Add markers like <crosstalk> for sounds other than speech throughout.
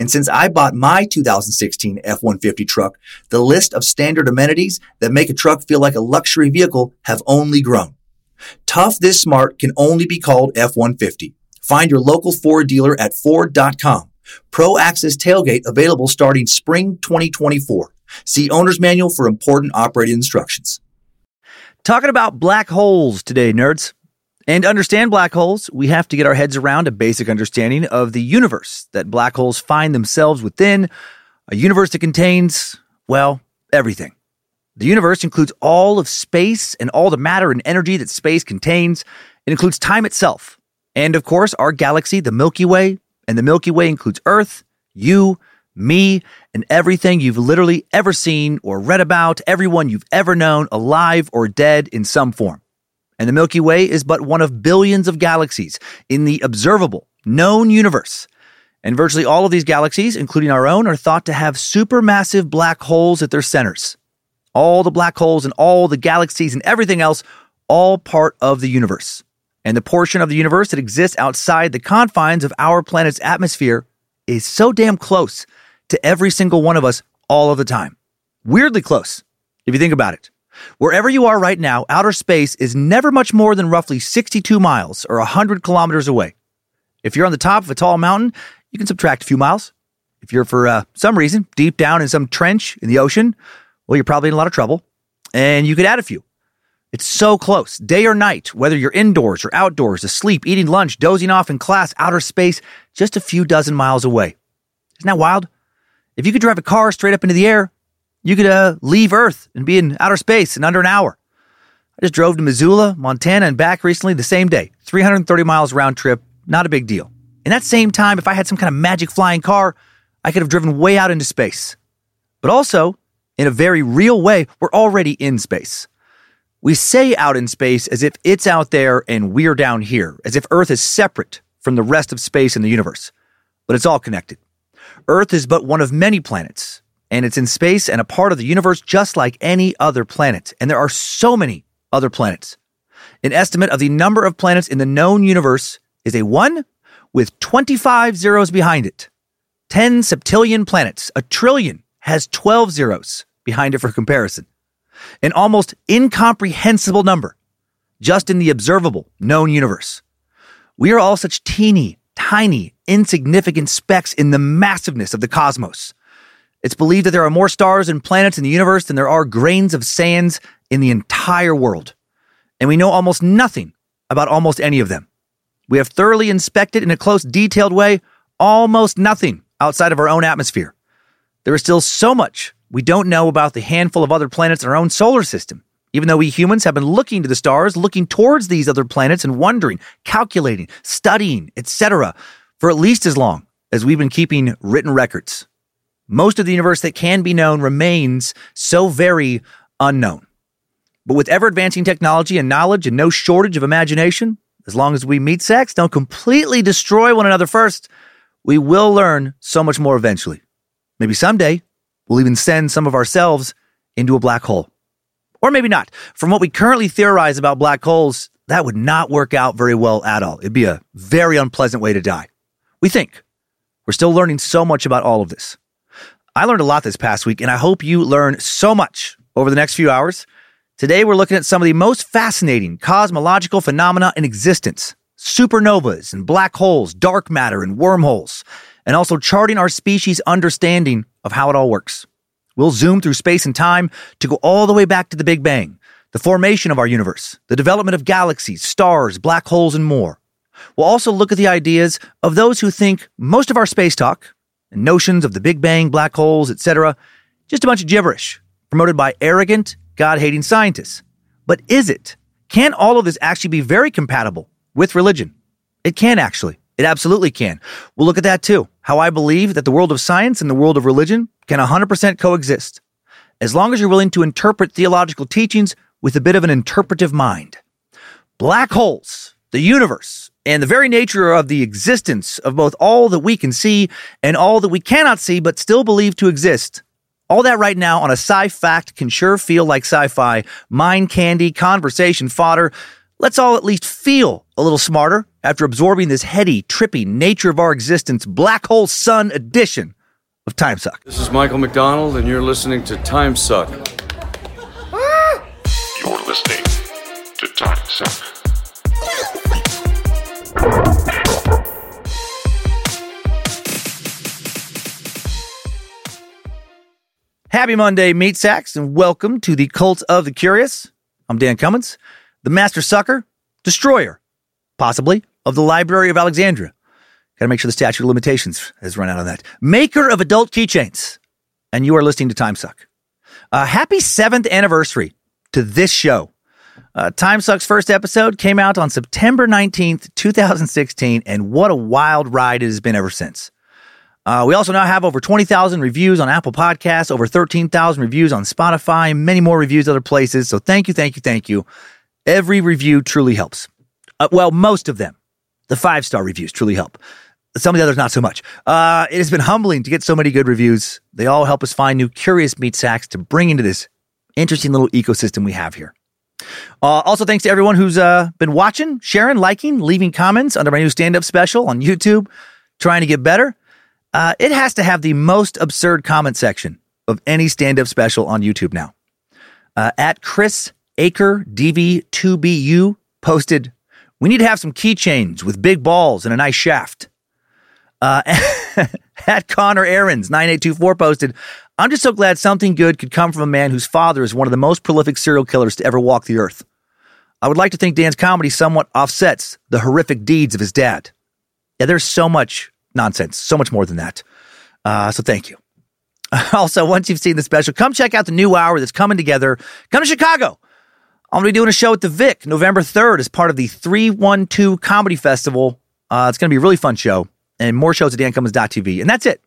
And since I bought my 2016 F-150 truck, the list of standard amenities that make a truck feel like a luxury vehicle have only grown. Tough this smart can only be called F-150. Find your local Ford dealer at Ford.com. Pro Access Tailgate available starting spring 2024. See owner's manual for important operating instructions. Talking about black holes today, nerds. And to understand black holes, we have to get our heads around a basic understanding of the universe that black holes find themselves within, a universe that contains, well, everything. The universe includes all of space and all the matter and energy that space contains. It includes time itself. And of course, our galaxy, the Milky Way, and the Milky Way includes Earth, you, me, and everything you've literally ever seen or read about, everyone you've ever known, alive or dead in some form. And the Milky Way is but one of billions of galaxies in the observable, known universe. And virtually all of these galaxies, including our own, are thought to have supermassive black holes at their centers. All the black holes and all the galaxies and everything else, all part of the universe. And the portion of the universe that exists outside the confines of our planet's atmosphere is so damn close to every single one of us all of the time. Weirdly close, if you think about it. Wherever you are right now, outer space is never much more than roughly 62 miles or 100 kilometers away. If you're on the top of a tall mountain, you can subtract a few miles. If you're for uh, some reason deep down in some trench in the ocean, well, you're probably in a lot of trouble, and you could add a few. It's so close, day or night, whether you're indoors or outdoors, asleep, eating lunch, dozing off in class, outer space, just a few dozen miles away. Isn't that wild? If you could drive a car straight up into the air, you could uh, leave Earth and be in outer space in under an hour. I just drove to Missoula, Montana, and back recently the same day. 330 miles round trip, not a big deal. In that same time, if I had some kind of magic flying car, I could have driven way out into space. But also, in a very real way, we're already in space. We say out in space as if it's out there and we're down here, as if Earth is separate from the rest of space and the universe. But it's all connected. Earth is but one of many planets, and it's in space and a part of the universe just like any other planet. And there are so many other planets. An estimate of the number of planets in the known universe is a 1 with 25 zeros behind it. 10 septillion planets. A trillion has 12 zeros behind it for comparison. An almost incomprehensible number just in the observable known universe. We are all such teeny, tiny, insignificant specks in the massiveness of the cosmos. It's believed that there are more stars and planets in the universe than there are grains of sands in the entire world. And we know almost nothing about almost any of them. We have thoroughly inspected in a close, detailed way almost nothing outside of our own atmosphere. There is still so much we don't know about the handful of other planets in our own solar system, even though we humans have been looking to the stars, looking towards these other planets and wondering, calculating, studying, etc., for at least as long as we've been keeping written records. Most of the universe that can be known remains so very unknown. But with ever advancing technology and knowledge and no shortage of imagination, as long as we meat sacks, don't completely destroy one another first, we will learn so much more eventually. Maybe someday We'll even send some of ourselves into a black hole. Or maybe not. From what we currently theorize about black holes, that would not work out very well at all. It'd be a very unpleasant way to die. We think. We're still learning so much about all of this. I learned a lot this past week, and I hope you learn so much over the next few hours. Today, we're looking at some of the most fascinating cosmological phenomena in existence supernovas and black holes, dark matter and wormholes, and also charting our species' understanding of how it all works. We'll zoom through space and time to go all the way back to the Big Bang, the formation of our universe, the development of galaxies, stars, black holes, and more. We'll also look at the ideas of those who think most of our space talk and notions of the Big Bang, black holes, etc., just a bunch of gibberish promoted by arrogant, God hating scientists. But is it? Can all of this actually be very compatible with religion? It can actually. It absolutely can. We'll look at that too. How I believe that the world of science and the world of religion can 100% coexist. As long as you're willing to interpret theological teachings with a bit of an interpretive mind. Black holes, the universe, and the very nature of the existence of both all that we can see and all that we cannot see but still believe to exist all that right now on a sci fact can sure feel like sci fi, mind candy, conversation fodder. Let's all at least feel a little smarter after absorbing this heady, trippy nature of our existence black hole sun edition of Time Suck. This is Michael McDonald, and you're listening to Time Suck. Ah! You're listening to Time Suck. Happy Monday, meat sacks, and welcome to the Cult of the Curious. I'm Dan Cummins, the master sucker, destroyer, possibly, of the Library of Alexandria. Got to make sure the statute of limitations has run out on that. Maker of adult keychains. And you are listening to Time Suck. Uh, happy seventh anniversary to this show. Uh, Time Suck's first episode came out on September 19th, 2016, and what a wild ride it has been ever since. Uh, we also now have over 20,000 reviews on Apple Podcasts, over 13,000 reviews on Spotify, many more reviews other places. So thank you, thank you, thank you. Every review truly helps. Uh, well, most of them. The five star reviews truly help. Some of the others, not so much. Uh, it has been humbling to get so many good reviews. They all help us find new curious meat sacks to bring into this interesting little ecosystem we have here. Uh, also, thanks to everyone who's uh, been watching, sharing, liking, leaving comments under my new stand up special on YouTube, trying to get better. Uh, it has to have the most absurd comment section of any stand up special on YouTube now. Uh, at Chris Aker DV2BU posted, We need to have some keychains with big balls and a nice shaft. Uh, <laughs> at Connor Aarons 9824 posted, I'm just so glad something good could come from a man whose father is one of the most prolific serial killers to ever walk the earth. I would like to think Dan's comedy somewhat offsets the horrific deeds of his dad. Yeah, there's so much nonsense. So much more than that. Uh, so thank you. <laughs> Also, once you've seen the special, come check out the new hour that's coming together. Come to Chicago. I'm going to be doing a show at the Vic November 3rd as part of the 312 Comedy Festival. Uh, it's going to be a really fun show and more shows at dancummins.tv. And that's it.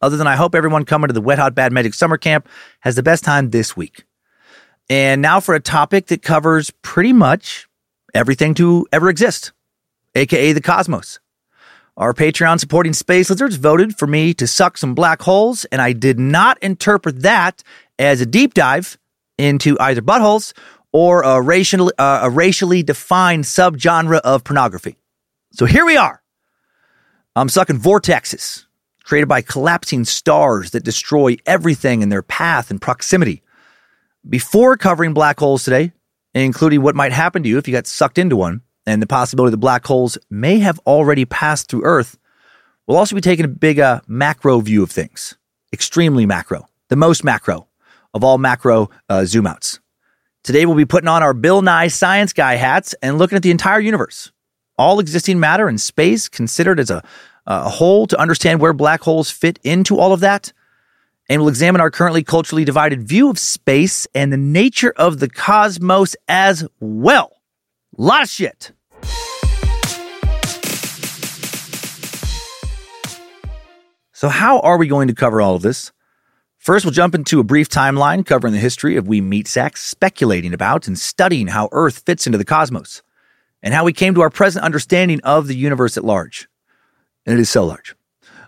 Other than I hope everyone coming to the Wet Hot Bad Magic Summer Camp has the best time this week. And now for a topic that covers pretty much everything to ever exist, aka the cosmos. Our Patreon supporting space lizards voted for me to suck some black holes, and I did not interpret that as a deep dive into either buttholes or a racially, uh, a racially defined subgenre of pornography. So here we are. I'm sucking vortexes created by collapsing stars that destroy everything in their path and proximity. Before covering black holes today, including what might happen to you if you got sucked into one, and the possibility that black holes may have already passed through Earth, we'll also be taking a big uh, macro view of things, extremely macro, the most macro of all macro uh, zoom outs. Today, we'll be putting on our Bill Nye Science Guy hats and looking at the entire universe, all existing matter and space considered as a, a whole to understand where black holes fit into all of that. And we'll examine our currently culturally divided view of space and the nature of the cosmos as well. A lot of shit. So, how are we going to cover all of this? First, we'll jump into a brief timeline covering the history of we meat sacks speculating about and studying how Earth fits into the cosmos and how we came to our present understanding of the universe at large. And it is so large.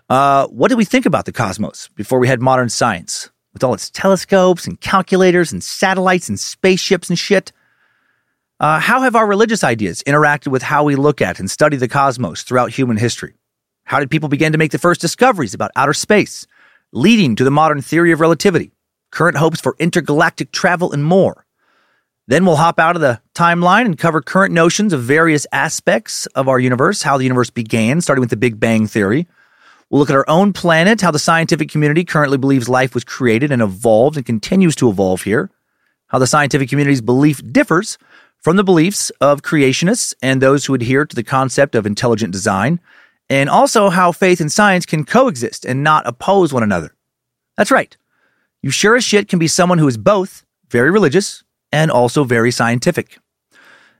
Uh, what did we think about the cosmos before we had modern science? with all its telescopes and calculators and satellites and spaceships and shit. Uh, how have our religious ideas interacted with how we look at and study the cosmos throughout human history? How did people begin to make the first discoveries about outer space, leading to the modern theory of relativity, current hopes for intergalactic travel, and more? Then we'll hop out of the timeline and cover current notions of various aspects of our universe, how the universe began, starting with the Big Bang Theory. We'll look at our own planet, how the scientific community currently believes life was created and evolved and continues to evolve here, how the scientific community's belief differs from the beliefs of creationists and those who adhere to the concept of intelligent design, and also how faith and science can coexist and not oppose one another. That's right. You sure as shit can be someone who is both very religious and also very scientific.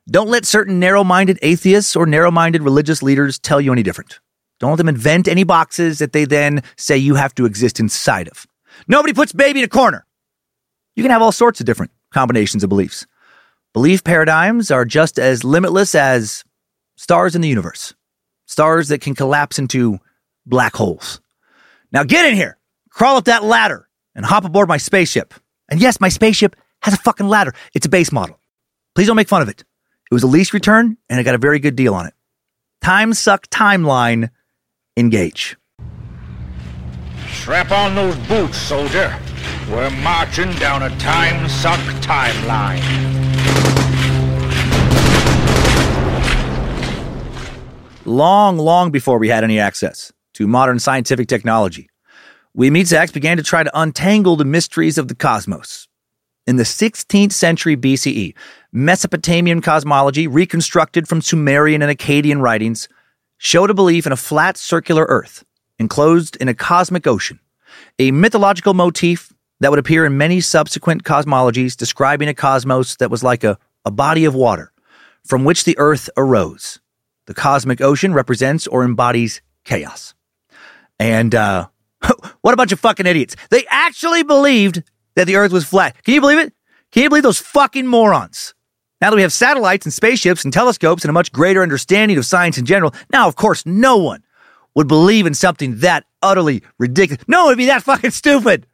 Don't let certain narrow minded atheists or narrow minded religious leaders tell you any different. Don't let them invent any boxes that they then say you have to exist inside of. Nobody puts baby in a corner. You can have all sorts of different combinations of beliefs. Belief paradigms are just as limitless as stars in the universe, stars that can collapse into black holes. Now get in here, crawl up that ladder, and hop aboard my spaceship. And yes, my spaceship has a fucking ladder. It's a base model. Please don't make fun of it. It was a lease return, and I got a very good deal on it. Time suck timeline. Engage. Strap on those boots, soldier. We're marching down a time suck timeline. long, long before we had any access to modern scientific technology, we meat sacks began to try to untangle the mysteries of the cosmos. In the 16th century BCE, Mesopotamian cosmology, reconstructed from Sumerian and Akkadian writings, showed a belief in a flat circular Earth enclosed in a cosmic ocean, a mythological motif that would appear in many subsequent cosmologies describing a cosmos that was like a, a body of water from which the Earth arose. The cosmic ocean represents or embodies chaos. And uh, <laughs> what a bunch of fucking idiots. They actually believed that the earth was flat. Can you believe it? Can you believe those fucking morons? Now that we have satellites and spaceships and telescopes and a much greater understanding of science in general, now, of course, no one would believe in something that utterly ridiculous. No one would be that fucking stupid.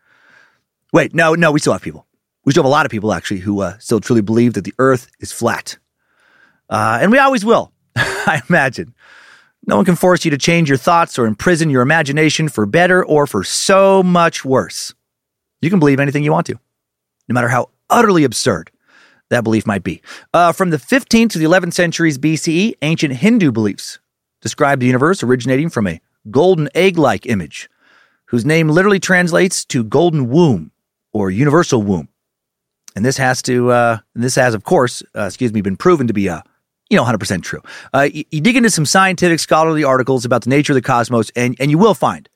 Wait, no, no, we still have people. We still have a lot of people, actually, who uh, still truly believe that the earth is flat. Uh, and we always will, <laughs> I imagine. No one can force you to change your thoughts or imprison your imagination for better or for so much worse. You can believe anything you want to, no matter how utterly absurd that belief might be. Uh, from the 15th to the 11th centuries BCE, ancient Hindu beliefs describe the universe originating from a golden egg like image, whose name literally translates to golden womb or universal womb. And this has to, uh, this has, of course, uh, excuse me, been proven to be uh, you know, 100% true. Uh, you, you dig into some scientific scholarly articles about the nature of the cosmos, and, and you will find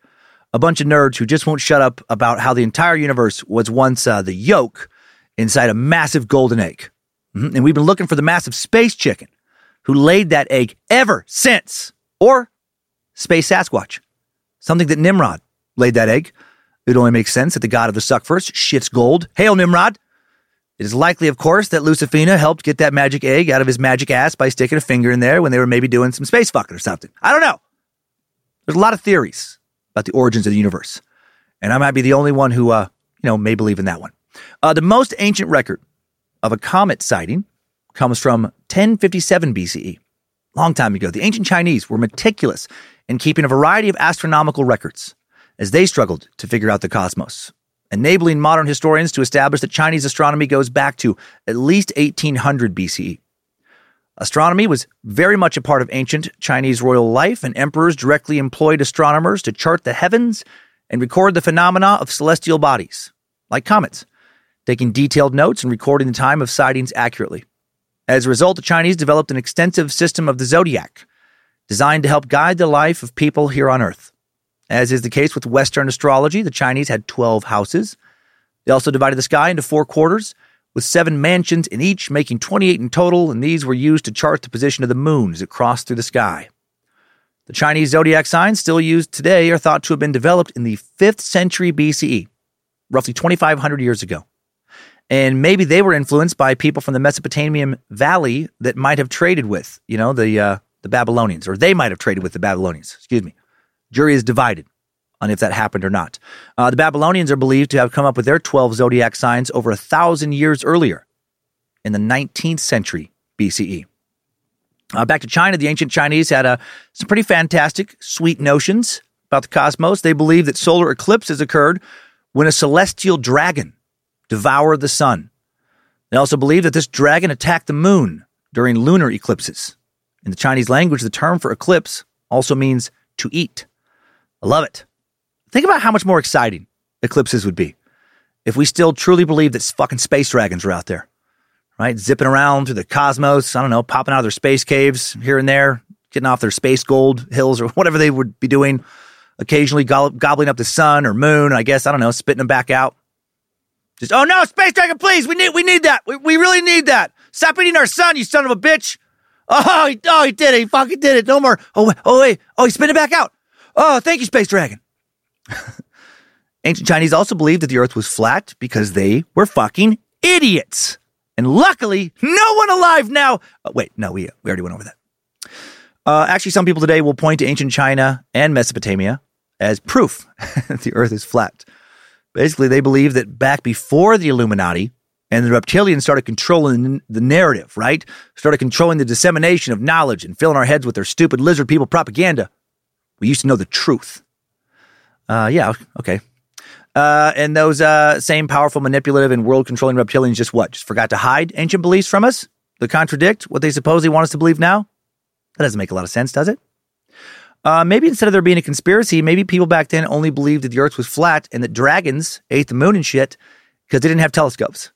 a bunch of nerds who just won't shut up about how the entire universe was once uh, the yolk inside a massive golden egg. Mm-hmm. And we've been looking for the massive space chicken who laid that egg ever since. Or space Sasquatch, something that Nimrod laid that egg. It only makes sense that the god of the suck first shifts gold. Hail, Nimrod! It is likely, of course, that Lucifina helped get that magic egg out of his magic ass by sticking a finger in there when they were maybe doing some space fucking or something. I don't know. There's a lot of theories about the origins of the universe. And I might be the only one who, uh, you know, may believe in that one. Uh, the most ancient record of a comet sighting comes from 1057 BCE. Long time ago, the ancient Chinese were meticulous in keeping a variety of astronomical records as they struggled to figure out the cosmos, enabling modern historians to establish that Chinese astronomy goes back to at least 1800 BCE. Astronomy was very much a part of ancient Chinese royal life, and emperors directly employed astronomers to chart the heavens and record the phenomena of celestial bodies, like comets, taking detailed notes and recording the time of sightings accurately. As a result, the Chinese developed an extensive system of the zodiac, designed to help guide the life of people here on Earth. As is the case with Western astrology, the Chinese had 12 houses. They also divided the sky into four quarters with seven mansions in each, making 28 in total, and these were used to chart the position of the moon as it crossed through the sky. The Chinese zodiac signs still used today are thought to have been developed in the 5th century BCE, roughly 2,500 years ago. And maybe they were influenced by people from the Mesopotamian valley that might have traded with, you know, the, uh, the Babylonians, or they might have traded with the Babylonians. Excuse me. Jury is divided on if that happened or not. Uh, the Babylonians are believed to have come up with their 12 zodiac signs over a thousand years earlier in the 19th century BCE. Uh, back to China, the ancient Chinese had uh, some pretty fantastic, sweet notions about the cosmos. They believed that solar eclipses occurred when a celestial dragon devoured the sun. They also believed that this dragon attacked the moon during lunar eclipses. In the Chinese language, the term for eclipse also means to eat. I love it. Think about how much more exciting eclipses would be if we still truly believe that fucking space dragons are out there, right? Zipping around through the cosmos, I don't know, popping out of their space caves here and there, getting off their space gold hills or <laughs> whatever they would be doing, occasionally gobbling up the sun or moon, I guess, I don't know, spitting them back out. Just, oh no, space dragon, please, we need, we need that. We, we really need that. Stop eating our sun, you son of a bitch. <laughs> Oh, he, oh, he did it. He fucking did it. No more. Oh, wait. Oh, wait. Oh, he spit it back out. Oh, thank you, Space Dragon. <laughs> Ancient Chinese also believed that the earth was flat because they were fucking idiots. And luckily, no one alive now. Oh, wait, no, we, we already went over that. Uh, actually, some people today will point to ancient China and Mesopotamia as proof that <laughs> the earth is flat. Basically, they believe that back before the Illuminati, and the reptilians started controlling the narrative, right? Started controlling the dissemination of knowledge and filling our heads with their stupid lizard people propaganda. We used to know the truth. Uh, yeah, okay. Uh, and those uh, same powerful, manipulative, and world controlling reptilians just what? Just forgot to hide ancient beliefs from us? That contradict what they supposedly want us to believe now? That doesn't make a lot of sense, does it? Uh, maybe instead of there being a conspiracy, maybe people back then only believed that the earth was flat and that dragons ate the moon and shit because they didn't have telescopes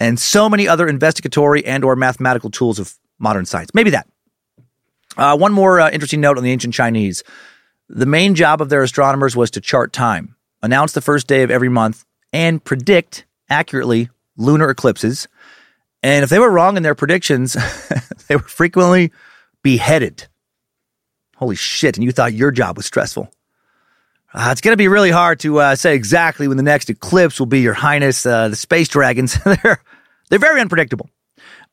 and so many other investigatory and or mathematical tools of modern science. Maybe that. Uh, one more uh, interesting note on the ancient Chinese. The main job of their astronomers was to chart time, announce the first day of every month, and predict accurately lunar eclipses. And if they were wrong in their predictions, <laughs> they were frequently beheaded. Holy shit. And you thought your job was stressful. Uh, it's going to be really hard to uh, say exactly when the next eclipse will be, Your Highness. Uh, the space dragons, <laughs> they're, they're very unpredictable.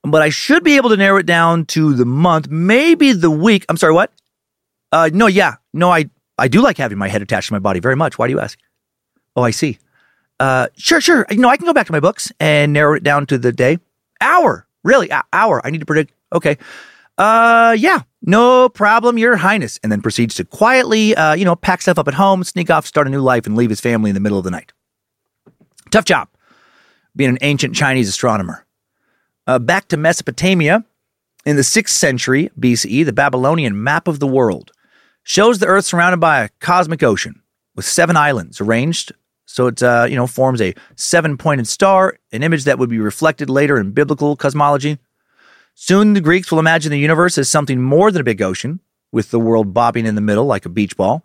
But I should be able to narrow it down to the month, maybe the week. I'm sorry, what? Uh, no, yeah. No, I, I do like having my head attached to my body very much. Why do you ask? Oh, I see. Uh, sure, sure. You know, I can go back to my books and narrow it down to the day. Hour. Really? hour. I need to predict. Okay. Uh, yeah, no problem, Your Highness. And then proceeds to quietly, uh, you know, pack stuff up at home, sneak off, start a new life, and leave his family in the middle of the night. Tough job being an ancient Chinese astronomer. Uh, back to Mesopotamia. In the 6th century BCE, the Babylonian map of the world shows the Earth surrounded by a cosmic ocean with seven islands arranged so it uh, you know forms a seven-pointed star, an image that would be reflected later in biblical cosmology. Soon the Greeks will imagine the universe as something more than a big ocean, with the world bobbing in the middle like a beach ball.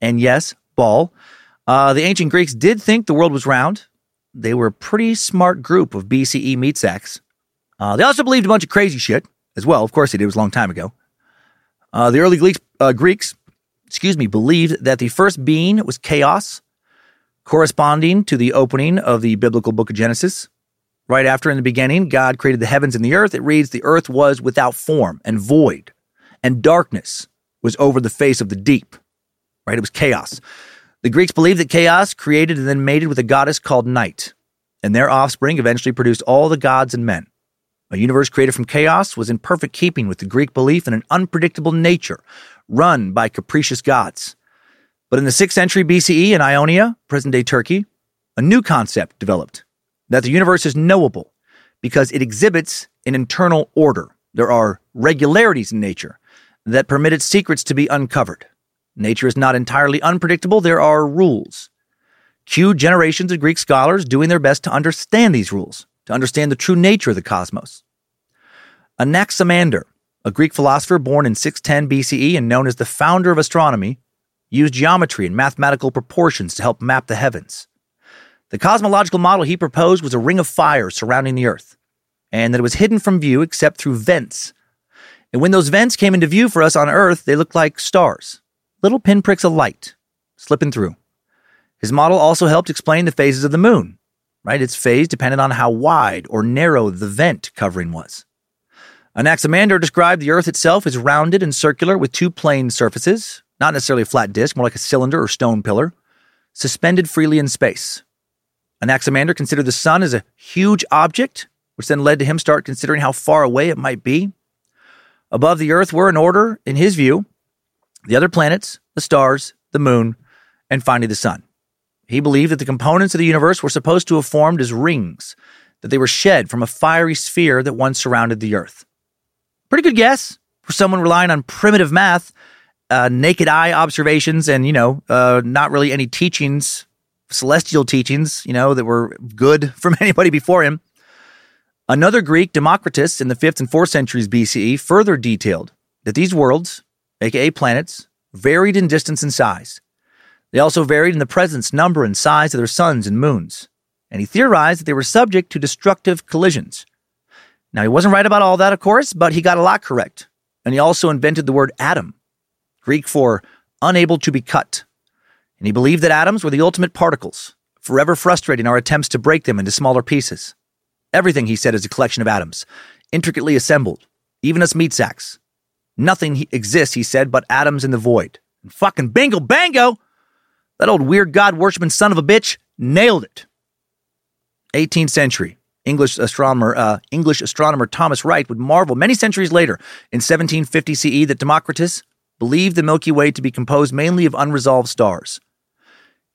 And yes, ball. Uh, the ancient Greeks did think the world was round. They were a pretty smart group of BCE meat sacks. Uh, they also believed a bunch of crazy shit as well. Of course, they did. It was a long time ago. Uh, the early Greeks, uh, Greeks, excuse me, believed that the first being was chaos, corresponding to the opening of the biblical book of Genesis. Right after, in the beginning, God created the heavens and the earth. It reads, The earth was without form and void, and darkness was over the face of the deep. Right? It was chaos. The Greeks believed that chaos created and then mated with a goddess called Night, and their offspring eventually produced all the gods and men. A universe created from chaos was in perfect keeping with the Greek belief in an unpredictable nature run by capricious gods. But in the 6th century BCE in Ionia, present day Turkey, a new concept developed that the universe is knowable because it exhibits an internal order. There are regularities in nature that permit its secrets to be uncovered. Nature is not entirely unpredictable, there are rules. Cue generations of Greek scholars doing their best to understand these rules, to understand the true nature of the cosmos. Anaximander, a Greek philosopher born in 610 BCE and known as the founder of astronomy, used geometry and mathematical proportions to help map the heavens. The cosmological model he proposed was a ring of fire surrounding the Earth, and that it was hidden from view except through vents. And when those vents came into view for us on Earth, they looked like stars, little pinpricks of light slipping through. His model also helped explain the phases of the moon, right? Its phase depended on how wide or narrow the vent covering was. Anaximander described the Earth itself as rounded and circular with two plane surfaces, not necessarily a flat disk, more like a cylinder or stone pillar suspended freely in space. Anaximander considered the sun as a huge object, which then led to him start considering how far away it might be. Above the earth were in order, in his view, the other planets, the stars, the moon, and finally the sun. He believed that the components of the universe were supposed to have formed as rings, that they were shed from a fiery sphere that once surrounded the earth. Pretty good guess for someone relying on primitive math, uh, naked eye observations, and, you know, uh, not really any teachings, celestial teachings, you know, that were good <laughs> from anybody before him. Another Greek, Democritus, in the 5th and 4th centuries BCE, further detailed that these worlds, aka planets, varied in distance and size. They also varied in the presence, number, and size of their suns and moons, and he theorized that they were subject to destructive collisions. Now, he wasn't right about all that, of course, but he got a lot correct. And he also invented the word atom, Greek for unable to be cut. And he believed that atoms were the ultimate particles, forever frustrating our attempts to break them into smaller pieces. Everything, he said, is a collection of atoms, intricately assembled, even us meat sacks. Nothing exists, he said, but atoms in the void. And fucking bingo bango! That old weird god worshiping son of a bitch nailed it. 18th century. English astronomer, uh, English astronomer Thomas Wright would marvel many centuries later in 1750 CE that Democritus believed the Milky Way to be composed mainly of unresolved stars.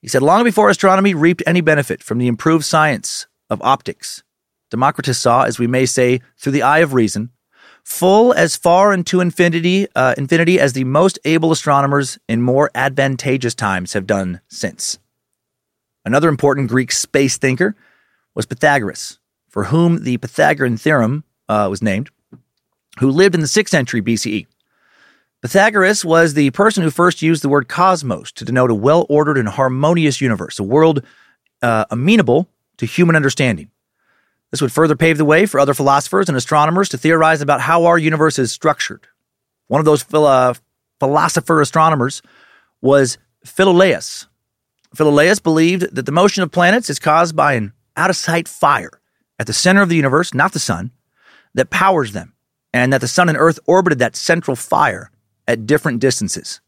He said long before astronomy reaped any benefit from the improved science of optics, Democritus saw, as we may say, through the eye of reason, full as far into infinity, uh, infinity as the most able astronomers in more advantageous times have done since. Another important Greek space thinker was Pythagoras, for whom the Pythagorean theorem uh, was named, who lived in the 6th century BCE. Pythagoras was the person who first used the word cosmos to denote a well ordered and harmonious universe, a world uh, amenable to human understanding. This would further pave the way for other philosophers and astronomers to theorize about how our universe is structured. One of those philo- philosopher astronomers was Philolaus. Philolaus believed that the motion of planets is caused by an out of sight fire at the center of the universe, not the sun, that powers them, and that the sun and earth orbited that central fire at different distances.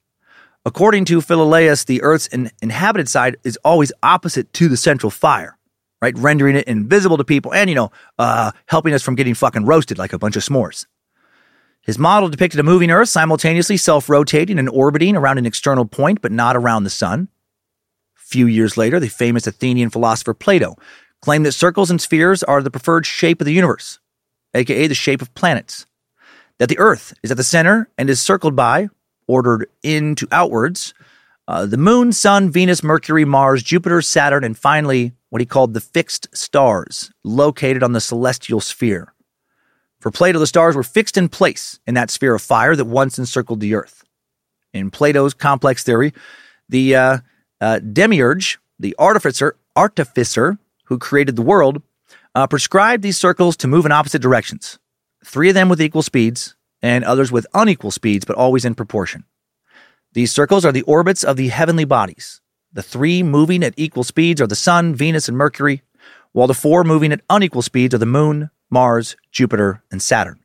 According to Philolaus, the earth's in- inhabited side is always opposite to the central fire right? Rendering it invisible to people and, you know, uh, helping us from getting fucking roasted like a bunch of s'mores. His model depicted a moving Earth simultaneously self rotating and orbiting around an external point, but not around the sun. A few years later, the famous Athenian philosopher Plato claimed that circles and spheres are the preferred shape of the universe, aka the shape of planets. That the Earth is at the center and is circled by, ordered in to outwards, uh, the Moon, Sun, Venus, Mercury, Mars, Jupiter, Saturn, and finally what he called the fixed stars located on the celestial sphere. For Plato, the stars were fixed in place in that sphere of fire that once encircled the earth. In Plato's complex theory, the uh, uh, demiurge, the artificer, artificer who created the world, uh, prescribed these circles to move in opposite directions. Three of them with equal speeds, and others with unequal speeds, but always in proportion. These circles are the orbits of the heavenly bodies, the three moving at equal speeds are the Sun, Venus, and Mercury, while the four moving at unequal speeds are the Moon, Mars, Jupiter, and Saturn.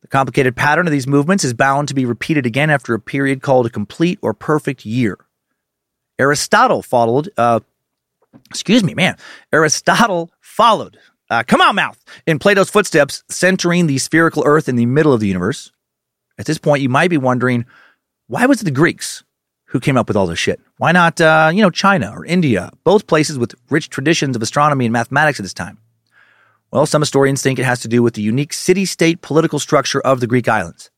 The complicated pattern of these movements is bound to be repeated again after a period called a complete or perfect year. Aristotle followed, uh, excuse me, man, Aristotle followed, uh, come on, mouth, in Plato's footsteps, centering the spherical Earth in the middle of the universe. At this point, you might be wondering, why was it the Greeks who came up with all this shit? Why not, uh, you know, China or India, both places with rich traditions of astronomy and mathematics at this time? Well, some historians think it has to do with the unique city state political structure of the Greek islands.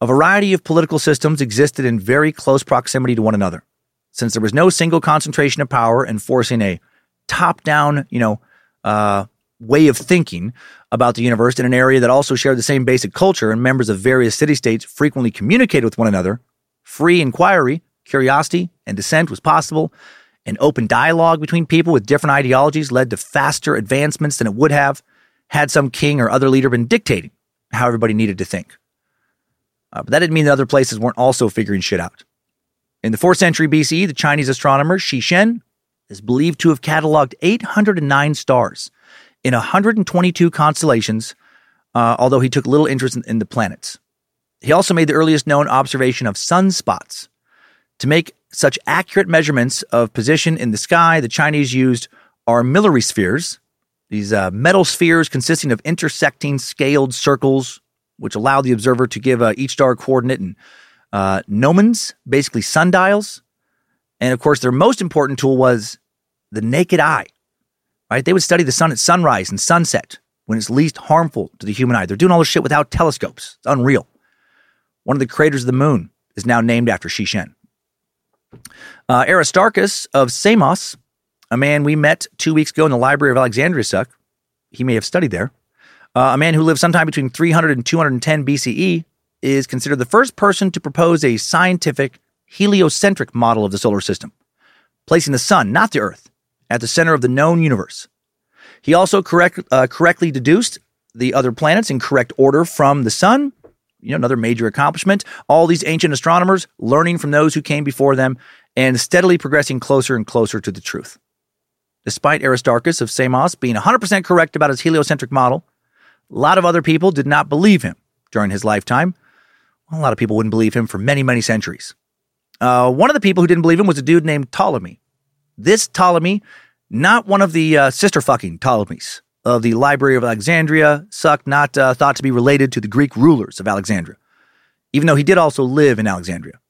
A variety of political systems existed in very close proximity to one another. Since there was no single concentration of power enforcing a top down, you know, uh, way of thinking about the universe in an area that also shared the same basic culture and members of various city states frequently communicated with one another, free inquiry Curiosity and dissent was possible, and open dialogue between people with different ideologies led to faster advancements than it would have had some king or other leader been dictating how everybody needed to think. Uh, but that didn't mean that other places weren't also figuring shit out. In the 4th century BCE, the Chinese astronomer Shi Shen is believed to have cataloged 809 stars in 122 constellations, uh, although he took little interest in, in the planets. He also made the earliest known observation of sunspots to make such accurate measurements of position in the sky, the Chinese used armillary spheres, these uh, metal spheres consisting of intersecting scaled circles, which allow the observer to give uh, each star a coordinate in uh, gnomons, basically sundials. And of course, their most important tool was the naked eye. Right? They would study the sun at sunrise and sunset when it's least harmful to the human eye. They're doing all this shit without telescopes. It's unreal. One of the craters of the moon is now named after Shi Shen. Uh, Aristarchus of Samos, a man we met two weeks ago in the Library of Alexandria, suck. He may have studied there. Uh, a man who lived sometime between 300 and 210 BCE is considered the first person to propose a scientific heliocentric model of the solar system, placing the sun, not the earth, at the center of the known universe. He also correct, uh, correctly deduced the other planets in correct order from the sun. You know, another major accomplishment. All these ancient astronomers learning from those who came before them and steadily progressing closer and closer to the truth. Despite Aristarchus of Samos being 100% correct about his heliocentric model, a lot of other people did not believe him during his lifetime. A lot of people wouldn't believe him for many, many centuries. Uh, one of the people who didn't believe him was a dude named Ptolemy. This Ptolemy, not one of the uh, sister fucking Ptolemies of the Library of Alexandria, sucked, not uh, thought to be related to the Greek rulers of Alexandria, even though he did also live in Alexandria.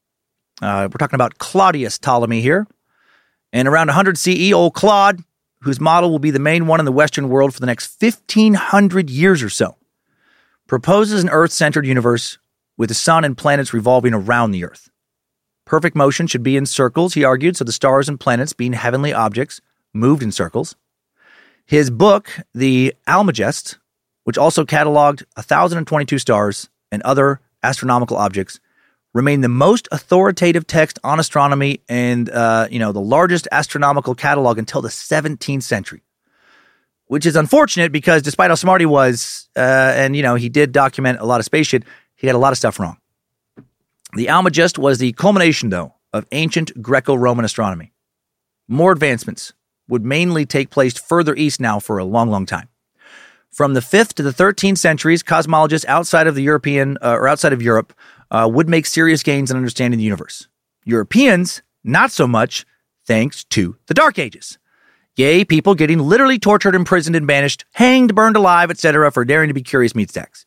Uh, we're talking about Claudius Ptolemy here. And around 100 CE, old Claude, whose model will be the main one in the Western world for the next 1500 years or so, proposes an Earth centered universe with the sun and planets revolving around the Earth. Perfect motion should be in circles, he argued, so the stars and planets, being heavenly objects, moved in circles. His book, The Almagest, which also cataloged 1,022 stars and other astronomical objects, remained the most authoritative text on astronomy and uh, you know the largest astronomical catalog until the 17th century which is unfortunate because despite how smart he was uh, and you know he did document a lot of space shit he had a lot of stuff wrong the almagest was the culmination though of ancient greco-roman astronomy more advancements would mainly take place further east now for a long long time from the 5th to the 13th centuries cosmologists outside of the european uh, or outside of europe uh, would make serious gains in understanding the universe. Europeans, not so much, thanks to the Dark Ages. Yay, people getting literally tortured, imprisoned, and banished, hanged, burned alive, etc., for daring to be curious meat sacks,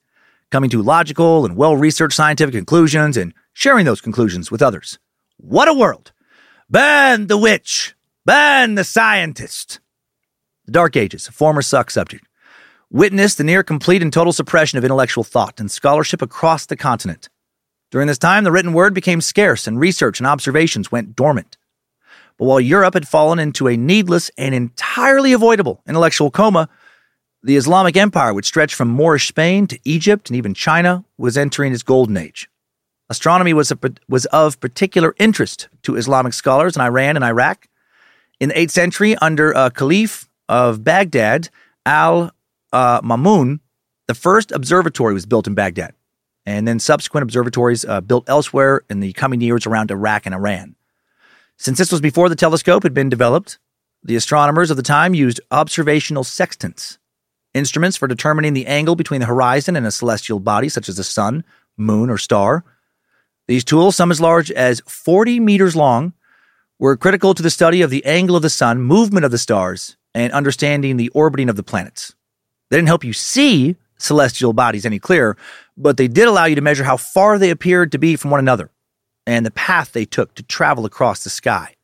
coming to logical and well researched scientific conclusions and sharing those conclusions with others. What a world! Ban the witch! Ban the scientist! The Dark Ages, a former suck subject, witnessed the near complete and total suppression of intellectual thought and scholarship across the continent. During this time, the written word became scarce and research and observations went dormant. But while Europe had fallen into a needless and entirely avoidable intellectual coma, the Islamic Empire, which stretched from Moorish Spain to Egypt and even China, was entering its golden age. Astronomy was, a, was of particular interest to Islamic scholars in Iran and Iraq. In the 8th century, under a Caliph of Baghdad, Al uh, Mamun, the first observatory was built in Baghdad and then subsequent observatories uh, built elsewhere in the coming years around Iraq and Iran. Since this was before the telescope had been developed, the astronomers of the time used observational sextants, instruments for determining the angle between the horizon and a celestial body such as the sun, moon, or star. These tools, some as large as 40 meters long, were critical to the study of the angle of the sun, movement of the stars, and understanding the orbiting of the planets. They didn't help you see celestial bodies any clearer, but they did allow you to measure how far they appeared to be from one another and the path they took to travel across the sky.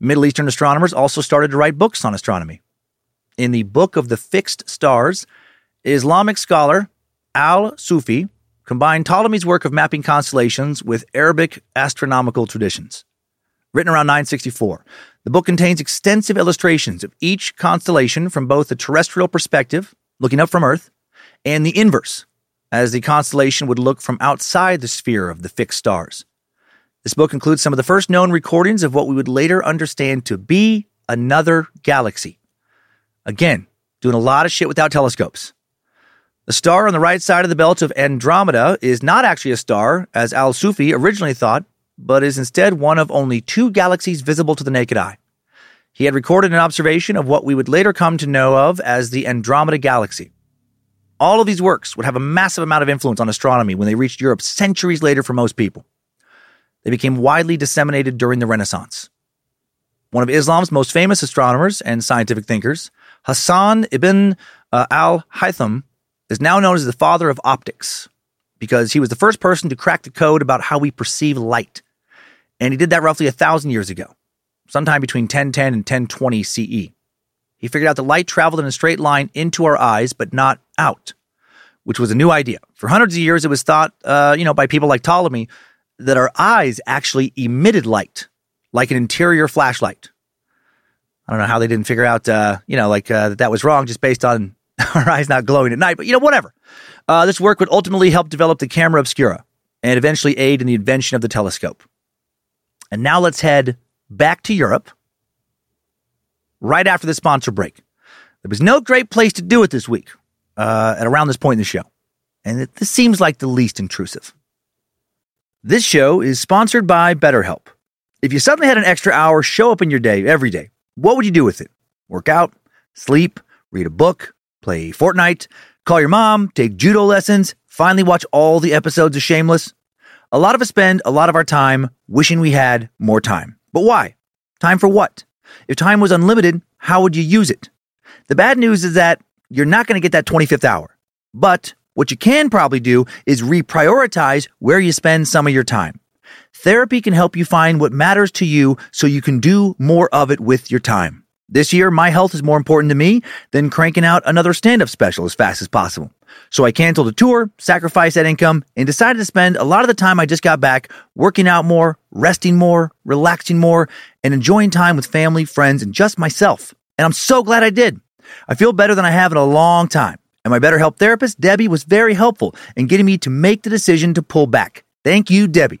Middle Eastern astronomers also started to write books on astronomy. In the Book of the Fixed Stars, Islamic scholar Al Sufi combined Ptolemy's work of mapping constellations with Arabic astronomical traditions. Written around 964, the book contains extensive illustrations of each constellation from both the terrestrial perspective, looking up from Earth, and the inverse, as the constellation would look from outside the sphere of the fixed stars. This book includes some of the first known recordings of what we would later understand to be another galaxy. Again, doing a lot of shit without telescopes. The star on the right side of the belt of Andromeda is not actually a star, as Al Sufi originally thought, but is instead one of only two galaxies visible to the naked eye. He had recorded an observation of what we would later come to know of as the Andromeda Galaxy. All of these works would have a massive amount of influence on astronomy when they reached Europe centuries later for most people. They became widely disseminated during the Renaissance. One of Islam's most famous astronomers and scientific thinkers, Hassan ibn uh, al Haytham, is now known as the father of optics because he was the first person to crack the code about how we perceive light. And he did that roughly a thousand years ago, sometime between 1010 and 1020 CE. He figured out that light traveled in a straight line into our eyes, but not out, which was a new idea. For hundreds of years, it was thought, uh, you know, by people like Ptolemy, that our eyes actually emitted light, like an interior flashlight. I don't know how they didn't figure out, uh, you know, like uh, that that was wrong just based on <laughs> our eyes not glowing at night, but you know, whatever. Uh, this work would ultimately help develop the camera obscura and eventually aid in the invention of the telescope. And now let's head back to Europe right after the sponsor break. There was no great place to do it this week uh, at around this point in the show. And it, this seems like the least intrusive. This show is sponsored by BetterHelp. If you suddenly had an extra hour show up in your day every day, what would you do with it? Work out, sleep, read a book, play Fortnite, call your mom, take judo lessons, finally watch all the episodes of Shameless? A lot of us spend a lot of our time wishing we had more time. But why? Time for what? If time was unlimited, how would you use it? The bad news is that you're not going to get that 25th hour. But what you can probably do is reprioritize where you spend some of your time. Therapy can help you find what matters to you so you can do more of it with your time. This year, my health is more important to me than cranking out another stand up special as fast as possible. So I canceled a tour, sacrificed that income, and decided to spend a lot of the time I just got back working out more, resting more, relaxing more, and enjoying time with family, friends, and just myself. And I'm so glad I did. I feel better than I have in a long time. And my BetterHelp therapist, Debbie, was very helpful in getting me to make the decision to pull back. Thank you, Debbie.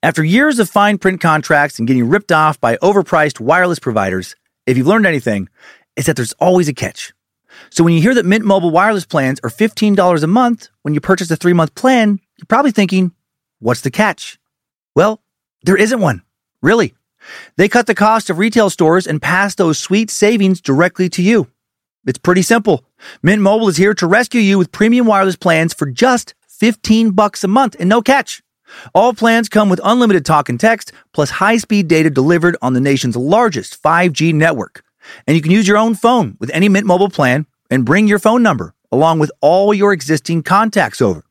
After years of fine print contracts and getting ripped off by overpriced wireless providers, if you've learned anything, it's that there's always a catch. So when you hear that Mint Mobile wireless plans are $15 a month when you purchase a three month plan, you're probably thinking, what's the catch? Well, there isn't one. Really. They cut the cost of retail stores and pass those sweet savings directly to you. It's pretty simple. Mint Mobile is here to rescue you with premium wireless plans for just 15 bucks a month and no catch. All plans come with unlimited talk and text plus high-speed data delivered on the nation's largest 5G network. And you can use your own phone with any Mint Mobile plan and bring your phone number along with all your existing contacts over.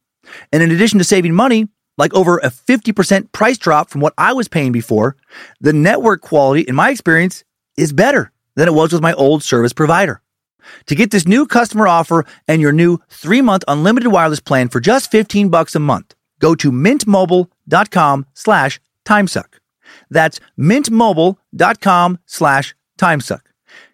And in addition to saving money, like over a 50% price drop from what I was paying before, the network quality, in my experience, is better than it was with my old service provider. To get this new customer offer and your new three month unlimited wireless plan for just 15 bucks a month, go to mintmobile.com slash timesuck. That's mintmobile.com slash timesuck.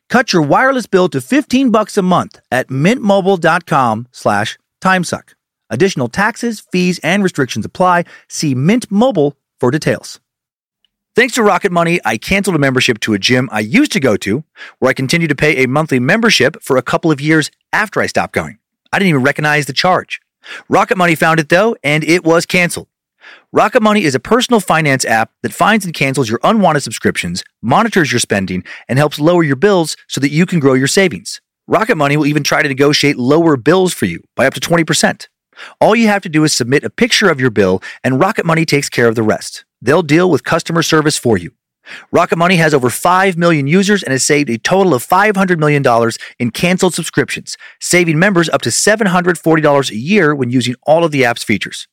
Cut your wireless bill to 15 bucks a month at mintmobile.com slash timesuck. Additional taxes, fees, and restrictions apply. See Mint Mobile for details. Thanks to Rocket Money, I canceled a membership to a gym I used to go to, where I continued to pay a monthly membership for a couple of years after I stopped going. I didn't even recognize the charge. Rocket Money found it though, and it was canceled. Rocket Money is a personal finance app that finds and cancels your unwanted subscriptions, monitors your spending, and helps lower your bills so that you can grow your savings. Rocket Money will even try to negotiate lower bills for you by up to 20%. All you have to do is submit a picture of your bill, and Rocket Money takes care of the rest. They'll deal with customer service for you. Rocket Money has over 5 million users and has saved a total of $500 million in canceled subscriptions, saving members up to $740 a year when using all of the app's features.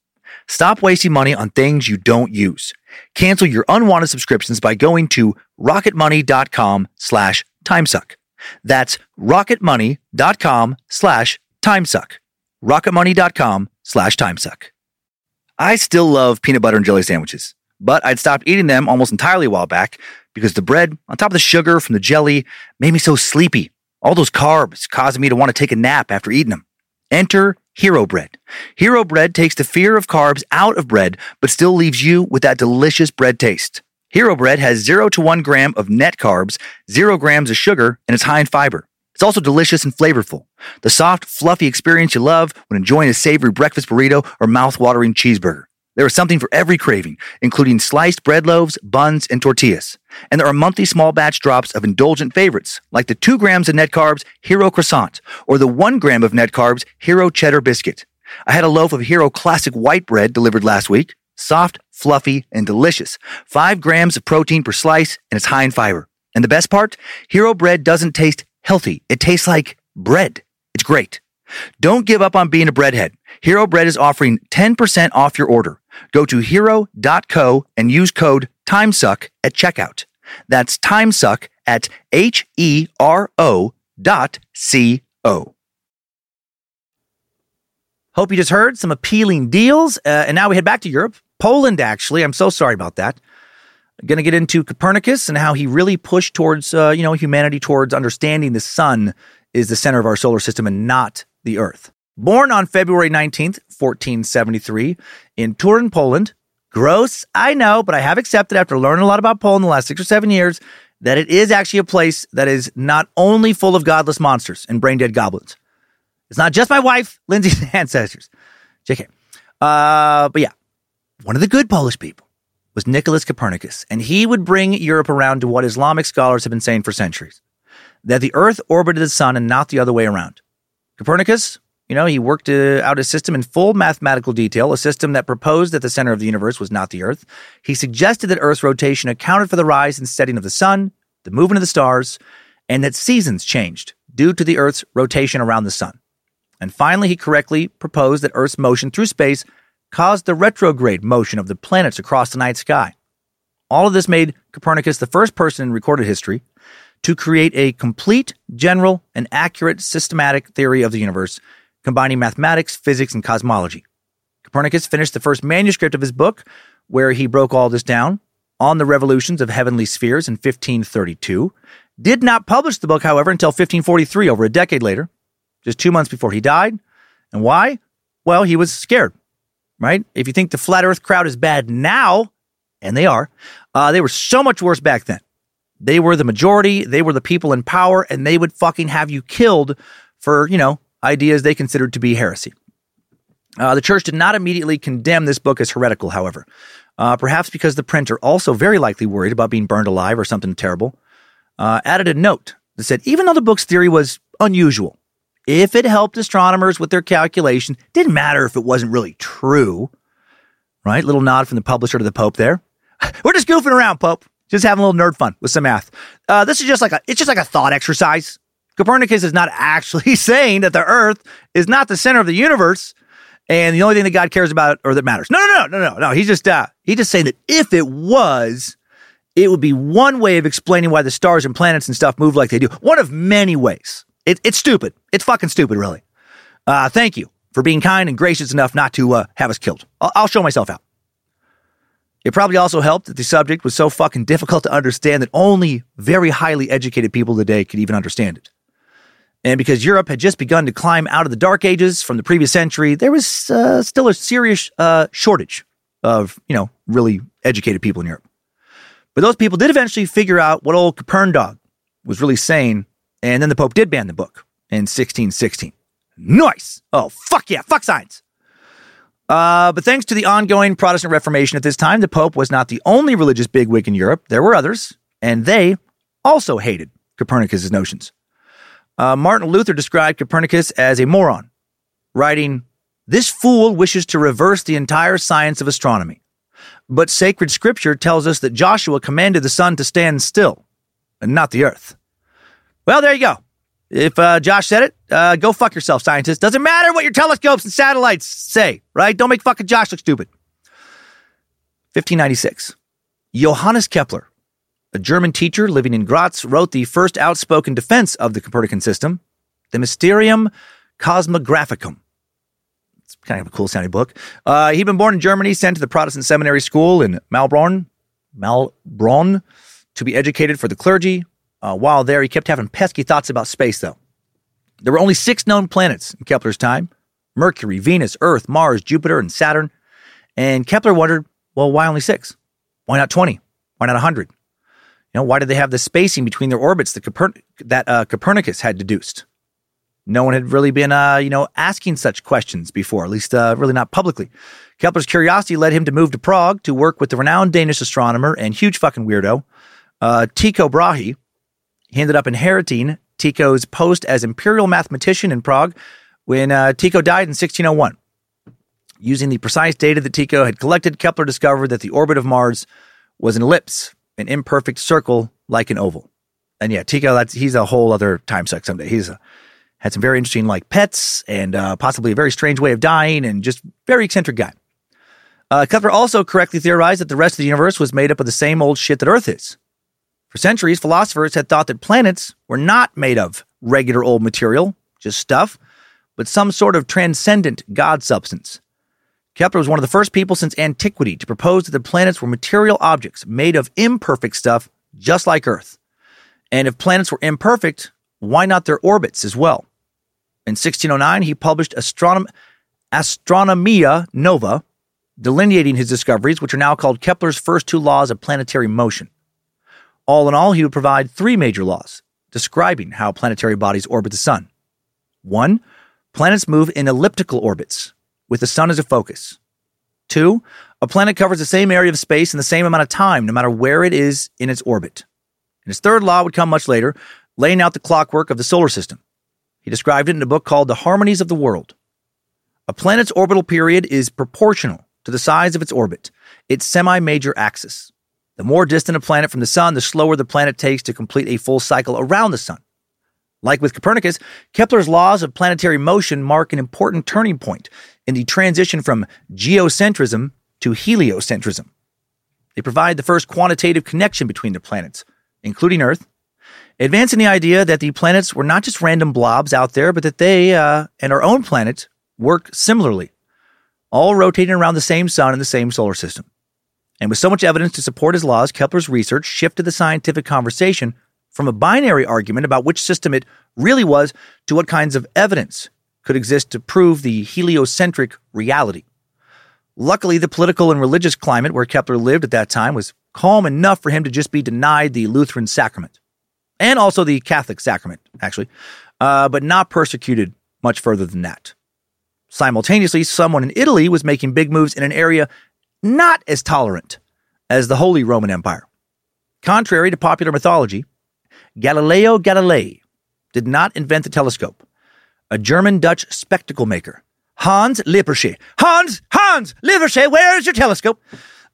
Stop wasting money on things you don't use. Cancel your unwanted subscriptions by going to rocketmoney.com slash timesuck. That's rocketmoney.com slash timesuck. rocketmoney.com slash timesuck. I still love peanut butter and jelly sandwiches, but I'd stopped eating them almost entirely a while back because the bread, on top of the sugar from the jelly, made me so sleepy. All those carbs causing me to want to take a nap after eating them. Enter Hero Bread. Hero Bread takes the fear of carbs out of bread, but still leaves you with that delicious bread taste. Hero Bread has 0 to 1 gram of net carbs, 0 grams of sugar, and it's high in fiber. It's also delicious and flavorful. The soft, fluffy experience you love when enjoying a savory breakfast burrito or mouth-watering cheeseburger. There is something for every craving, including sliced bread loaves, buns, and tortillas. And there are monthly small batch drops of indulgent favorites, like the 2 grams of net carbs Hero Croissant or the 1 gram of net carbs Hero Cheddar Biscuit. I had a loaf of Hero Classic White Bread delivered last week. Soft, fluffy, and delicious. 5 grams of protein per slice, and it's high in fiber. And the best part? Hero Bread doesn't taste healthy. It tastes like bread. It's great. Don't give up on being a breadhead. Hero Bread is offering 10% off your order. Go to hero.co and use code TIMESUCK at checkout. That's TIMESUCK at H E R O dot C O. Hope you just heard some appealing deals. Uh, and now we head back to Europe. Poland, actually. I'm so sorry about that. Going to get into Copernicus and how he really pushed towards, uh, you know, humanity towards understanding the sun is the center of our solar system and not the Earth. Born on February 19th, 1473, in Turin, Poland. Gross, I know, but I have accepted after learning a lot about Poland the last six or seven years that it is actually a place that is not only full of godless monsters and brain dead goblins. It's not just my wife, Lindsay's <laughs> ancestors. JK. Uh, but yeah, one of the good Polish people was Nicholas Copernicus, and he would bring Europe around to what Islamic scholars have been saying for centuries that the earth orbited the sun and not the other way around. Copernicus, you know, he worked uh, out a system in full mathematical detail, a system that proposed that the center of the universe was not the earth. He suggested that Earth's rotation accounted for the rise and setting of the sun, the movement of the stars, and that seasons changed due to the Earth's rotation around the sun. And finally, he correctly proposed that Earth's motion through space caused the retrograde motion of the planets across the night sky. All of this made Copernicus the first person in recorded history to create a complete, general, and accurate systematic theory of the universe, combining mathematics, physics, and cosmology. Copernicus finished the first manuscript of his book, where he broke all this down on the revolutions of heavenly spheres in 1532. Did not publish the book, however, until 1543, over a decade later, just two months before he died. And why? Well, he was scared, right? If you think the flat earth crowd is bad now, and they are, uh, they were so much worse back then. They were the majority, they were the people in power, and they would fucking have you killed for, you know, ideas they considered to be heresy. Uh, the church did not immediately condemn this book as heretical, however, uh, perhaps because the printer, also very likely worried about being burned alive or something terrible, uh, added a note that said even though the book's theory was unusual, if it helped astronomers with their calculation, didn't matter if it wasn't really true. Right? Little nod from the publisher to the Pope there. <laughs> We're just goofing around, Pope. Just having a little nerd fun with some math. Uh, this is just like a, it's just like a thought exercise. Copernicus is not actually <laughs> saying that the Earth is not the center of the universe, and the only thing that God cares about or that matters. No, no, no, no, no, no. He's just, uh, he's just saying that if it was, it would be one way of explaining why the stars and planets and stuff move like they do. One of many ways. It, it's stupid. It's fucking stupid, really. Uh, thank you for being kind and gracious enough not to uh, have us killed. I'll, I'll show myself out. It probably also helped that the subject was so fucking difficult to understand that only very highly educated people today could even understand it. And because Europe had just begun to climb out of the dark ages from the previous century, there was uh, still a serious uh, shortage of, you know, really educated people in Europe. But those people did eventually figure out what old Coperndog was really saying, and then the Pope did ban the book in 1616. Nice! Oh, fuck yeah, fuck science! Uh, but thanks to the ongoing Protestant Reformation at this time, the Pope was not the only religious bigwig in Europe. There were others, and they also hated Copernicus' notions. Uh, Martin Luther described Copernicus as a moron, writing, This fool wishes to reverse the entire science of astronomy. But sacred scripture tells us that Joshua commanded the sun to stand still, and not the earth. Well, there you go. If uh, Josh said it, uh, go fuck yourself, scientists. Doesn't matter what your telescopes and satellites say, right? Don't make fucking Josh look stupid. 1596. Johannes Kepler, a German teacher living in Graz, wrote the first outspoken defense of the Copernican system, the Mysterium Cosmographicum. It's kind of a cool sounding book. Uh, he'd been born in Germany, sent to the Protestant seminary school in Maulbronn, Maulbronn, to be educated for the clergy. Uh, while there, he kept having pesky thoughts about space, though. There were only six known planets in Kepler's time Mercury, Venus, Earth, Mars, Jupiter, and Saturn. And Kepler wondered, well, why only six? Why not 20 Why not 100? You know, why did they have the spacing between their orbits that, Coper- that uh, Copernicus had deduced? No one had really been, uh, you know, asking such questions before, at least uh, really not publicly. Kepler's curiosity led him to move to Prague to work with the renowned Danish astronomer and huge fucking weirdo, uh, Tycho Brahe. He ended up inheriting Tycho's post as imperial mathematician in Prague when uh, Tycho died in 1601. Using the precise data that Tycho had collected, Kepler discovered that the orbit of Mars was an ellipse, an imperfect circle like an oval. And yeah, Tycho, that's, he's a whole other time suck someday. He's a, had some very interesting like pets and uh, possibly a very strange way of dying and just very eccentric guy. Uh, Kepler also correctly theorized that the rest of the universe was made up of the same old shit that Earth is. For centuries, philosophers had thought that planets were not made of regular old material, just stuff, but some sort of transcendent God substance. Kepler was one of the first people since antiquity to propose that the planets were material objects made of imperfect stuff, just like Earth. And if planets were imperfect, why not their orbits as well? In 1609, he published Astronom- Astronomia Nova, delineating his discoveries, which are now called Kepler's first two laws of planetary motion. All in all, he would provide three major laws describing how planetary bodies orbit the sun. One, planets move in elliptical orbits, with the sun as a focus. Two, a planet covers the same area of space in the same amount of time, no matter where it is in its orbit. And his third law would come much later, laying out the clockwork of the solar system. He described it in a book called The Harmonies of the World. A planet's orbital period is proportional to the size of its orbit, its semi major axis. The more distant a planet from the sun, the slower the planet takes to complete a full cycle around the sun. Like with Copernicus, Kepler's laws of planetary motion mark an important turning point in the transition from geocentrism to heliocentrism. They provide the first quantitative connection between the planets, including Earth, advancing the idea that the planets were not just random blobs out there, but that they uh, and our own planet work similarly, all rotating around the same sun in the same solar system. And with so much evidence to support his laws, Kepler's research shifted the scientific conversation from a binary argument about which system it really was to what kinds of evidence could exist to prove the heliocentric reality. Luckily, the political and religious climate where Kepler lived at that time was calm enough for him to just be denied the Lutheran sacrament and also the Catholic sacrament, actually, uh, but not persecuted much further than that. Simultaneously, someone in Italy was making big moves in an area not as tolerant as the Holy Roman Empire. Contrary to popular mythology, Galileo Galilei did not invent the telescope. A German Dutch spectacle maker, Hans Lippershey, Hans, Hans Lippershey, where is your telescope?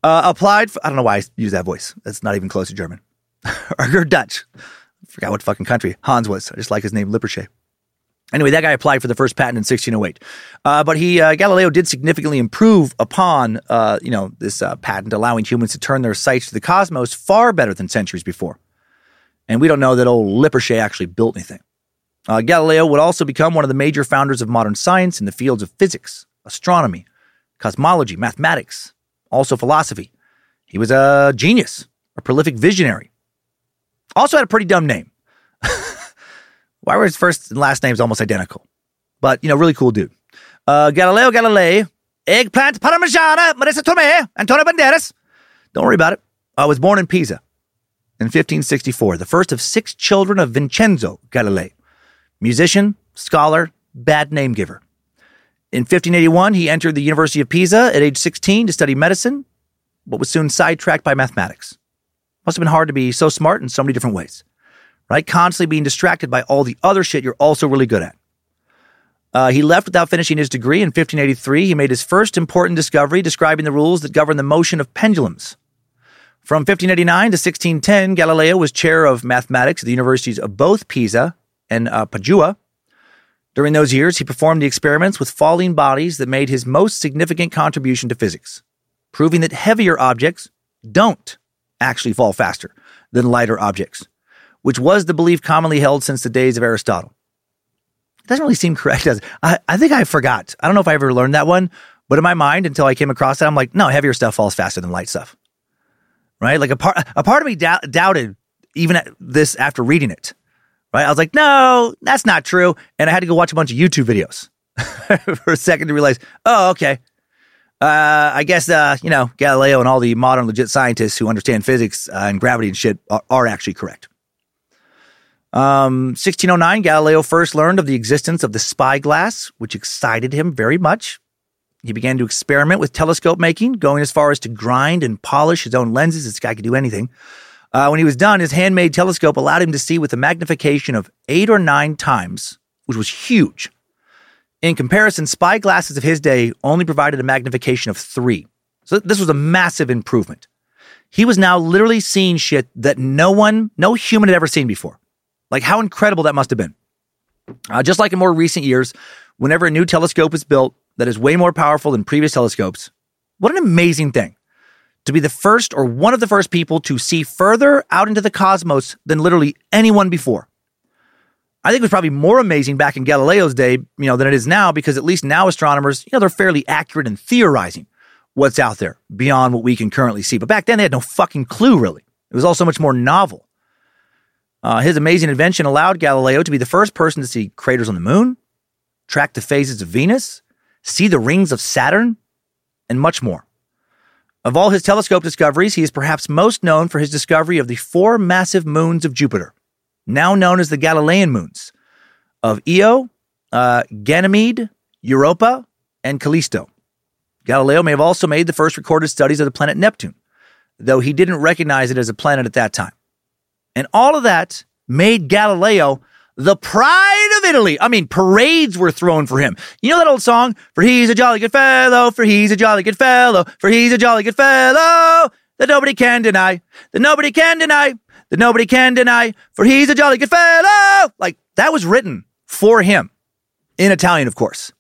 Uh, applied, for, I don't know why I use that voice. That's not even close to German. <laughs> or Dutch. I forgot what fucking country Hans was. I just like his name, Lippershey. Anyway, that guy applied for the first patent in 1608. Uh, but he, uh, Galileo did significantly improve upon, uh, you know, this uh, patent, allowing humans to turn their sights to the cosmos far better than centuries before. And we don't know that old Lippershey actually built anything. Uh, Galileo would also become one of the major founders of modern science in the fields of physics, astronomy, cosmology, mathematics, also philosophy. He was a genius, a prolific visionary. Also had a pretty dumb name. Why were his first and last names almost identical? But, you know, really cool dude. Uh, Galileo Galilei, eggplant parmigiana, Marisa Tomei, Antonio Banderas. Don't worry about it. I was born in Pisa in 1564, the first of six children of Vincenzo Galilei, musician, scholar, bad name giver. In 1581, he entered the University of Pisa at age 16 to study medicine, but was soon sidetracked by mathematics. Must have been hard to be so smart in so many different ways, right? Constantly being distracted by all the other shit you're also really good at. Uh, he left without finishing his degree in 1583. He made his first important discovery describing the rules that govern the motion of pendulums. From 1589 to 1610, Galileo was chair of mathematics at the universities of both Pisa and uh, Padua. During those years, he performed the experiments with falling bodies that made his most significant contribution to physics, proving that heavier objects don't actually fall faster than lighter objects, which was the belief commonly held since the days of Aristotle. It doesn't really seem correct. As I, I think I forgot. I don't know if I ever learned that one, but in my mind, until I came across it, I'm like, no, heavier stuff falls faster than light stuff right? Like a part, a part of me doubt, doubted even this after reading it, right? I was like, no, that's not true. And I had to go watch a bunch of YouTube videos <laughs> for a second to realize, oh, okay. Uh, I guess, uh, you know, Galileo and all the modern legit scientists who understand physics uh, and gravity and shit are, are actually correct. Um, 1609, Galileo first learned of the existence of the spyglass, which excited him very much. He began to experiment with telescope making, going as far as to grind and polish his own lenses. This guy could do anything. Uh, when he was done, his handmade telescope allowed him to see with a magnification of eight or nine times, which was huge. In comparison, spyglasses of his day only provided a magnification of three. So this was a massive improvement. He was now literally seeing shit that no one, no human had ever seen before. Like how incredible that must have been. Uh, just like in more recent years, whenever a new telescope is built that is way more powerful than previous telescopes, what an amazing thing to be the first or one of the first people to see further out into the cosmos than literally anyone before. I think it was probably more amazing back in Galileo's day, you know, than it is now because at least now astronomers, you know, they're fairly accurate in theorizing what's out there beyond what we can currently see. But back then they had no fucking clue really. It was all so much more novel. Uh, his amazing invention allowed Galileo to be the first person to see craters on the moon, track the phases of Venus, see the rings of Saturn, and much more. Of all his telescope discoveries, he is perhaps most known for his discovery of the four massive moons of Jupiter now known as the Galilean moons of Io, uh, Ganymede, Europa, and Callisto. Galileo may have also made the first recorded studies of the planet Neptune, though he didn't recognize it as a planet at that time. And all of that made Galileo the pride of Italy. I mean, parades were thrown for him. You know that old song? For he's a jolly good fellow, for he's a jolly good fellow, for he's a jolly good fellow that nobody can deny, that nobody can deny that nobody can deny, for he's a jolly good fellow. Like that was written for him in Italian, of course.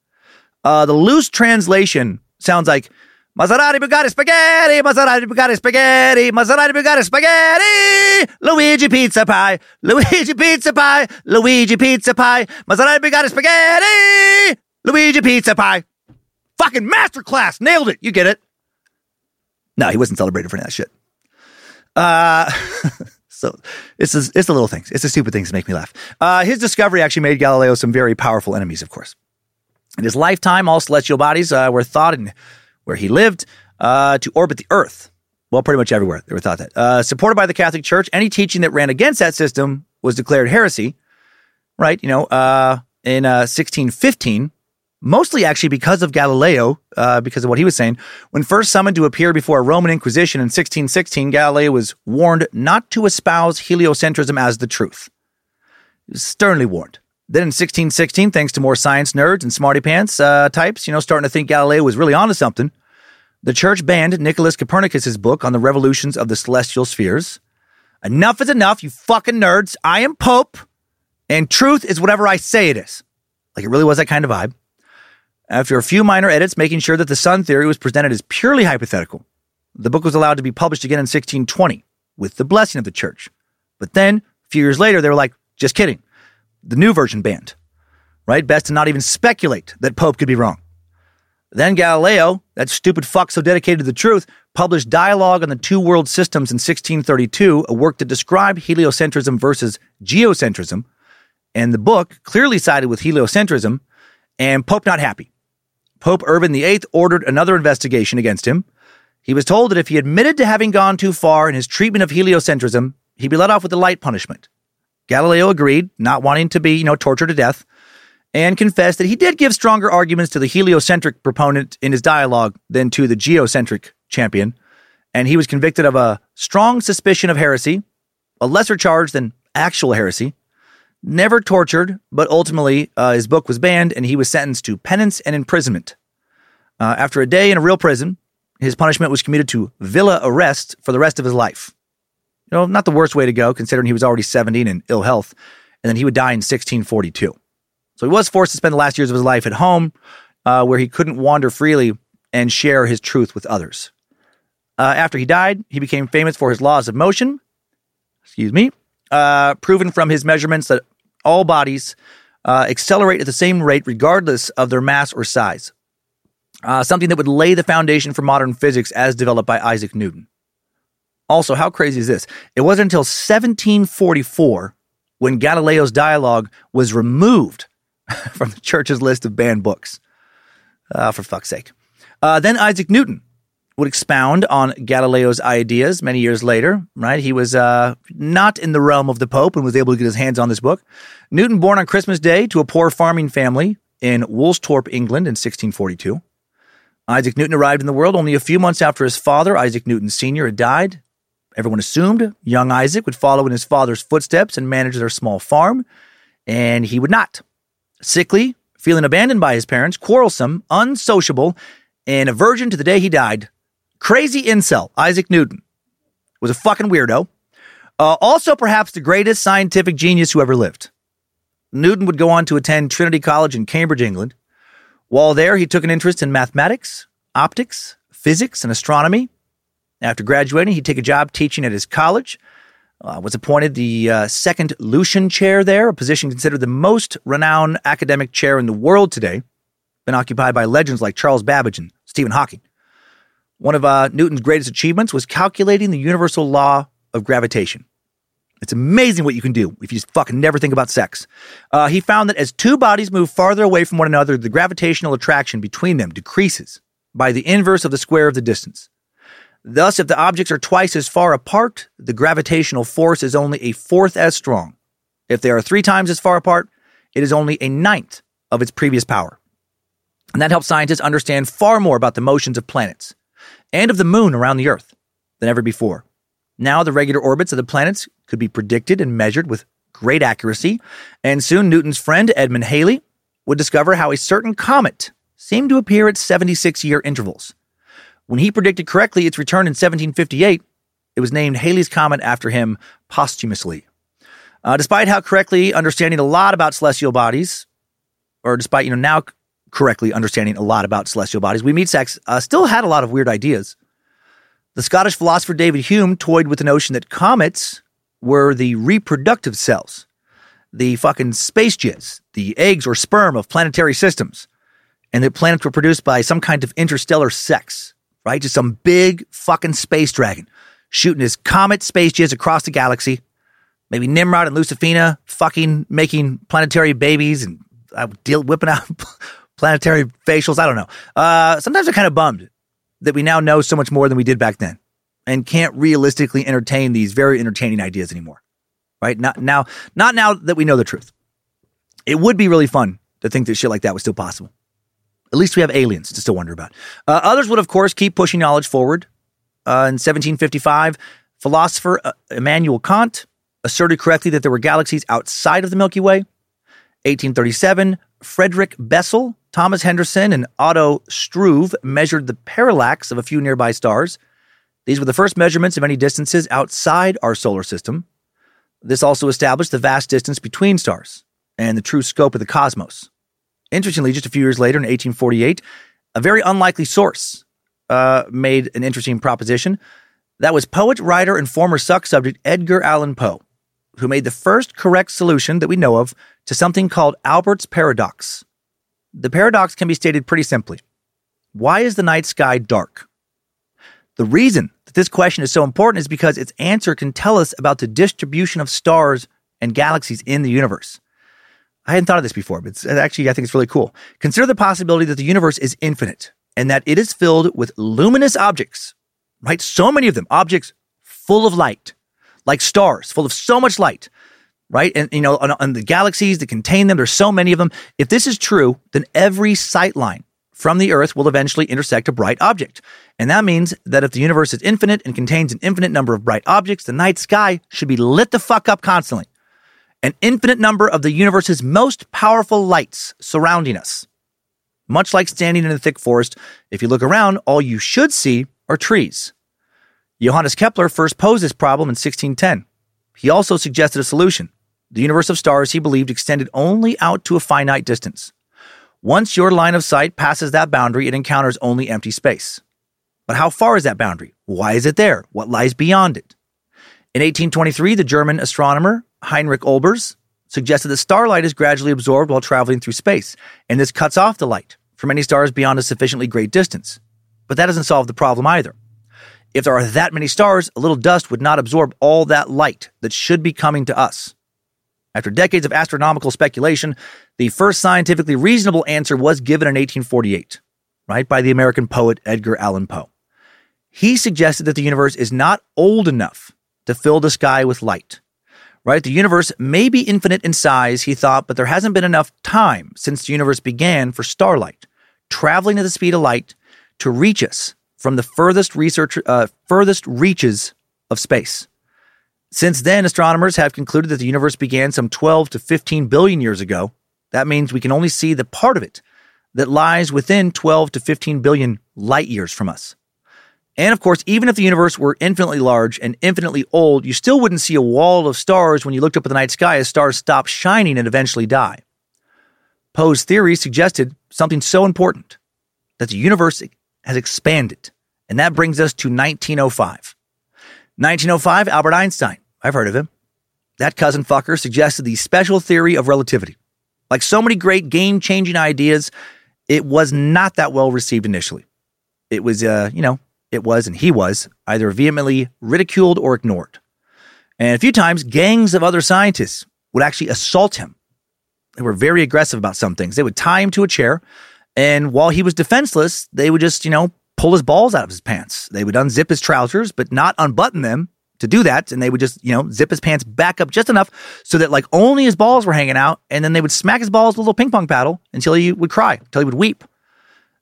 Uh, the loose translation sounds like Maserati Bugatti Spaghetti, Maserati Bugatti Spaghetti, Maserati Bugatti Spaghetti, Luigi Pizza Pie, Luigi Pizza Pie, Luigi Pizza Pie, Maserati Bugatti Spaghetti, Luigi Pizza Pie. Fucking masterclass, nailed it. You get it. No, he wasn't celebrated for that shit. Uh, <laughs> So it's a, it's the little things. It's the stupid things that make me laugh. Uh, his discovery actually made Galileo some very powerful enemies, of course. In his lifetime, all celestial bodies uh, were thought, and where he lived, uh, to orbit the Earth. Well, pretty much everywhere they were thought that. Uh, supported by the Catholic Church, any teaching that ran against that system was declared heresy. Right? You know, uh, in 1615, uh, mostly actually because of Galileo, uh, because of what he was saying. When first summoned to appear before a Roman Inquisition in 1616, Galileo was warned not to espouse heliocentrism as the truth. Sternly warned. Then in 1616, thanks to more science nerds and smarty pants uh, types, you know, starting to think Galileo was really onto something, the church banned Nicholas Copernicus's book on the revolutions of the celestial spheres. Enough is enough, you fucking nerds. I am Pope, and truth is whatever I say it is. Like it really was that kind of vibe. After a few minor edits, making sure that the sun theory was presented as purely hypothetical, the book was allowed to be published again in 1620 with the blessing of the church. But then, a few years later, they were like, just kidding. The new version banned. Right? Best to not even speculate that Pope could be wrong. Then Galileo, that stupid fuck so dedicated to the truth, published Dialogue on the Two World Systems in 1632, a work that described heliocentrism versus geocentrism. And the book clearly sided with heliocentrism, and Pope not happy. Pope Urban VIII ordered another investigation against him. He was told that if he admitted to having gone too far in his treatment of heliocentrism, he'd be let off with a light punishment. Galileo agreed, not wanting to be, you know, tortured to death, and confessed that he did give stronger arguments to the heliocentric proponent in his dialogue than to the geocentric champion, and he was convicted of a strong suspicion of heresy, a lesser charge than actual heresy, never tortured, but ultimately uh, his book was banned and he was sentenced to penance and imprisonment. Uh, after a day in a real prison, his punishment was commuted to villa arrest for the rest of his life. You know, not the worst way to go, considering he was already 70 and in ill health, and then he would die in 1642. So he was forced to spend the last years of his life at home, uh, where he couldn't wander freely and share his truth with others. Uh, after he died, he became famous for his laws of motion. Excuse me, uh, proven from his measurements that all bodies uh, accelerate at the same rate regardless of their mass or size. Uh, something that would lay the foundation for modern physics as developed by Isaac Newton. Also, how crazy is this? It wasn't until 1744 when Galileo's dialogue was removed <laughs> from the church's list of banned books. Uh, for fuck's sake. Uh, then Isaac Newton would expound on Galileo's ideas many years later, right? He was uh, not in the realm of the Pope and was able to get his hands on this book. Newton, born on Christmas Day to a poor farming family in Woolsthorpe, England in 1642. Isaac Newton arrived in the world only a few months after his father, Isaac Newton Sr., had died. Everyone assumed young Isaac would follow in his father's footsteps and manage their small farm, and he would not. Sickly, feeling abandoned by his parents, quarrelsome, unsociable, and a virgin to the day he died, crazy incel Isaac Newton was a fucking weirdo. Uh, also, perhaps the greatest scientific genius who ever lived. Newton would go on to attend Trinity College in Cambridge, England. While there, he took an interest in mathematics, optics, physics, and astronomy. After graduating, he'd take a job teaching at his college. Uh, was appointed the uh, second Lucasian Chair there, a position considered the most renowned academic chair in the world today. Been occupied by legends like Charles Babbage and Stephen Hawking. One of uh, Newton's greatest achievements was calculating the universal law of gravitation. It's amazing what you can do if you just fucking never think about sex. Uh, he found that as two bodies move farther away from one another, the gravitational attraction between them decreases by the inverse of the square of the distance. Thus, if the objects are twice as far apart, the gravitational force is only a fourth as strong. If they are three times as far apart, it is only a ninth of its previous power. And that helps scientists understand far more about the motions of planets and of the moon around the Earth than ever before. Now, the regular orbits of the planets could be predicted and measured with great accuracy, and soon Newton's friend Edmund Halley would discover how a certain comet seemed to appear at 76 year intervals. When he predicted correctly its return in 1758, it was named Halley's Comet after him posthumously. Uh, despite how correctly understanding a lot about celestial bodies, or despite you know now correctly understanding a lot about celestial bodies, we meat sacks uh, still had a lot of weird ideas. The Scottish philosopher David Hume toyed with the notion that comets were the reproductive cells, the fucking space jizz, the eggs or sperm of planetary systems, and that planets were produced by some kind of interstellar sex, right? Just some big fucking space dragon shooting his comet space jizz across the galaxy. Maybe Nimrod and Lucifina fucking making planetary babies and uh, deal whipping out <laughs> planetary facials. I don't know. Uh, sometimes I'm kind of bummed that we now know so much more than we did back then and can't realistically entertain these very entertaining ideas anymore. Right? Not now, not now that we know the truth. It would be really fun to think that shit like that was still possible. At least we have aliens to still wonder about. Uh, others would, of course, keep pushing knowledge forward. Uh, in 1755, philosopher uh, Immanuel Kant asserted correctly that there were galaxies outside of the Milky Way. 1837, Frederick Bessel, Thomas Henderson, and Otto Struve measured the parallax of a few nearby stars. These were the first measurements of any distances outside our solar system. This also established the vast distance between stars and the true scope of the cosmos. Interestingly, just a few years later, in 1848, a very unlikely source uh, made an interesting proposition. That was poet, writer, and former suck subject Edgar Allan Poe, who made the first correct solution that we know of to something called Olbers' paradox. The paradox can be stated pretty simply Why is the night sky dark? The reason that this question is so important is because its answer can tell us about the distribution of stars and galaxies in the universe. I hadn't thought of this before, but actually, I think it's really cool. Consider the possibility that the universe is infinite and that it is filled with luminous objects, right? So many of them, objects full of light, like stars, full of so much light, right? And, you know, on, on the galaxies that contain them, there's so many of them. If this is true, then every sight line from the Earth will eventually intersect a bright object. And that means that if the universe is infinite and contains an infinite number of bright objects, the night sky should be lit the fuck up constantly. An infinite number of the universe's most powerful lights surrounding us. Much like standing in a thick forest, if you look around, all you should see are trees. Johannes Kepler first posed this problem in 1610. He also suggested a solution. The universe of stars, he believed, extended only out to a finite distance. Once your line of sight passes that boundary, it encounters only empty space. But how far is that boundary? Why is it there? What lies beyond it? In 1823, the German astronomer Heinrich Olbers suggested that starlight is gradually absorbed while traveling through space, and this cuts off the light from any stars beyond a sufficiently great distance. But that doesn't solve the problem either. If there are that many stars, a little dust would not absorb all that light that should be coming to us. After decades of astronomical speculation, the first scientifically reasonable answer was given in 1848. right, by the American poet Edgar Allan Poe. He suggested that the universe is not old enough to fill the sky with light. Right? The universe may be infinite in size, he thought, but there hasn't been enough time since the universe began for starlight, traveling at the speed of light, to reach us from the furthest research, uh, furthest reaches of space. Since then, astronomers have concluded that the universe began some 12 to 15 billion years ago. That means we can only see the part of it that lies within 12 to 15 billion light years from us. And of course, even if the universe were infinitely large and infinitely old, you still wouldn't see a wall of stars when you looked up at the night sky as stars stop shining and eventually die. Poe's theory suggested something so important that the universe has expanded. And that brings us to 1905. 1905, Albert Einstein. I've heard of him. That cousin fucker suggested the special theory of relativity. Like so many great game changing ideas, it was not that well received initially. It was, uh, you know, it was, and he was, either vehemently ridiculed or ignored. And a few times, gangs of other scientists would actually assault him. They were very aggressive about some things. They would tie him to a chair, and while he was defenseless, they would just, you know, pull his balls out of his pants. They would unzip his trousers, but not unbutton them to do that. And they would just, you know, zip his pants back up just enough so that like only his balls were hanging out. And then they would smack his balls with a little ping pong paddle until he would cry, until he would weep.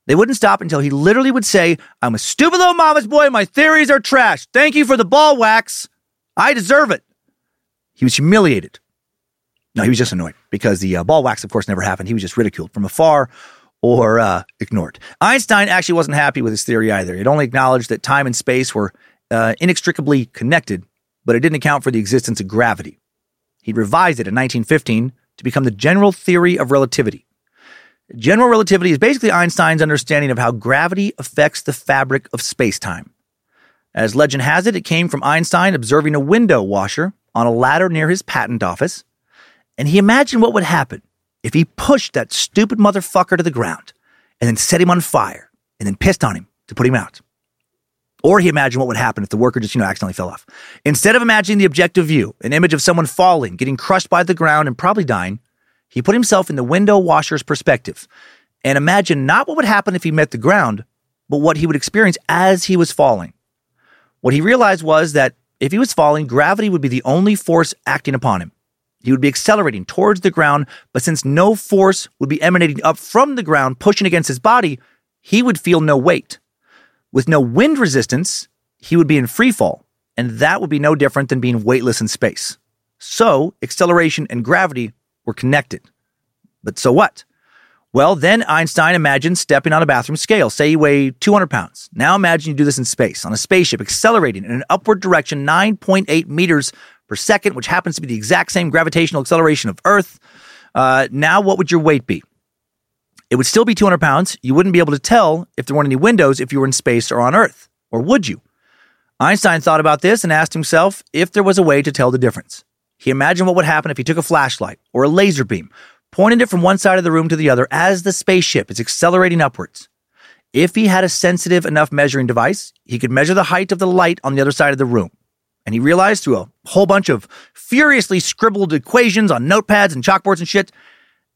They wouldn't stop until he literally would say, I'm a stupid little mama's boy. My theories are trash. Thank you for the ball wax. I deserve it. He was humiliated. No, he was just annoyed because the uh, ball wax, of course, never happened. He was just ridiculed from afar or uh, ignored. Einstein actually wasn't happy with his theory either. It only acknowledged that time and space were uh, inextricably connected, but it didn't account for the existence of gravity. He revised it in 1915 to become the general theory of relativity. General relativity is basically Einstein's understanding of how gravity affects the fabric of space-time. As legend has it, it came from Einstein observing a window washer on a ladder near his patent office, and he imagined what would happen if he pushed that stupid motherfucker to the ground and then set him on fire and then pissed on him to put him out. Or he imagined what would happen if the worker just, you know, accidentally fell off. Instead of imagining the objective view, an image of someone falling, getting crushed by the ground, and probably dying, he put himself in the window washer's perspective and imagined not what would happen if he met the ground, but what he would experience as he was falling. What he realized was that if he was falling, gravity would be the only force acting upon him. He would be accelerating towards the ground, but since no force would be emanating up from the ground, pushing against his body, he would feel no weight. With no wind resistance, he would be in free fall, and that would be no different than being weightless in space. So, acceleration and gravity were connected. But so what? Well, then Einstein imagined stepping on a bathroom scale. Say you weigh 200 pounds. Now imagine you do this in space, on a spaceship, accelerating in an upward direction 9.8 meters per second, which happens to be the exact same gravitational acceleration of Earth. Uh, now, what would your weight be? It would still be 200 pounds. You wouldn't be able to tell if there weren't any windows if you were in space or on Earth. Or would you? Einstein thought about this and asked himself if there was a way to tell the difference. He imagined what would happen if he took a flashlight or a laser beam, pointed it from one side of the room to the other as the spaceship is accelerating upwards. If he had a sensitive enough measuring device, he could measure the height of the light on the other side of the room. And he realized through a whole bunch of furiously scribbled equations on notepads and chalkboards and shit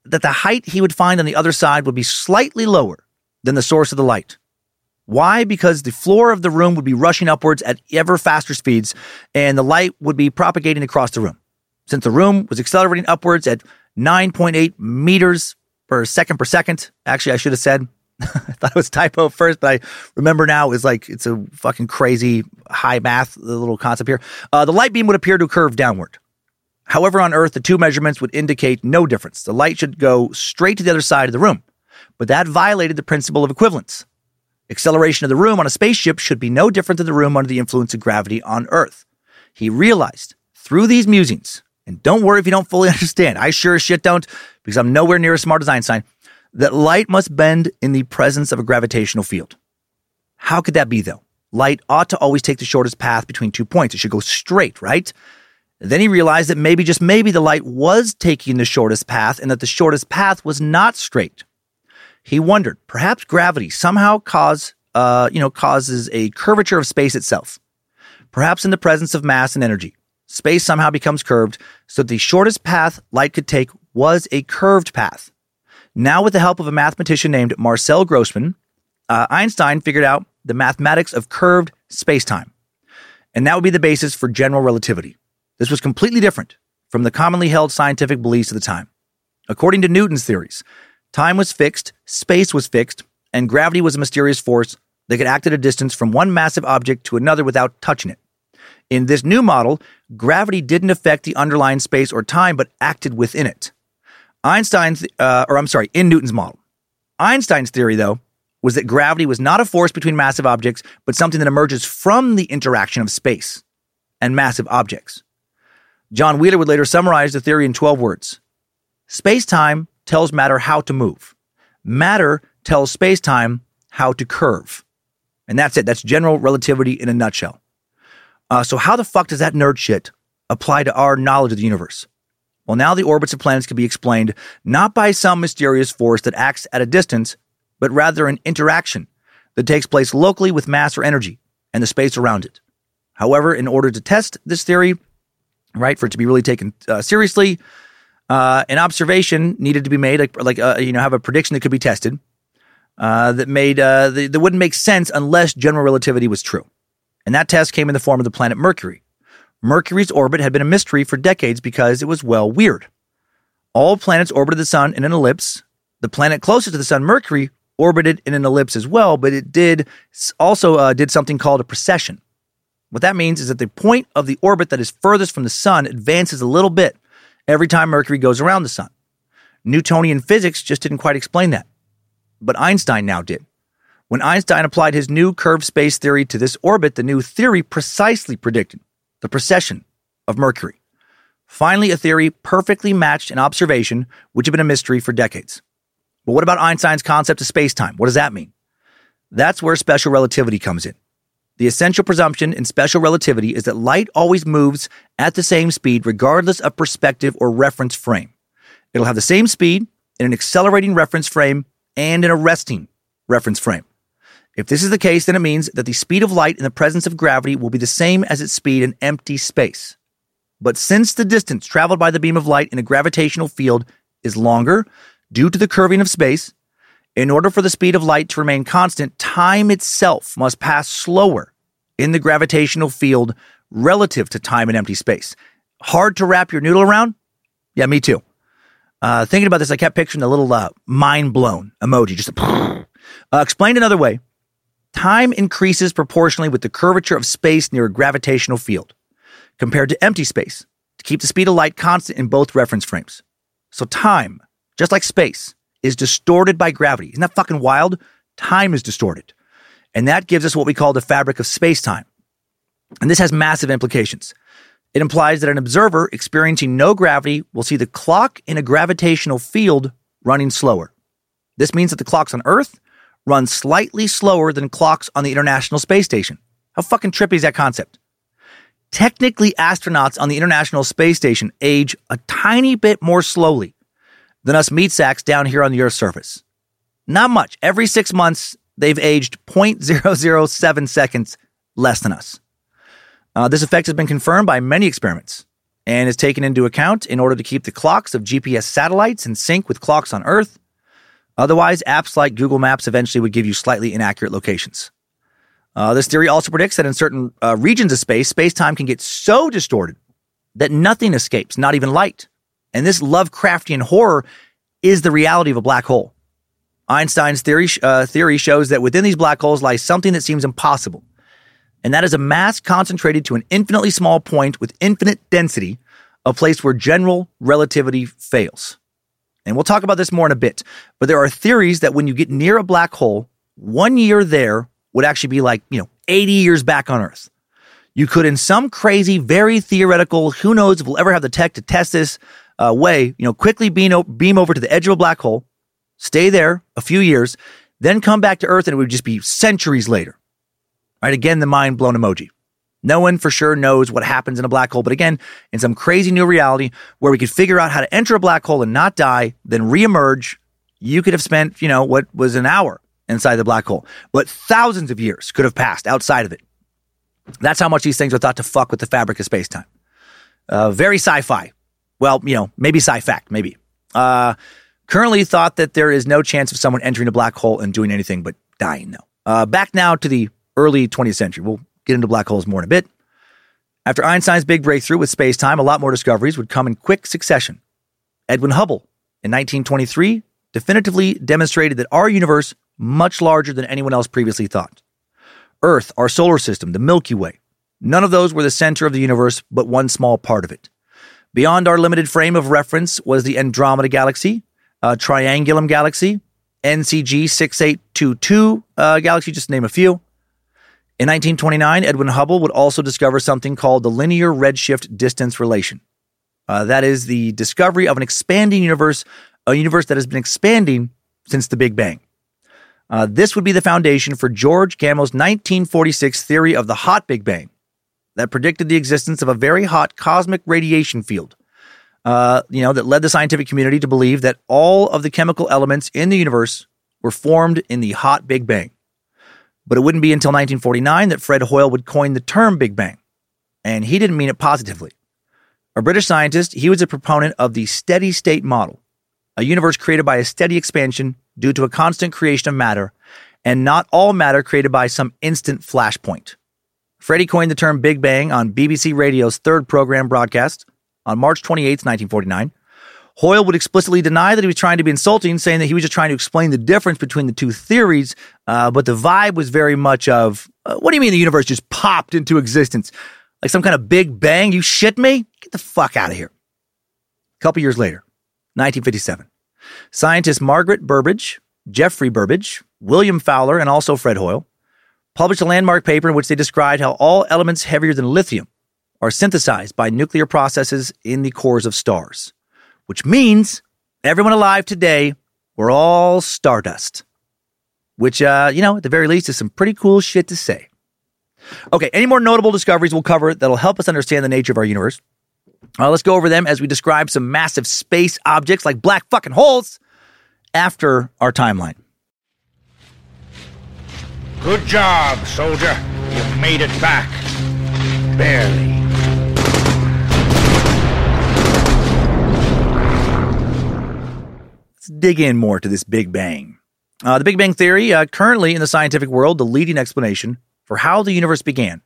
that the height he would find on the other side would be slightly lower than the source of the light. Why? Because the floor of the room would be rushing upwards at ever faster speeds and the light would be propagating across the room. Since the room was accelerating upwards at 9.8 meters per second per second, actually, I should have said, <laughs> I thought it was typo first, but I remember now it's like it's a fucking crazy high math little concept here. Uh, the light beam would appear to curve downward. However, on Earth, the two measurements would indicate no difference. The light should go straight to the other side of the room, but that violated the principle of equivalence. Acceleration of the room on a spaceship should be no different than the room under the influence of gravity on Earth. He realized through these musings and don't worry if you don't fully <laughs> understand. I sure as shit don't, because I'm nowhere near as smart as Einstein, that light must bend in the presence of a gravitational field. How could that be, though? Light ought to always take the shortest path between two points. It should go straight, right? Then he realized that maybe, just maybe, the light was taking the shortest path and that the shortest path was not straight. He wondered, perhaps gravity somehow cause, uh, you know, causes a curvature of space itself. Perhaps in the presence of mass and energy space somehow becomes curved, so the shortest path light could take was a curved path. Now, with the help of a mathematician named Marcel Grossmann, uh, Einstein figured out the mathematics of curved spacetime. And that would be the basis for general relativity. This was completely different from the commonly held scientific beliefs of the time. According to Newton's theories, time was fixed, space was fixed, and gravity was a mysterious force that could act at a distance from one massive object to another without touching it. In this new model, gravity didn't affect the underlying space or time, but acted within it. Einstein's, uh, or I'm sorry, in Newton's model. Einstein's theory, though, was that gravity was not a force between massive objects, but something that emerges from the interaction of space and massive objects. John Wheeler would later summarize the theory in 12 words Space time tells matter how to move, matter tells space time how to curve. And that's it. That's general relativity in a nutshell. Uh, so, how the fuck does that nerd shit apply to our knowledge of the universe? Well, now the orbits of planets can be explained not by some mysterious force that acts at a distance, but rather an interaction that takes place locally with mass or energy and the space around it. However, in order to test this theory, right, for it to be really taken uh, seriously, uh, an observation needed to be made, like, like uh, you know, have a prediction that could be tested uh, that made uh, that wouldn't make sense unless general relativity was true. And that test came in the form of the planet Mercury. Mercury's orbit had been a mystery for decades because it was, well, weird. All planets orbited the sun in an ellipse. The planet closest to the sun, Mercury, orbited in an ellipse as well, but it did also uh, did something called a precession. What that means is that the point of the orbit that is furthest from the sun advances a little bit every time Mercury goes around the sun. Newtonian physics just didn't quite explain that, but Einstein now did. When Einstein applied his new curved space theory to this orbit, the new theory precisely predicted the precession of Mercury. Finally, a theory perfectly matched an observation which had been a mystery for decades. But what about Einstein's concept of space-time? What does that mean? That's where special relativity comes in. The essential presumption in special relativity is that light always moves at the same speed regardless of perspective or reference frame. It'll have the same speed in an accelerating reference frame and in a resting reference frame. If this is the case, then it means that the speed of light in the presence of gravity will be the same as its speed in empty space. But since the distance traveled by the beam of light in a gravitational field is longer due to the curving of space, in order for the speed of light to remain constant, time itself must pass slower in the gravitational field relative to time in empty space. Hard to wrap your noodle around? Yeah, me too. Uh, thinking about this, I kept picturing the little uh, mind blown emoji. Just a, <laughs> uh, explained another way time increases proportionally with the curvature of space near a gravitational field compared to empty space to keep the speed of light constant in both reference frames. So time, just like space, is distorted by gravity. Isn't that fucking wild? Time is distorted. And that gives us what we call the fabric of space time. And this has massive implications. It implies that an observer experiencing no gravity will see the clock in a gravitational field running slower. This means that the clocks on Earth run slightly slower than clocks on the International Space Station. How fucking trippy is that concept? Technically, astronauts on the International Space Station age a tiny bit more slowly than us meat sacks down here on the Earth's surface. Not much. Every six months, they've aged 0.007 seconds less than us. Uh, this effect has been confirmed by many experiments and is taken into account in order to keep the clocks of GPS satellites in sync with clocks on Earth Otherwise, apps like Google Maps eventually would give you slightly inaccurate locations. Uh, this theory also predicts that in certain uh, regions of space, space time can get so distorted that nothing escapes, not even light. And this Lovecraftian horror is the reality of a black hole. Einstein's theory, uh, theory shows that within these black holes lies something that seems impossible, and that is a mass concentrated to an infinitely small point with infinite density, a place where general relativity fails. And we'll talk about this more in a bit. But there are theories that when you get near a black hole, one year there would actually be like, you know, 80 years back on Earth. You could, in some crazy, very theoretical, who knows if we'll ever have the tech to test this uh, way, you know, quickly beam, beam over to the edge of a black hole, stay there a few years, then come back to Earth and it would just be centuries later. Right? Again, the mind blown emoji. No one for sure knows what happens in a black hole, but again, in some crazy new reality where we could figure out how to enter a black hole and not die, then reemerge, you could have spent, you know, what was an hour inside the black hole, but thousands of years could have passed outside of it. That's how much these things are thought to fuck with the fabric of space time. Uh, very sci fi. Well, you know, maybe sci fact, maybe. Uh, currently thought that there is no chance of someone entering a black hole and doing anything but dying, though. Uh, back now to the early 20th century. We'll get into black holes more in a bit. After Einstein's big breakthrough with space time, a lot more discoveries would come in quick succession. Edwin Hubble in 1923 definitively demonstrated that our universe much larger than anyone else previously thought. Earth, our solar system, the Milky Way, none of those were the center of the universe, but one small part of it. Beyond our limited frame of reference was the Andromeda Galaxy, a Triangulum Galaxy, NCG 6822 uh, Galaxy, just to name a few. In 1929, Edwin Hubble would also discover something called the linear redshift distance relation. Uh, that is the discovery of an expanding universe, a universe that has been expanding since the Big Bang. Uh, this would be the foundation for George Gamow's 1946 theory of the hot Big Bang that predicted the existence of a very hot cosmic radiation field. Uh, you know, that led the scientific community to believe that all of the chemical elements in the universe were formed in the hot Big Bang. But it wouldn't be until 1949 that Fred Hoyle would coin the term Big Bang. And he didn't mean it positively. A British scientist, he was a proponent of the steady state model, a universe created by a steady expansion due to a constant creation of matter, and not all matter created by some instant flashpoint. Freddie coined the term Big Bang on BBC Radio's third program broadcast on March 28, 1949. Hoyle would explicitly deny that he was trying to be insulting, saying that he was just trying to explain the difference between the two theories. Uh, but the vibe was very much of, uh, what do you mean the universe just popped into existence? Like some kind of big bang? You shit me? Get the fuck out of here. A couple years later, 1957, scientists Margaret Burbidge, Geoffrey Burbidge, William Fowler, and also Fred Hoyle published a landmark paper in which they described how all elements heavier than lithium are synthesized by nuclear processes in the cores of stars, which means everyone alive today, we're all stardust. Which, uh, you know, at the very least, is some pretty cool shit to say. Okay, any more notable discoveries we'll cover that'll help us understand the nature of our universe? Uh, let's go over them as we describe some massive space objects like black fucking holes after our timeline. Good job, soldier. You've made it back. Barely. Dig in more to this Big Bang. Uh, the Big Bang Theory, uh, currently in the scientific world, the leading explanation for how the universe began.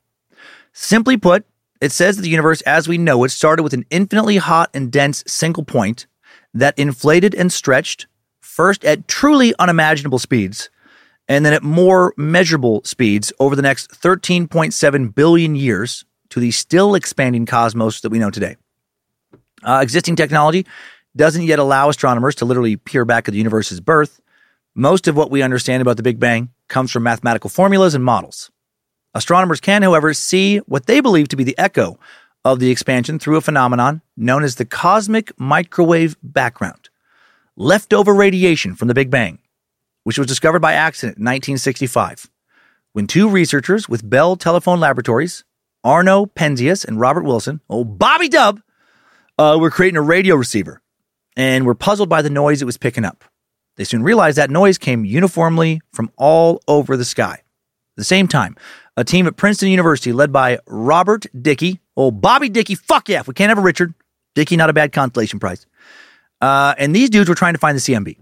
Simply put, it says that the universe as we know it started with an infinitely hot and dense single point that inflated and stretched, first at truly unimaginable speeds, and then at more measurable speeds over the next 13.7 billion years to the still expanding cosmos that we know today. Uh, existing technology doesn't yet allow astronomers to literally peer back at the universe's birth. Most of what we understand about the Big Bang comes from mathematical formulas and models. Astronomers can, however, see what they believe to be the echo of the expansion through a phenomenon known as the cosmic microwave background, leftover radiation from the Big Bang, which was discovered by accident in 1965 when two researchers with Bell Telephone Laboratories, Arno Penzias and Robert Wilson, oh Bobby Dub, uh, were creating a radio receiver and were puzzled by the noise it was picking up. They soon realized that noise came uniformly from all over the sky. At the same time, a team at Princeton University led by Robert Dickey, oh, Bobby Dickey, fuck yeah, if we can't have a Richard, Dickey not a bad consolation prize. Uh, and these dudes were trying to find the CMB.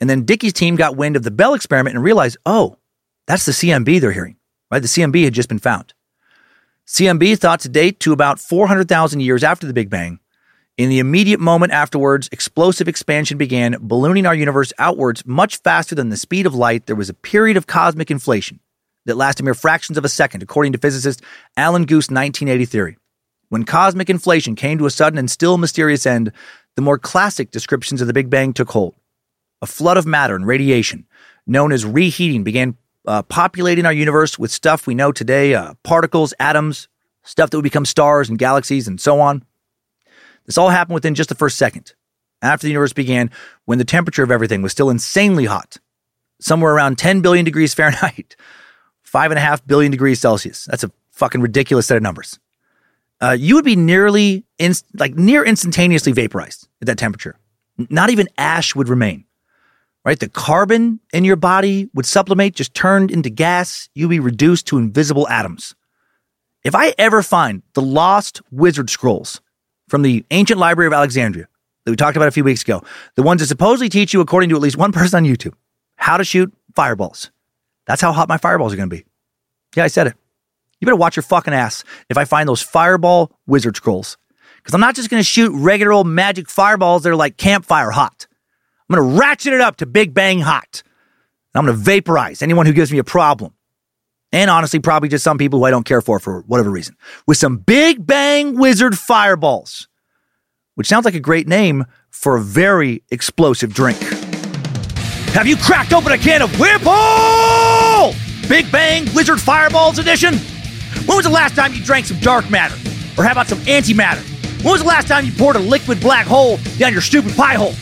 And then Dickey's team got wind of the Bell experiment and realized, oh, that's the CMB they're hearing, right? The CMB had just been found. CMB thought to date to about 400,000 years after the Big Bang in the immediate moment afterwards, explosive expansion began, ballooning our universe outwards much faster than the speed of light. There was a period of cosmic inflation that lasted mere fractions of a second, according to physicist Alan Guth's 1980 theory. When cosmic inflation came to a sudden and still mysterious end, the more classic descriptions of the Big Bang took hold. A flood of matter and radiation, known as reheating, began uh, populating our universe with stuff we know today uh, particles, atoms, stuff that would become stars and galaxies, and so on. This all happened within just the first second, after the universe began, when the temperature of everything was still insanely hot, somewhere around 10 billion degrees Fahrenheit, <laughs> five and a half billion degrees Celsius. That's a fucking ridiculous set of numbers. Uh, you would be nearly, inst- like near instantaneously vaporized at that temperature. Not even ash would remain. Right, the carbon in your body would sublimate, just turned into gas. You'd be reduced to invisible atoms. If I ever find the lost wizard scrolls from the ancient library of Alexandria that we talked about a few weeks ago, the ones that supposedly teach you, according to at least one person on YouTube, how to shoot fireballs. That's how hot my fireballs are going to be. Yeah, I said it. You better watch your fucking ass if I find those fireball wizard scrolls. Because I'm not just going to shoot regular old magic fireballs that are like campfire hot. I'm going to ratchet it up to Big Bang hot. And I'm going to vaporize anyone who gives me a problem. And honestly, probably just some people who I don't care for for whatever reason. With some Big Bang Wizard fireballs, which sounds like a great name for a very explosive drink. Have you cracked open a can of Whipple? Big Bang Wizard Fireballs Edition? When was the last time you drank some dark matter? Or how about some antimatter? When was the last time you poured a liquid black hole down your stupid pie hole?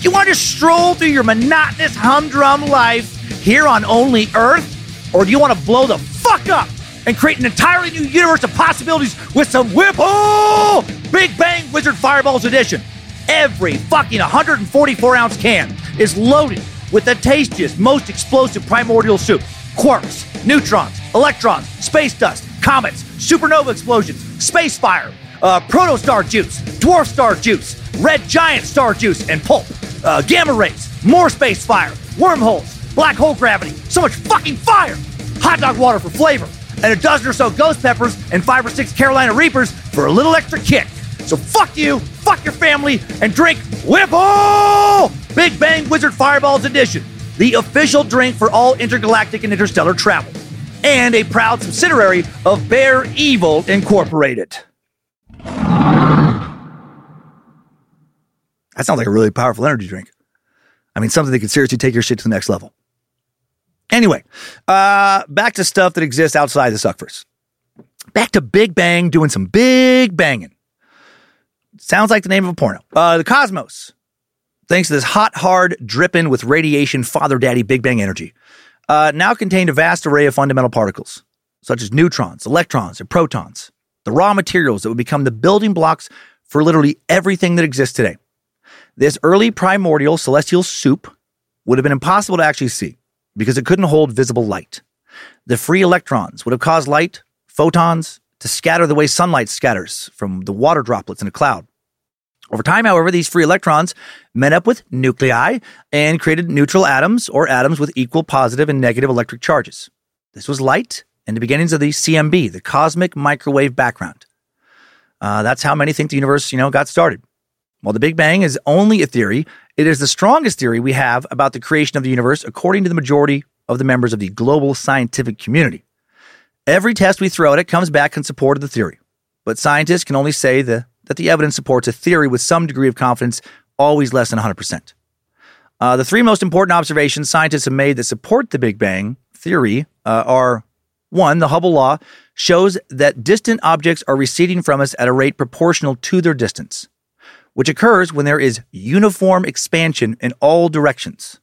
You want to stroll through your monotonous humdrum life here on only Earth? Or do you want to blow the fuck up and create an entirely new universe of possibilities with some Whipple Big Bang Wizard Fireballs Edition? Every fucking 144 ounce can is loaded with the tastiest, most explosive primordial soup quarks, neutrons, electrons, space dust, comets, supernova explosions, space fire, uh, protostar juice, dwarf star juice, red giant star juice, and pulp, uh, gamma rays, more space fire, wormholes, black hole gravity, so much fucking fire, hot dog water for flavor, and a dozen or so ghost peppers and five or six Carolina Reapers for a little extra kick. So fuck you, fuck your family, and drink Whipple! Big Bang Wizard Fireballs Edition, the official drink for all intergalactic and interstellar travel, and a proud subsidiary of Bear Evil Incorporated. That sounds like a really powerful energy drink. I mean, something that could seriously take your shit to the next level. Anyway, uh, back to stuff that exists outside the Suckverse. Back to Big Bang doing some big banging. Sounds like the name of a porno. Uh, the cosmos, thanks to this hot, hard, dripping with radiation father daddy Big Bang energy, uh, now contained a vast array of fundamental particles, such as neutrons, electrons, and protons, the raw materials that would become the building blocks for literally everything that exists today. This early primordial celestial soup would have been impossible to actually see because it couldn't hold visible light. The free electrons would have caused light, photons, to scatter the way sunlight scatters from the water droplets in a cloud. Over time, however, these free electrons met up with nuclei and created neutral atoms or atoms with equal positive and negative electric charges. This was light and the beginnings of the CMB, the cosmic microwave background. Uh, that's how many think the universe, you know, got started. While the Big Bang is only a theory, it is the strongest theory we have about the creation of the universe according to the majority of the members of the global scientific community. Every test we throw at it comes back in support of the theory, but scientists can only say the, that the evidence supports a theory with some degree of confidence, always less than 100%. Uh, the three most important observations scientists have made that support the Big Bang theory uh, are one, the Hubble law shows that distant objects are receding from us at a rate proportional to their distance, which occurs when there is uniform expansion in all directions.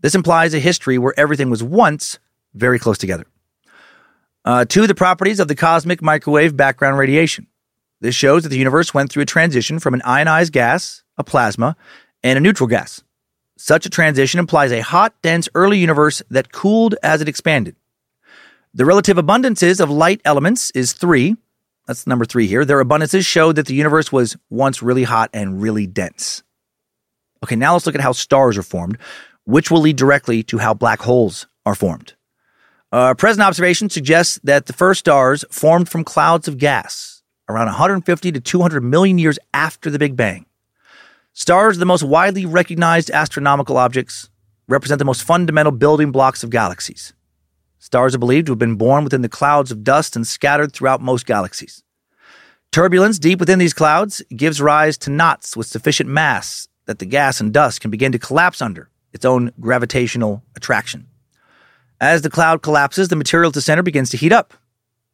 This implies a history where everything was once very close together. Uh, two, the properties of the cosmic microwave background radiation. This shows that the universe went through a transition from an ionized gas, a plasma, and a neutral gas. Such a transition implies a hot, dense early universe that cooled as it expanded. The relative abundances of light elements is three. That's number three here. Their abundances show that the universe was once really hot and really dense. Okay, now let's look at how stars are formed, which will lead directly to how black holes are formed. Uh, present observation suggests that the first stars formed from clouds of gas around 150 to 200 million years after the Big Bang. Stars, the most widely recognized astronomical objects, represent the most fundamental building blocks of galaxies. Stars are believed to have been born within the clouds of dust and scattered throughout most galaxies. Turbulence deep within these clouds gives rise to knots with sufficient mass that the gas and dust can begin to collapse under its own gravitational attraction. As the cloud collapses, the material at the center begins to heat up.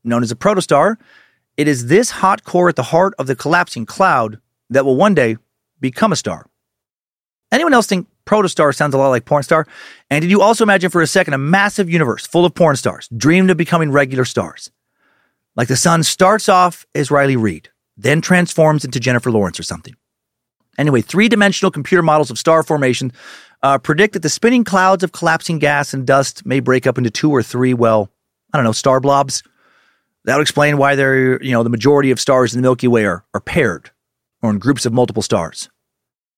Known as a protostar, it is this hot core at the heart of the collapsing cloud that will one day become a star. Anyone else think protostar sounds a lot like porn star? And did you also imagine for a second a massive universe full of porn stars, dreamed of becoming regular stars? Like the sun starts off as Riley Reid, then transforms into Jennifer Lawrence or something. Anyway, three dimensional computer models of star formation uh, predict that the spinning clouds of collapsing gas and dust may break up into two or three, well, I don't know, star blobs. That would explain why they're, you know, the majority of stars in the Milky Way are, are paired or in groups of multiple stars.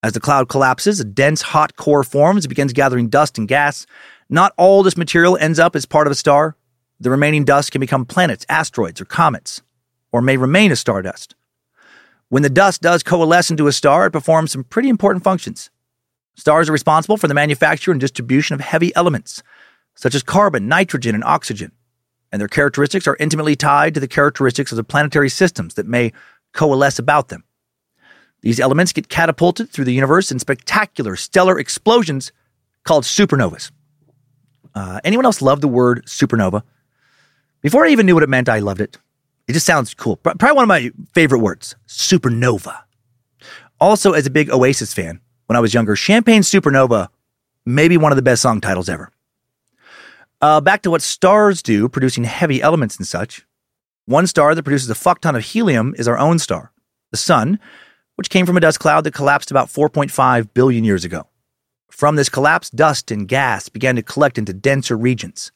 As the cloud collapses, a dense hot core forms, it begins gathering dust and gas. Not all this material ends up as part of a star. The remaining dust can become planets, asteroids, or comets, or may remain as stardust. When the dust does coalesce into a star, it performs some pretty important functions. Stars are responsible for the manufacture and distribution of heavy elements, such as carbon, nitrogen, and oxygen, and their characteristics are intimately tied to the characteristics of the planetary systems that may coalesce about them. These elements get catapulted through the universe in spectacular stellar explosions called supernovas. Uh, anyone else love the word supernova? Before I even knew what it meant, I loved it. It just sounds cool. Probably one of my favorite words, supernova. Also, as a big Oasis fan, when I was younger, Champagne Supernova, maybe one of the best song titles ever. Uh, back to what stars do, producing heavy elements and such. One star that produces a fuck ton of helium is our own star, the sun, which came from a dust cloud that collapsed about 4.5 billion years ago. From this collapse, dust and gas began to collect into denser regions.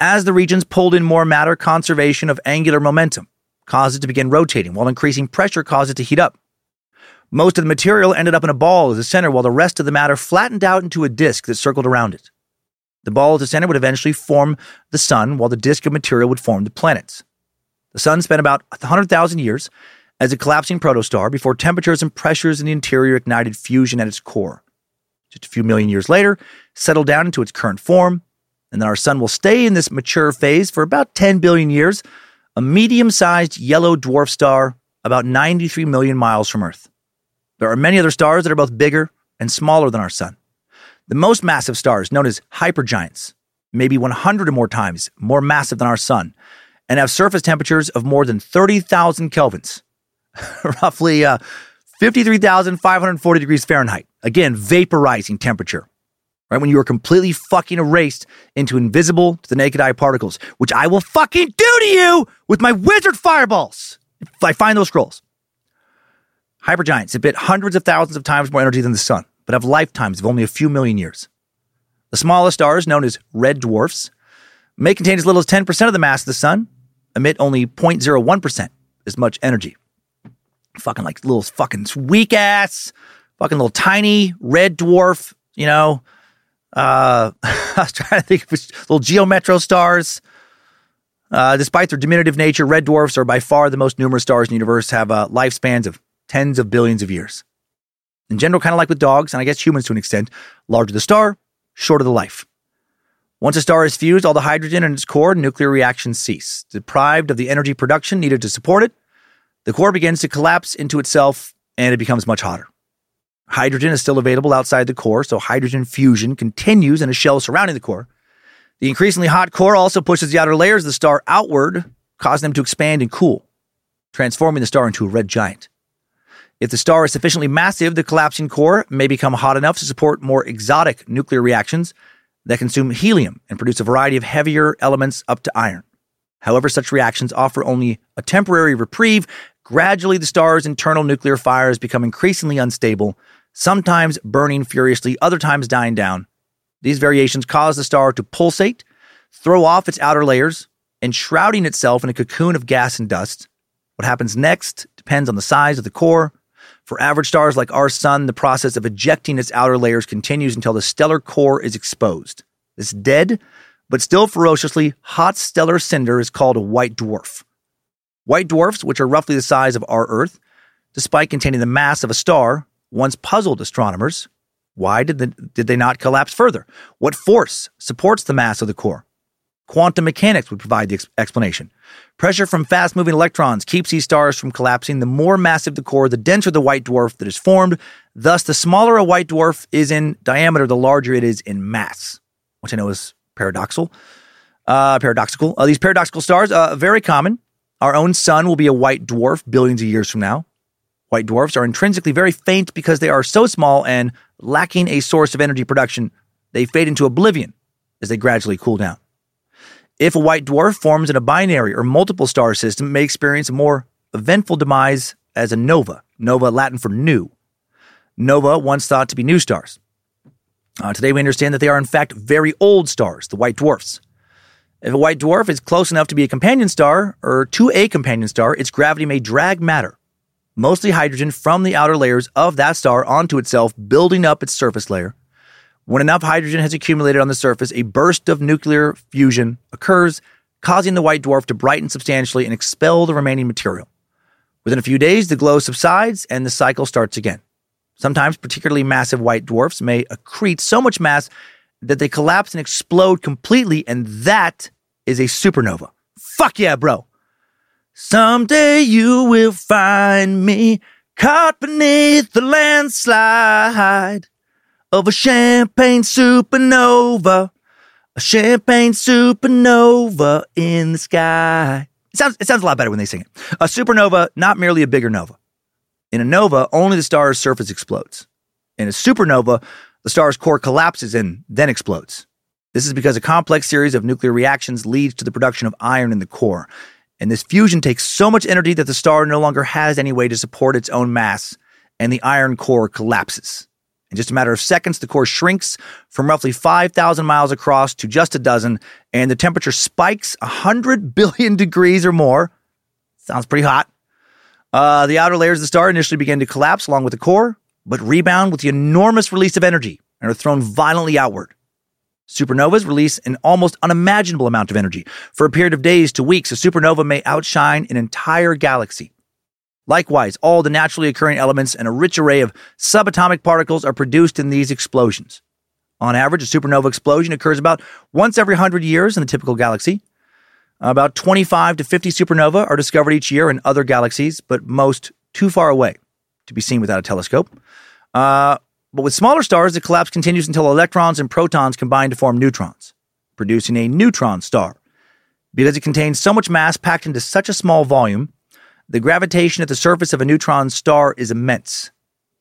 As the regions pulled in more matter, conservation of angular momentum caused it to begin rotating, while increasing pressure caused it to heat up. Most of the material ended up in a ball as the center, while the rest of the matter flattened out into a disk that circled around it. The ball at the center would eventually form the sun, while the disk of material would form the planets. The sun spent about 100,000 years as a collapsing protostar before temperatures and pressures in the interior ignited fusion at its core. Just a few million years later, settled down into its current form, and then our sun will stay in this mature phase for about 10 billion years, a medium sized yellow dwarf star about 93 million miles from Earth. There are many other stars that are both bigger and smaller than our sun. The most massive stars, known as hypergiants, may be 100 or more times more massive than our sun and have surface temperatures of more than 30,000 kelvins, <laughs> roughly uh, 53,540 degrees Fahrenheit. Again, vaporizing temperature. Right when you are completely fucking erased into invisible to the naked eye particles, which I will fucking do to you with my wizard fireballs if I find those scrolls. Hypergiants emit hundreds of thousands of times more energy than the sun but have lifetimes of only a few million years. The smallest stars, known as red dwarfs, may contain as little as 10% of the mass of the sun, emit only 0.01% as much energy. Fucking like little fucking weak ass, fucking little tiny red dwarf, you know. Uh, <laughs> I was trying to think of little Geo Metro stars. Uh, despite their diminutive nature, red dwarfs are by far the most numerous stars in the universe, have uh, lifespans of tens of billions of years. In general, kind of like with dogs, and I guess humans to an extent, larger the star, shorter the life. Once a star is fused, all the hydrogen in its core nuclear reactions cease. Deprived of the energy production needed to support it, the core begins to collapse into itself and it becomes much hotter. Hydrogen is still available outside the core, so hydrogen fusion continues in a shell surrounding the core. The increasingly hot core also pushes the outer layers of the star outward, causing them to expand and cool, transforming the star into a red giant. If the star is sufficiently massive, the collapsing core may become hot enough to support more exotic nuclear reactions that consume helium and produce a variety of heavier elements up to iron. However, such reactions offer only a temporary reprieve. Gradually, the star's internal nuclear fires become increasingly unstable, sometimes burning furiously, other times dying down. These variations cause the star to pulsate, throw off its outer layers, and shrouding itself in a cocoon of gas and dust. What happens next depends on the size of the core, for average stars like our sun, the process of ejecting its outer layers continues until the stellar core is exposed. This dead, but still ferociously hot stellar cinder is called a white dwarf. White dwarfs, which are roughly the size of our Earth, despite containing the mass of a star, once puzzled astronomers. Why did, the, did they not collapse further? What force supports the mass of the core? Quantum mechanics would provide the ex- explanation. Pressure from fast moving electrons keeps these stars from collapsing. The more massive the core, the denser the white dwarf that is formed. Thus, the smaller a white dwarf is in diameter, the larger it is in mass, which I know is paradoxical. Uh, paradoxical. Uh, these paradoxical stars, uh, very common. Our own sun will be a white dwarf billions of years from now. White dwarfs are intrinsically very faint because they are so small and lacking a source of energy production. They fade into oblivion as they gradually cool down. If a white dwarf forms in a binary or multiple star system, it may experience a more eventful demise as a nova. Nova, Latin for new. Nova, once thought to be new stars. Uh, today, we understand that they are, in fact, very old stars, the white dwarfs. If a white dwarf is close enough to be a companion star or to a companion star, its gravity may drag matter, mostly hydrogen, from the outer layers of that star onto itself, building up its surface layer. When enough hydrogen has accumulated on the surface, a burst of nuclear fusion occurs, causing the white dwarf to brighten substantially and expel the remaining material. Within a few days, the glow subsides and the cycle starts again. Sometimes, particularly massive white dwarfs may accrete so much mass that they collapse and explode completely, and that is a supernova. Fuck yeah, bro. Someday you will find me caught beneath the landslide of a champagne supernova, a champagne supernova in the sky. It sounds, it sounds a lot better when they sing it. A supernova, not merely a bigger nova. In a nova, only the star's surface explodes. In a supernova, the star's core collapses and then explodes. This is because a complex series of nuclear reactions leads to the production of iron in the core. And this fusion takes so much energy that the star no longer has any way to support its own mass, and the iron core collapses. In just a matter of seconds, the core shrinks from roughly 5,000 miles across to just a dozen, and the temperature spikes 100 <laughs> billion degrees or more. Sounds pretty hot. Uh, the outer layers of the star initially begin to collapse along with the core, but rebound with the enormous release of energy and are thrown violently outward. Supernovas release an almost unimaginable amount of energy. For a period of days to weeks, a supernova may outshine an entire galaxy. Likewise, all the naturally occurring elements and a rich array of subatomic particles are produced in these explosions. On average, a supernova explosion occurs about once every 100 years in the typical galaxy. About 25 to 50 supernova are discovered each year in other galaxies, but most too far away to be seen without a telescope. Uh, but with smaller stars, the collapse continues until electrons and protons combine to form neutrons, producing a neutron star. Because it contains so much mass packed into such a small volume, the gravitation at the surface of a neutron star is immense.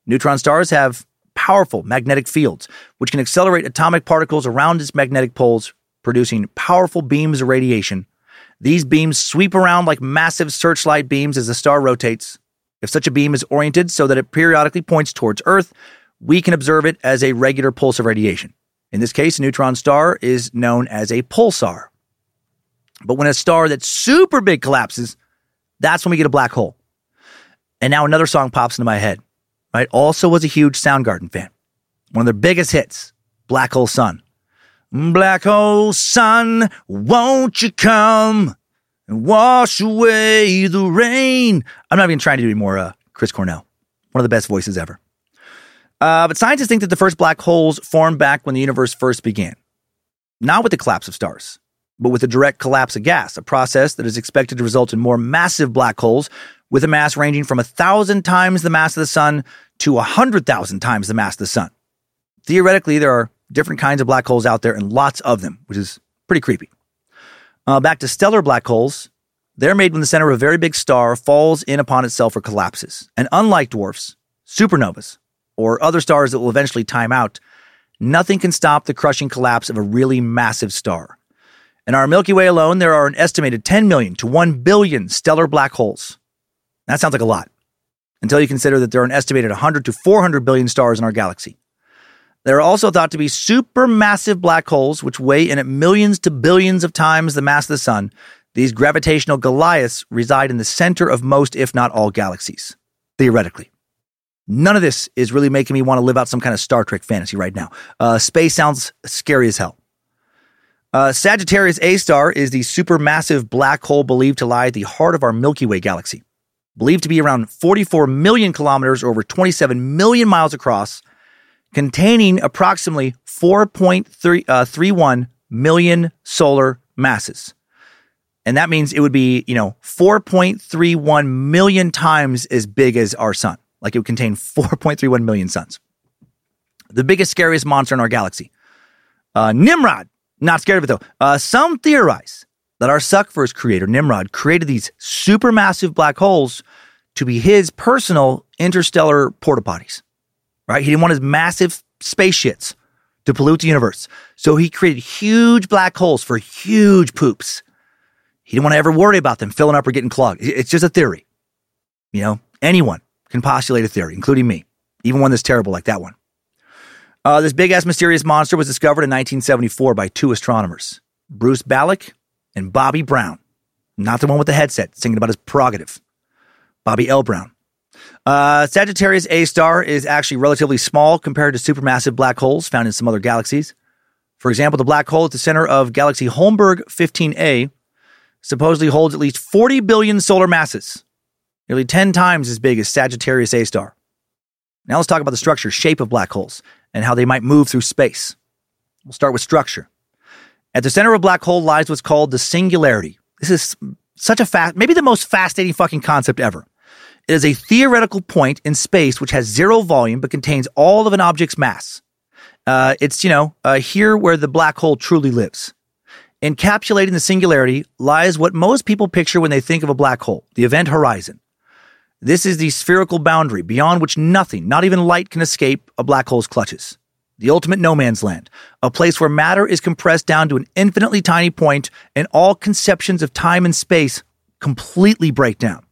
Neutron stars have powerful magnetic fields, which can accelerate atomic particles around its magnetic poles, producing powerful beams of radiation. These beams sweep around like massive searchlight beams as the star rotates. If such a beam is oriented so that it periodically points towards Earth, we can observe it as a regular pulse of radiation. In this case, a neutron star is known as a pulsar. But when a star that's super big collapses, that's when we get a black hole. And now another song pops into my head. Right? Also was a huge Soundgarden fan. One of their biggest hits, Black Hole Sun. Black hole sun, won't you come and wash away the rain? I'm not even trying to do any more uh, Chris Cornell. One of the best voices ever. Uh, but scientists think that the first black holes formed back when the universe first began. Not with the collapse of stars, but with the direct collapse of gas, a process that is expected to result in more massive black holes with a mass ranging from a thousand times the mass of the sun to a hundred thousand times the mass of the sun. Theoretically, there are different kinds of black holes out there and lots of them, which is pretty creepy. Uh, back to stellar black holes, they're made when the center of a very big star falls in upon itself or collapses. And unlike dwarfs, supernovas, or other stars that will eventually time out, nothing can stop the crushing collapse of a really massive star. In our Milky Way alone, there are an estimated 10 million to 1 billion stellar black holes. That sounds like a lot, until you consider that there are an estimated 100 to 400 billion stars in our galaxy. There are also thought to be supermassive black holes, which weigh in at millions to billions of times the mass of the sun. These gravitational Goliaths reside in the center of most, if not all, galaxies, theoretically. None of this is really making me want to live out some kind of Star Trek fantasy right now. Uh, space sounds scary as hell. Uh, Sagittarius A star is the supermassive black hole believed to lie at the heart of our Milky Way galaxy. Believed to be around 44 million kilometers or over 27 million miles across, containing approximately 4.31 uh, million solar masses. And that means it would be, you know, 4.31 million times as big as our sun. Like it would contain <laughs> 4.31 million suns. The biggest, scariest monster in our galaxy. Uh, Nimrod. Not scared of it though. Uh, some theorize that our suck Suckverse creator, Nimrod, created these supermassive black holes to be his personal interstellar porta potties. Right? He didn't want his massive space shits to pollute the universe. So he created huge black holes for huge poops. He didn't want to ever worry about them filling up or getting clogged. It's just a theory. You know, anyone can postulate a theory, including me, even one that's terrible like that one. Uh, this big ass mysterious monster was discovered in 1974 by two astronomers, Bruce Balick and Bobby Brown. Not the one with the headset singing about his prerogative, Bobby L. Brown. Uh, Sagittarius A star is actually relatively small compared to supermassive black holes found in some other galaxies. For example, the black hole at the center of galaxy Holmberg 15A supposedly holds at least 40 billion solar masses, nearly 10 times as big as Sagittarius A star. Now let's talk about the structure, shape of black holes, and how they might move through space. We'll start with structure. At the center of a black hole lies what's called the singularity. This is such a fast, maybe the most fascinating fucking concept ever. It is a theoretical point in space which has zero volume but contains all of an object's mass. Uh, it's, you know, uh, here where the black hole truly lives. Encapsulating the singularity lies what most people picture when they think of a black hole the event horizon. This is the spherical boundary beyond which nothing, not even light, can escape a black hole's clutches. The ultimate no man's land, a place where matter is compressed down to an infinitely tiny point and all conceptions of time and space completely break down.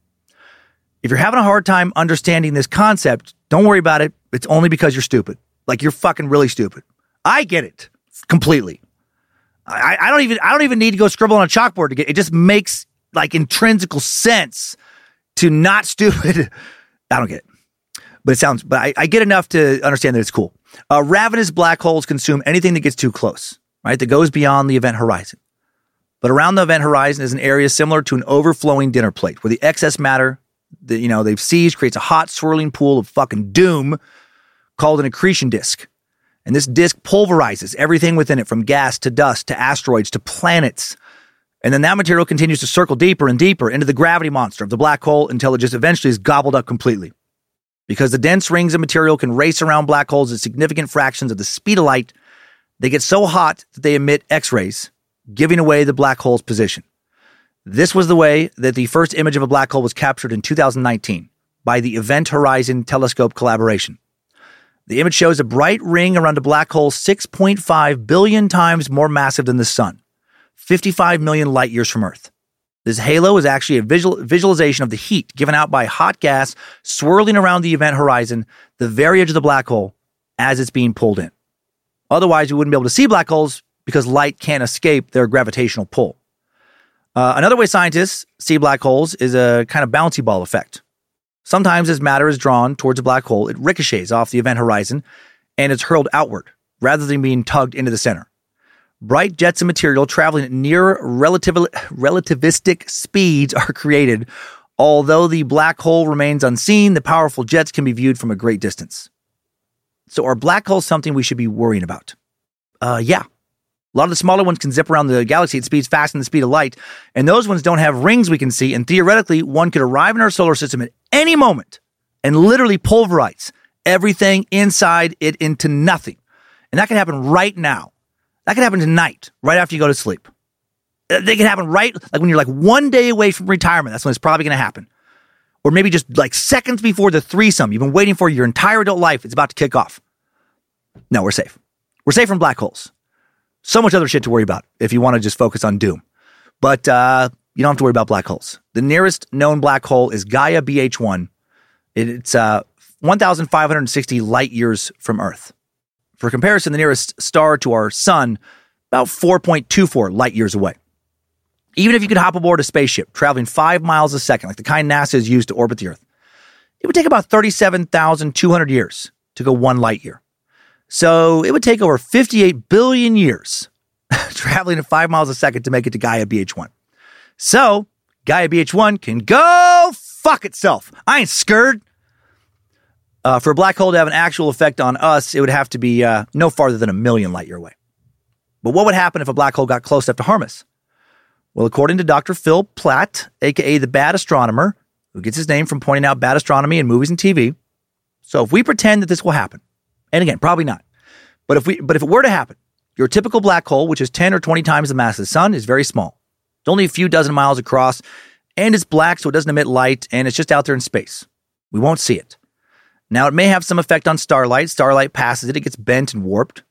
If you're having a hard time understanding this concept, don't worry about it. It's only because you're stupid. Like you're fucking really stupid. I get it completely. I, I don't even I don't even need to go scribble on a chalkboard to get it. It just makes like intrinsical sense to not <laughs> stupid. I don't get it, but it sounds. But I, I get enough to understand that it's cool. Uh, ravenous black holes consume anything that gets too close, right? That goes beyond the event horizon. But around the event horizon is an area similar to an overflowing dinner plate, where the excess matter that you know they've seized creates a hot swirling pool of fucking doom called an accretion disk. And this disk pulverizes everything within it from gas to dust to asteroids to planets. And then that material continues to circle deeper and deeper into the gravity monster of the black hole until it just eventually is gobbled up completely. Because the dense rings of material can race around black holes at significant fractions of the speed of light, they get so hot that they emit X rays, giving away the black hole's position. This was the way that the first image of a black hole was captured in 2019 by the Event Horizon Telescope collaboration. The image shows a bright ring around a black hole 6.5 billion times more massive than the sun, 55 million light years from Earth. This halo is actually a visual, visualization of the heat given out by hot gas swirling around the event horizon, the very edge of the black hole, as it's being pulled in. Otherwise, we wouldn't be able to see black holes because light can't escape their gravitational pull. Uh, another way scientists see black holes is a kind of bouncy ball effect. Sometimes as matter is drawn towards a black hole, it ricochets off the event horizon and it's hurled outward rather than being tugged into the center. Bright jets of material traveling at near relativ- relativistic speeds are created. Although the black hole remains unseen, the powerful jets can be viewed from a great distance. So, are black holes something we should be worrying about? Uh, yeah, a lot of the smaller ones can zip around the galaxy at speeds faster than the speed of light, and those ones don't have rings we can see. And theoretically, one could arrive in our solar system at any moment and literally pulverize everything inside it into nothing. And that can happen right now. That can happen tonight, right after you go to sleep. Uh, they can happen right, like when you're like one day away from retirement. That's when it's probably going to happen. Or maybe just like seconds before the threesome you've been waiting for your entire adult life. It's about to kick off. No, we're safe. We're safe from black holes so much other shit to worry about if you want to just focus on doom. But uh, you don't have to worry about black holes. The nearest known black hole is Gaia BH1. It's uh, 1,560 light years from Earth. For comparison, the nearest star to our sun, about 4.24 light years away. Even if you could hop aboard a spaceship traveling five miles a second, like the kind NASA has used to orbit the Earth, it would take about 37,200 years to go one light year. So it would take over 58 billion years <laughs> traveling at five miles a second to make it to Gaia BH1. So Gaia BH1 can go fuck itself. I ain't scared. Uh, for a black hole to have an actual effect on us, it would have to be uh, no farther than a million light year away. But what would happen if a black hole got close enough to harm us? Well, according to Dr. Phil Platt, aka the bad astronomer, who gets his name from pointing out bad astronomy in movies and TV. So if we pretend that this will happen, and again, probably not. But if we but if it were to happen, your typical black hole, which is 10 or 20 times the mass of the sun, is very small. It's only a few dozen miles across, and it's black, so it doesn't emit light, and it's just out there in space. We won't see it. Now, it may have some effect on starlight. Starlight passes it, it gets bent and warped,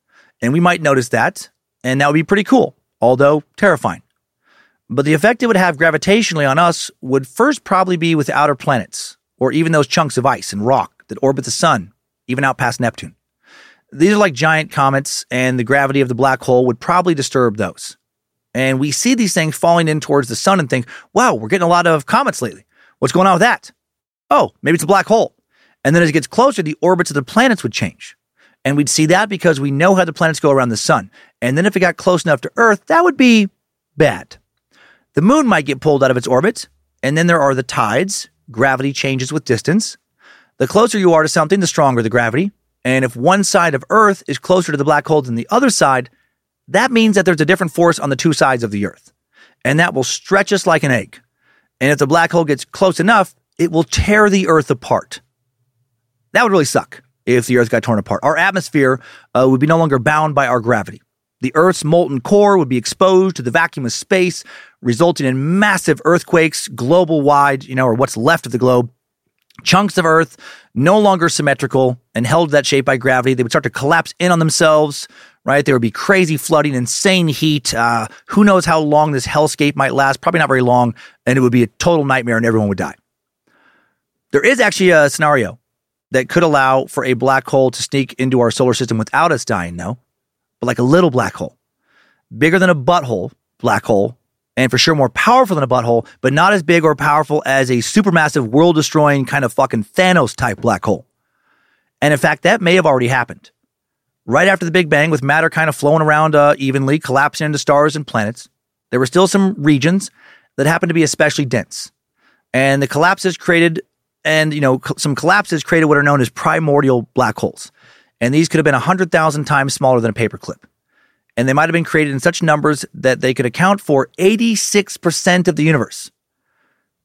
and we might notice that, and that would be pretty cool, although terrifying. But the effect it would have gravitationally on us would first probably be with outer planets, or even those chunks of ice and rock that orbit the sun, even out past Neptune. These are like giant comets, and the gravity of the black hole would probably disturb those. And we see these things falling in towards the sun and think, wow, we're getting a lot of comets lately. What's going on with that? Oh, maybe it's a black hole. And then as it gets closer, the orbits of the planets would change. And we'd see that because we know how the planets go around the sun. And then if it got close enough to Earth, that would be bad. The moon might get pulled out of its orbit. And then there are the tides. Gravity changes with distance. The closer you are to something, the stronger the gravity. And if one side of Earth is closer to the black hole than the other side, that means that there's a different force on the two sides of the Earth. And that will stretch us like an egg. And if the black hole gets close enough, it will tear the Earth apart. That would really suck if the Earth got torn apart. Our atmosphere uh, would be no longer bound by our gravity. The Earth's molten core would be exposed to the vacuum of space, resulting in massive earthquakes global wide, you know, or what's left of the globe. Chunks of Earth no longer symmetrical and held that shape by gravity. They would start to collapse in on themselves, right? There would be crazy flooding, insane heat. Uh, who knows how long this hellscape might last? Probably not very long. And it would be a total nightmare and everyone would die. There is actually a scenario that could allow for a black hole to sneak into our solar system without us dying, though, but like a little black hole, bigger than a butthole black hole, and for sure more powerful than a butthole, but not as big or powerful as a supermassive, world destroying kind of fucking Thanos type black hole. And in fact, that may have already happened. Right after the Big Bang, with matter kind of flowing around uh, evenly, collapsing into stars and planets, there were still some regions that happened to be especially dense. And the collapses created, and you know, some collapses created what are known as primordial black holes. And these could have been 100,000 times smaller than a paperclip and they might have been created in such numbers that they could account for 86% of the universe.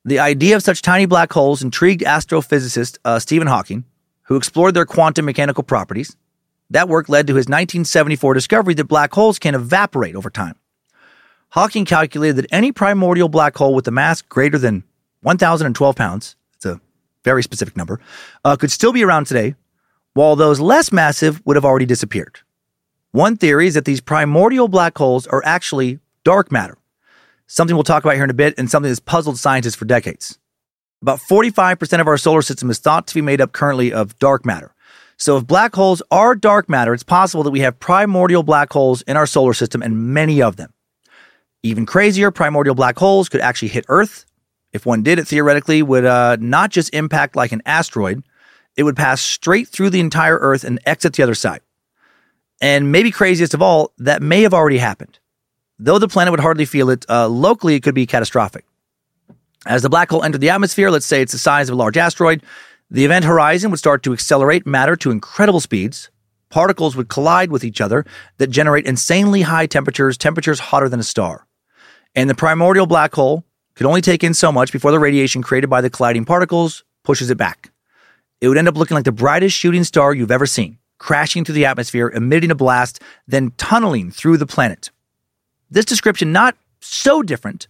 The idea of such tiny black holes intrigued astrophysicist uh, Stephen Hawking, who explored their quantum mechanical properties. That work led to his 1974 discovery that black holes can evaporate over time. Hawking calculated that any primordial black hole with a mass greater than 1,012 pounds, it's a very specific number, uh, could still be around today, while those less massive would have already disappeared. One theory is that these primordial black holes are actually dark matter, something we'll talk about here in a bit, and something that's puzzled scientists for decades. About 45% of our solar system is thought to be made up currently of dark matter. So, if black holes are dark matter, it's possible that we have primordial black holes in our solar system and many of them. Even crazier, primordial black holes could actually hit Earth. If one did, it theoretically would uh, not just impact like an asteroid, it would pass straight through the entire Earth and exit the other side. And maybe craziest of all, that may have already happened. Though the planet would hardly feel it, uh, locally it could be catastrophic. As the black hole entered the atmosphere, let's say it's the size of a large asteroid, the event horizon would start to accelerate matter to incredible speeds. Particles would collide with each other that generate insanely high temperatures, temperatures hotter than a star. And the primordial black hole could only take in so much before the radiation created by the colliding particles pushes it back. It would end up looking like the brightest shooting star you've ever seen crashing through the atmosphere, emitting a blast, then tunneling through the planet. This description not so different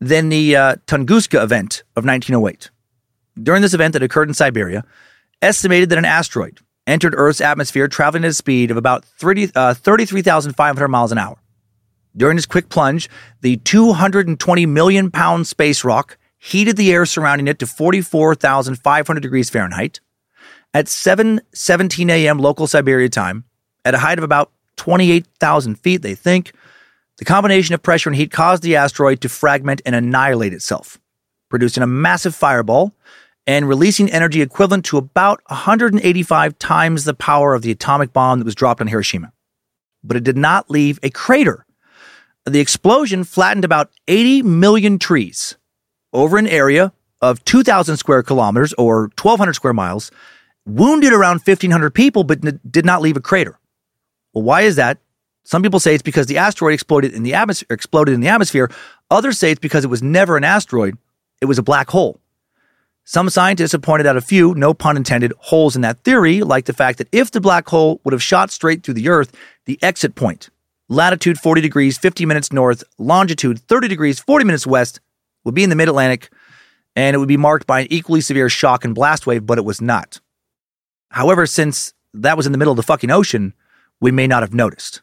than the uh, Tunguska event of 1908. During this event that occurred in Siberia, estimated that an asteroid entered Earth's atmosphere traveling at a speed of about 30, uh, 33,500 miles an hour. During this quick plunge, the 220 million pound space rock heated the air surrounding it to 44,500 degrees Fahrenheit, at 7:17 a.m. local Siberia time, at a height of about 28,000 feet, they think, the combination of pressure and heat caused the asteroid to fragment and annihilate itself, producing a massive fireball and releasing energy equivalent to about 185 times the power of the atomic bomb that was dropped on Hiroshima. But it did not leave a crater. The explosion flattened about 80 million trees over an area of 2,000 square kilometers or 1,200 square miles wounded around 1,500 people, but n- did not leave a crater. Well, why is that? Some people say it's because the asteroid exploded in the atmosphere. Exploded in the atmosphere. Others say it's because it was never an asteroid; it was a black hole. Some scientists have pointed out a few, no pun intended, holes in that theory, like the fact that if the black hole would have shot straight through the Earth, the exit point, latitude 40 degrees 50 minutes north, longitude 30 degrees 40 minutes west, would be in the mid Atlantic, and it would be marked by an equally severe shock and blast wave, but it was not. However, since that was in the middle of the fucking ocean, we may not have noticed.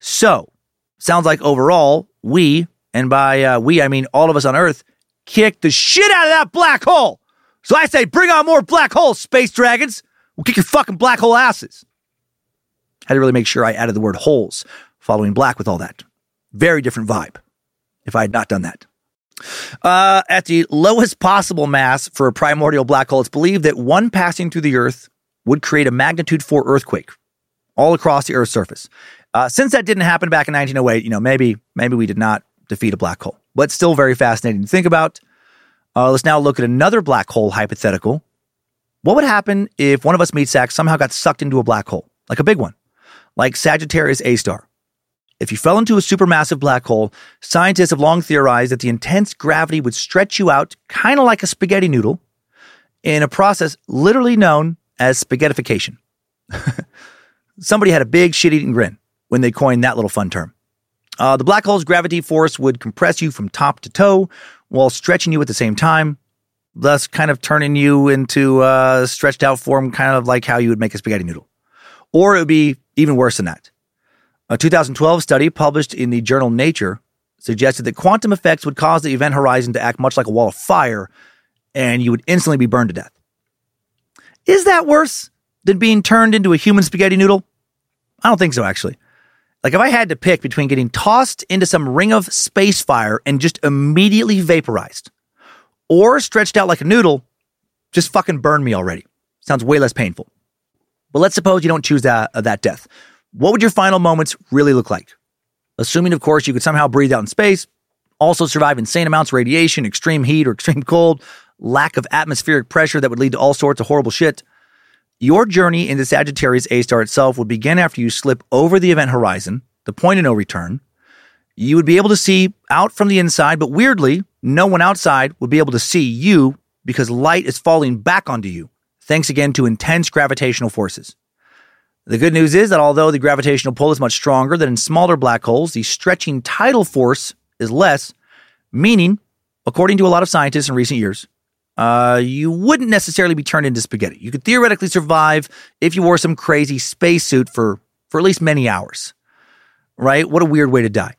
So, sounds like overall, we, and by uh, we, I mean all of us on Earth, kicked the shit out of that black hole. So I say, bring on more black holes, space dragons. We'll kick your fucking black hole asses. Had to really make sure I added the word holes following black with all that. Very different vibe if I had not done that. Uh, at the lowest possible mass for a primordial black hole, it's believed that one passing through the Earth would create a magnitude 4 earthquake all across the Earth's surface. Uh, since that didn't happen back in 1908, you know, maybe maybe we did not defeat a black hole, but still very fascinating to think about. Uh, let's now look at another black hole hypothetical. What would happen if one of us meat sacks somehow got sucked into a black hole, like a big one, like Sagittarius A star? If you fell into a supermassive black hole, scientists have long theorized that the intense gravity would stretch you out kind of like a spaghetti noodle in a process literally known as spaghettification. <laughs> Somebody had a big shit eating grin when they coined that little fun term. Uh, the black hole's gravity force would compress you from top to toe while stretching you at the same time, thus kind of turning you into a stretched out form, kind of like how you would make a spaghetti noodle. Or it would be even worse than that. A 2012 study published in the journal Nature suggested that quantum effects would cause the event horizon to act much like a wall of fire and you would instantly be burned to death. Is that worse than being turned into a human spaghetti noodle? I don't think so, actually. Like, if I had to pick between getting tossed into some ring of space fire and just immediately vaporized, or stretched out like a noodle, just fucking burn me already. Sounds way less painful. But let's suppose you don't choose that, uh, that death. What would your final moments really look like? Assuming, of course, you could somehow breathe out in space, also survive insane amounts of radiation, extreme heat or <laughs> extreme cold, lack of atmospheric pressure that would lead to all sorts of horrible shit. Your journey into Sagittarius A star itself would begin after you slip over the event horizon, the point of no return. You would be able to see out from the inside, but weirdly, no one outside would be able to see you because light is falling back onto you, thanks again to intense gravitational forces. The good news is that although the gravitational pull is much stronger than in smaller black holes, the stretching tidal force is less, meaning, according to a lot of scientists in recent years, uh, you wouldn't necessarily be turned into spaghetti. You could theoretically survive if you wore some crazy spacesuit for, for at least many hours. Right? What a weird way to die.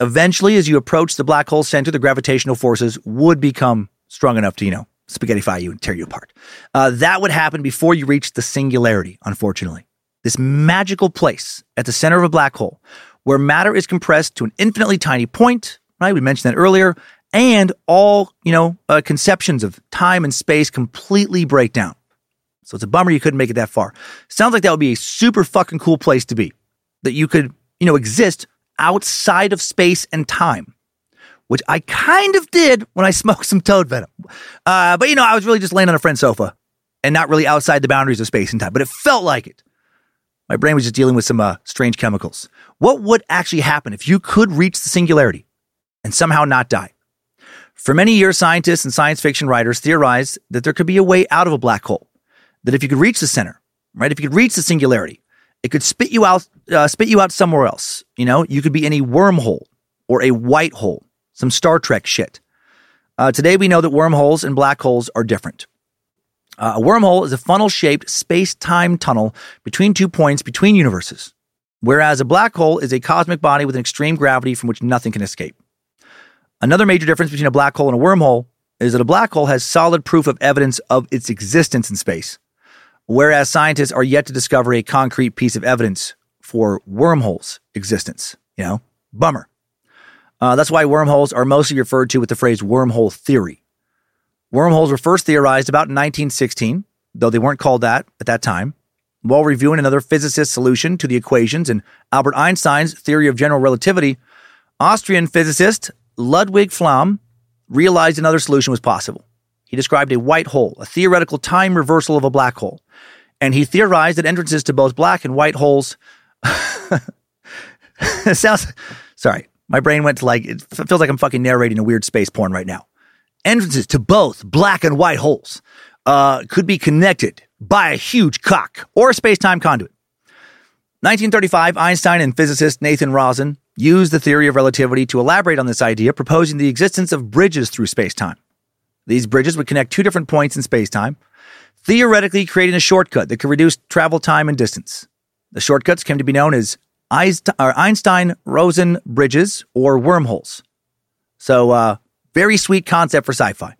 Eventually, as you approach the black hole center, the gravitational forces would become strong enough to, you know, spaghettify you and tear you apart. Uh, that would happen before you reach the singularity, unfortunately. This magical place at the center of a black hole where matter is compressed to an infinitely tiny point, right? We mentioned that earlier, and all, you know, uh, conceptions of time and space completely break down. So it's a bummer you couldn't make it that far. Sounds like that would be a super fucking cool place to be. That you could, you know, exist outside of space and time, which I kind of did when I <laughs> smoked some toad venom. Uh, but, you know, I was really just laying on a friend's sofa and not really outside the boundaries of space and time, but it felt like it. My brain was just dealing with some uh, strange chemicals. What would actually happen if you could reach the singularity and somehow not die? For many years, scientists and science fiction writers theorized that there could be a way out of a black hole. That if you could reach the center, right, if you could reach the singularity, it could spit you out, uh, spit you out somewhere else. You know, you could be in a wormhole or a white hole, some Star Trek shit. Uh, today, we know that wormholes and black holes are different. Uh, a wormhole is a funnel shaped space time tunnel between two points between universes, whereas a black hole is a cosmic body with an extreme gravity from which nothing can escape. Another major difference between a black hole and a wormhole is that a black hole has solid proof of evidence of its existence in space, whereas scientists are yet to discover a concrete piece of evidence for wormholes' existence. You know, bummer. Uh, that's why wormholes are mostly referred to with the phrase wormhole theory. Wormholes were first theorized about 1916, though they weren't called that at that time, while reviewing another physicist's solution to the equations in Albert Einstein's theory of general relativity. Austrian physicist Ludwig Flamm realized another solution was possible. He described a white hole, a theoretical time reversal of a black hole. And he theorized that entrances to both black and white holes. <laughs> sounds, sorry, my brain went to like, it feels like I'm fucking narrating a weird space porn right now. Entrances to both black and white holes uh, could be connected by a huge cock or a space time conduit. 1935, Einstein and physicist Nathan Rosen used the theory of relativity to elaborate on this idea, proposing the existence of bridges through spacetime. These bridges would connect two different points in spacetime, theoretically creating a shortcut that could reduce travel time and distance. The shortcuts came to be known as Einstein Rosen bridges or wormholes. So, uh, very sweet concept for sci fi.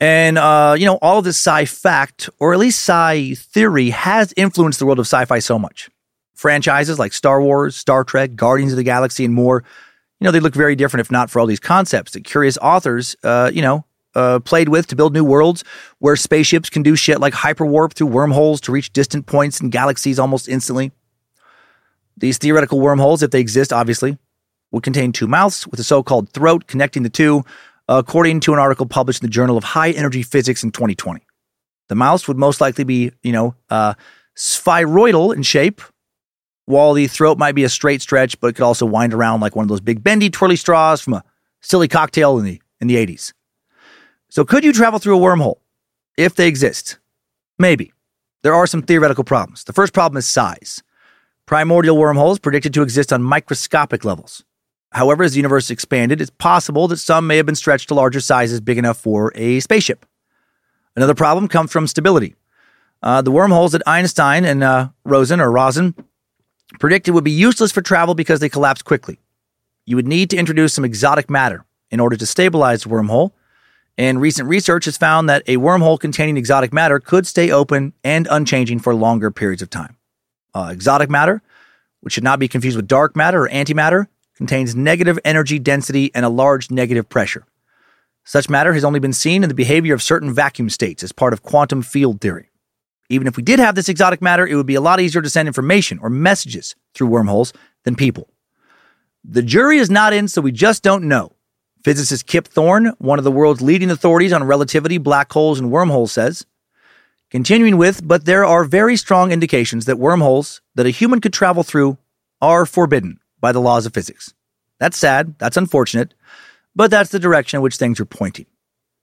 And, uh, you know, all of this sci fact, or at least sci theory, has influenced the world of sci fi so much franchises like Star Wars, Star Trek, Guardians of the Galaxy, and more, you know, they look very different if not for all these concepts that curious authors, uh, you know, uh, played with to build new worlds where spaceships can do shit like hyperwarp through wormholes to reach distant points in galaxies almost instantly. These theoretical wormholes, if they exist, obviously, would contain two mouths with a so called throat connecting the two, according to an article published in the Journal of High Energy Physics in 2020. The mouths would most likely be, you know, uh, spheroidal in shape, while the throat might be a straight stretch, but it could also wind around like one of those big bendy twirly straws from a silly cocktail in the in the 80s. So could you travel through a wormhole? If they exist. Maybe. There are some theoretical problems. The first problem is size. Primordial wormholes predicted to exist on microscopic levels. However, as the universe expanded, it's possible that some may have been stretched to larger sizes big enough for a spaceship. Another problem comes from stability. Uh, the wormholes that Einstein and uh, Rosen or Rosen predicted would be useless for travel because they collapse quickly. You would need to introduce some exotic matter in order to stabilize the wormhole, and recent research has found that a wormhole containing exotic matter could stay open and unchanging for longer periods of time. Uh, exotic matter, which should not be confused with dark matter or antimatter, contains negative energy density and a large negative pressure. Such matter has only been seen in the behavior of certain vacuum states as part of quantum field theory. Even if we did have this exotic matter, it would be a lot easier to send information or messages through wormholes than people. The jury is not in, so we just don't know. Physicist Kip Thorne, one of the world's leading authorities on relativity, black holes, and wormholes, says Continuing with, but there are very strong indications that wormholes that a human could travel through are forbidden by the laws of physics. That's sad, that's unfortunate, but that's the direction in which things are pointing.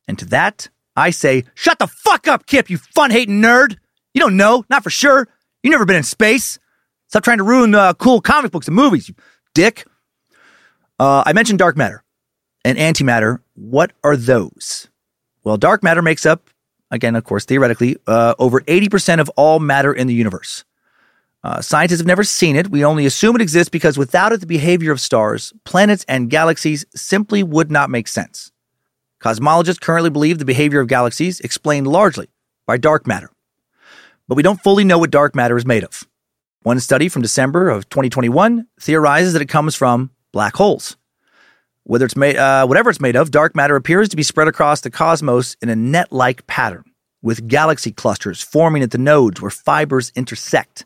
And to that, I say, shut the fuck up, Kip, you fun hating nerd! You don't know, not for sure. You've never been in space. Stop trying to ruin uh, cool comic books and movies, you dick. Uh, I mentioned dark matter and antimatter. What are those? Well, dark matter makes up, again, of course, theoretically, uh, over 80% of all matter in the universe. Uh, scientists have never seen it. We only assume it exists because without it, the behavior of stars, planets, and galaxies simply would not make sense. Cosmologists currently believe the behavior of galaxies explained largely by dark matter but we don't fully know what dark matter is made of. One study from December of 2021 theorizes that it comes from black holes. Whether it's made, uh, whatever it's made of, dark matter appears to be spread across the cosmos in a net-like pattern, with galaxy clusters forming at the nodes where fibers intersect.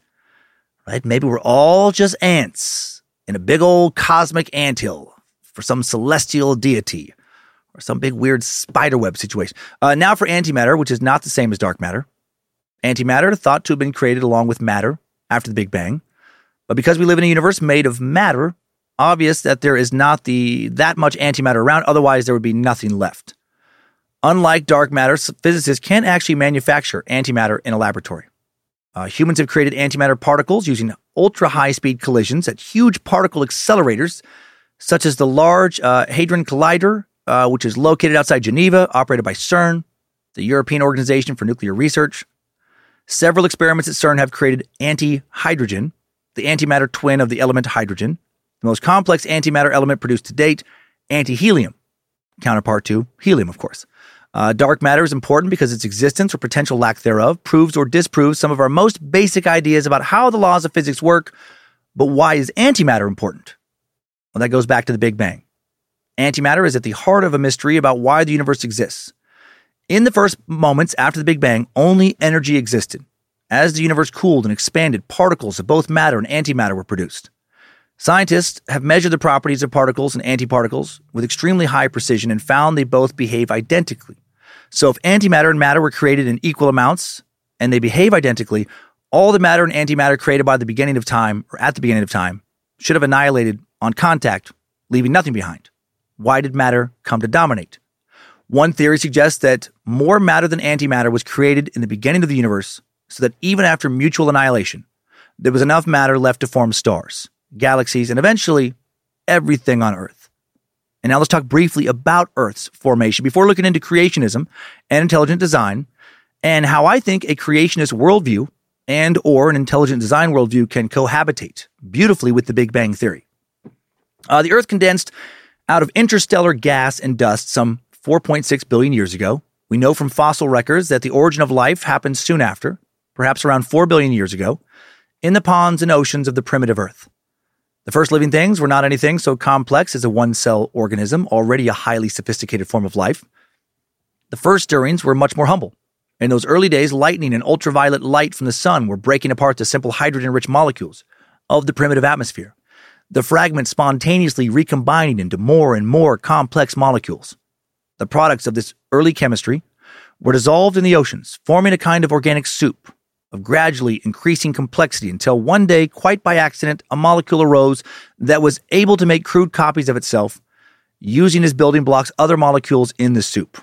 Right? Maybe we're all just ants in a big old cosmic anthill for some celestial deity or some big weird spiderweb situation. Uh, now for antimatter, which is not the same as dark matter. Antimatter thought to have been created along with matter after the Big Bang. But because we live in a universe made of matter, obvious that there is not the that much antimatter around, otherwise there would be nothing left. Unlike dark matter, physicists can't actually manufacture antimatter in a laboratory. Uh, humans have created antimatter particles using ultra high speed collisions at huge particle accelerators, such as the Large uh, Hadron Collider, uh, which is located outside Geneva, operated by CERN, the European Organization for Nuclear Research. Several experiments at CERN have created anti-hydrogen, the antimatter twin of the element hydrogen, the most complex antimatter element produced to date, anti-helium, counterpart to helium, of course. Uh, dark matter is important because its existence or potential lack thereof proves or disproves some of our most basic ideas about how the laws of physics work. But why is antimatter important? Well, that goes back to the Big Bang. Antimatter is at the heart of a mystery about why the universe exists. In the first moments after the Big Bang, only energy existed. As the universe cooled and expanded, particles of both matter and antimatter were produced. Scientists have measured the properties of particles and antiparticles with extremely high precision and found they both behave identically. So, if antimatter and matter were created in equal amounts and they behave identically, all the matter and antimatter created by the beginning of time or at the beginning of time should have annihilated on contact, leaving nothing behind. Why did matter come to dominate? One theory suggests that more matter than antimatter was created in the beginning of the universe so that even after mutual annihilation, there was enough matter left to form stars, galaxies, and eventually everything on Earth. And now let's talk briefly about Earth's formation before looking into creationism and intelligent design and how I think a creationist worldview and or an intelligent design worldview can cohabitate beautifully with the Big Bang Theory. Uh, the Earth condensed out of interstellar gas and dust some 4.6 billion years ago. We know from fossil records that the origin of life happened soon after, perhaps around 4 billion years ago, in the ponds and oceans of the primitive Earth. The first living things were not anything so complex as a one cell organism, already a highly sophisticated form of life. The first stirrings were much more humble. In those early days, lightning and ultraviolet light from the sun were breaking apart the simple hydrogen rich molecules of the primitive atmosphere, the fragments spontaneously recombining into more and more complex molecules. The products of this early chemistry were dissolved in the oceans, forming a kind of organic soup of gradually increasing complexity until one day, quite by accident, a molecule arose that was able to make crude copies of itself, using as building blocks other molecules in the soup.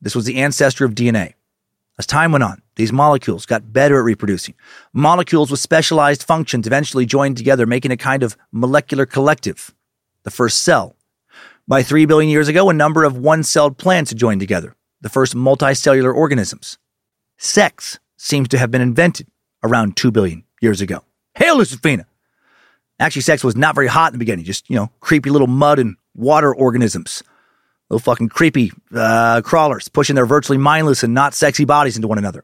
This was the ancestor of DNA. As time went on, these molecules got better at reproducing. Molecules with specialized functions eventually joined together, making a kind of molecular collective, the first cell. By 3 billion years ago, a number of one celled plants joined together, the first multicellular organisms. Sex seems to have been invented around 2 billion years ago. Hail, Lucifina! Actually, sex was not very hot in the beginning, just, you know, creepy little mud and water organisms. Little fucking creepy uh, crawlers pushing their virtually mindless and not sexy bodies into one another.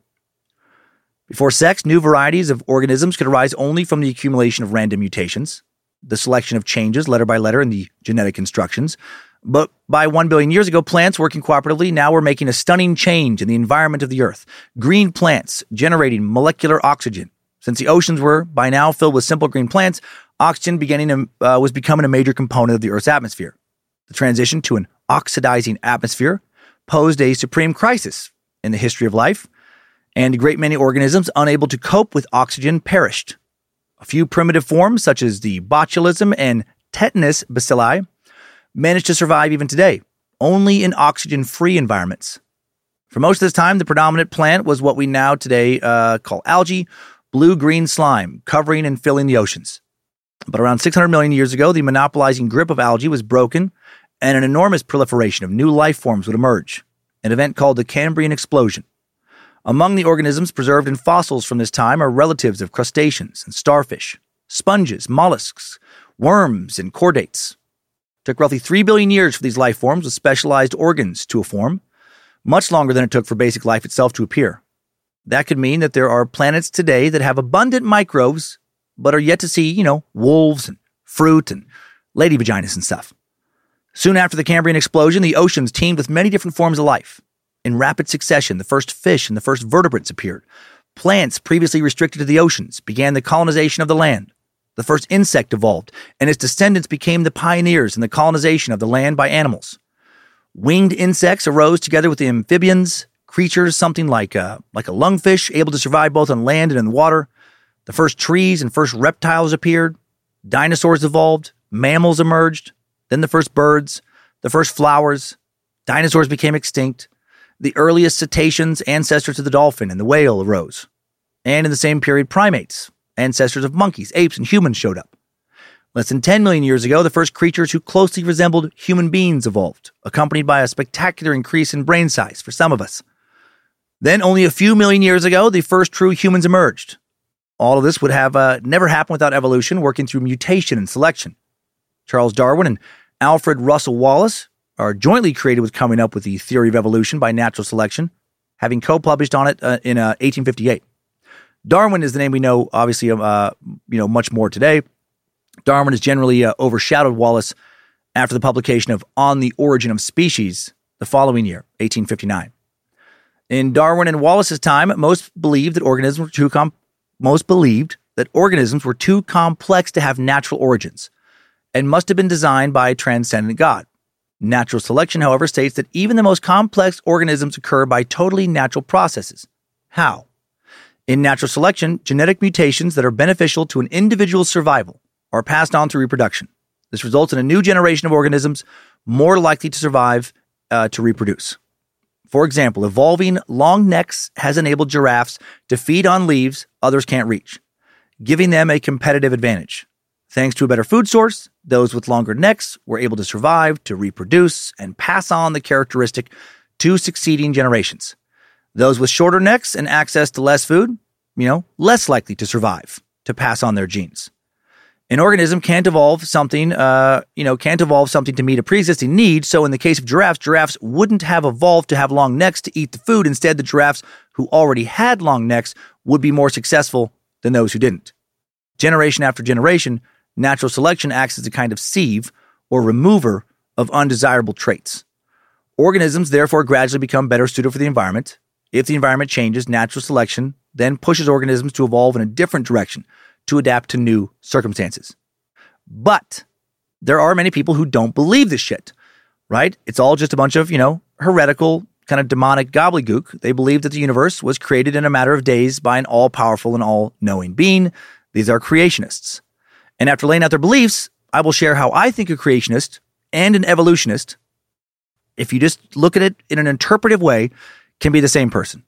Before sex, new varieties of organisms could arise only from the accumulation of random mutations, the selection of changes letter by letter in the genetic instructions. But by 1 billion years ago, plants working cooperatively now were making a stunning change in the environment of the Earth. Green plants generating molecular oxygen. Since the oceans were by now filled with simple green plants, oxygen beginning to, uh, was becoming a major component of the Earth's atmosphere. The transition to an oxidizing atmosphere posed a supreme crisis in the history of life, and a great many organisms unable to cope with oxygen perished. A few primitive forms, such as the botulism and tetanus bacilli, managed to survive even today, only in oxygen free environments. For most of this time, the predominant plant was what we now today uh, call algae, blue green slime, covering and filling the oceans. But around 600 million years ago, the monopolizing grip of algae was broken and an enormous proliferation of new life forms would emerge, an event called the Cambrian explosion. Among the organisms preserved in fossils from this time are relatives of crustaceans and starfish, sponges, mollusks, worms, and chordates. It took roughly 3 billion years for these life forms with specialized organs to form, much longer than it took for basic life itself to appear. That could mean that there are planets today that have abundant microbes, but are yet to see, you know, wolves and fruit and lady vaginas and stuff. Soon after the Cambrian explosion, the oceans teemed with many different forms of life. In rapid succession, the first fish and the first vertebrates appeared. Plants previously restricted to the oceans began the colonization of the land. The first insect evolved, and its descendants became the pioneers in the colonization of the land by animals. Winged insects arose together with the amphibians, creatures something like a, like a lungfish, able to survive both on land and in water. The first trees and first reptiles appeared. Dinosaurs evolved. Mammals emerged then the first birds, the first flowers, dinosaurs became extinct, the earliest cetaceans, ancestors of the dolphin and the whale, arose. And in the same period, primates, ancestors of monkeys, apes, and humans showed up. Less than 10 million years ago, the first creatures who closely resembled human beings evolved, accompanied by a spectacular increase in brain size for some of us. Then, only a few million years ago, the first true humans emerged. All of this would have uh, never happened without evolution working through mutation and selection. Charles Darwin and Alfred Russel Wallace are jointly created with coming up with the theory of evolution by natural selection, having co-published on it uh, in uh, 1858. Darwin is the name we know, obviously, uh, you know, much more today. Darwin has generally uh, overshadowed Wallace after the publication of On the Origin of Species the following year, 1859. In Darwin and Wallace's time, most believed that organisms were too com- most believed that organisms were too complex to have natural origins and must have been designed by a transcendent God. Natural selection, however, states that even the most complex organisms occur by totally natural processes. How? In natural selection, genetic mutations that are beneficial to an individual's survival are passed on through reproduction. This results in a new generation of organisms more likely to survive uh, to reproduce. For example, evolving long necks has enabled giraffes to feed on leaves others can't reach, giving them a competitive advantage. Thanks to a better food source, those with longer necks were able to survive, to reproduce, and pass on the characteristic to succeeding generations. Those with shorter necks and access to less food, you know, less likely to survive, to pass on their genes. An organism can't evolve something, uh, you know, can't evolve something to meet a pre-existing need. So in the case of giraffes, giraffes wouldn't have evolved to have long necks to eat the food. Instead, the giraffes who already had long necks would be more successful than those who didn't. Generation after generation, natural selection acts as a kind of sieve or remover of undesirable traits. Organisms therefore gradually become better suited for the environment. If the environment changes, natural selection then pushes organisms to evolve in a different direction to adapt to new circumstances. But there are many people who don't believe this shit, right? It's all just a bunch of, you know, heretical, kind of demonic gobbledygook. They believe that the universe was created in a matter of days by an all powerful and all knowing being. These are creationists. And after laying out their beliefs, I will share how I think a creationist and an evolutionist, if you just look at it in an interpretive way, can be the same person.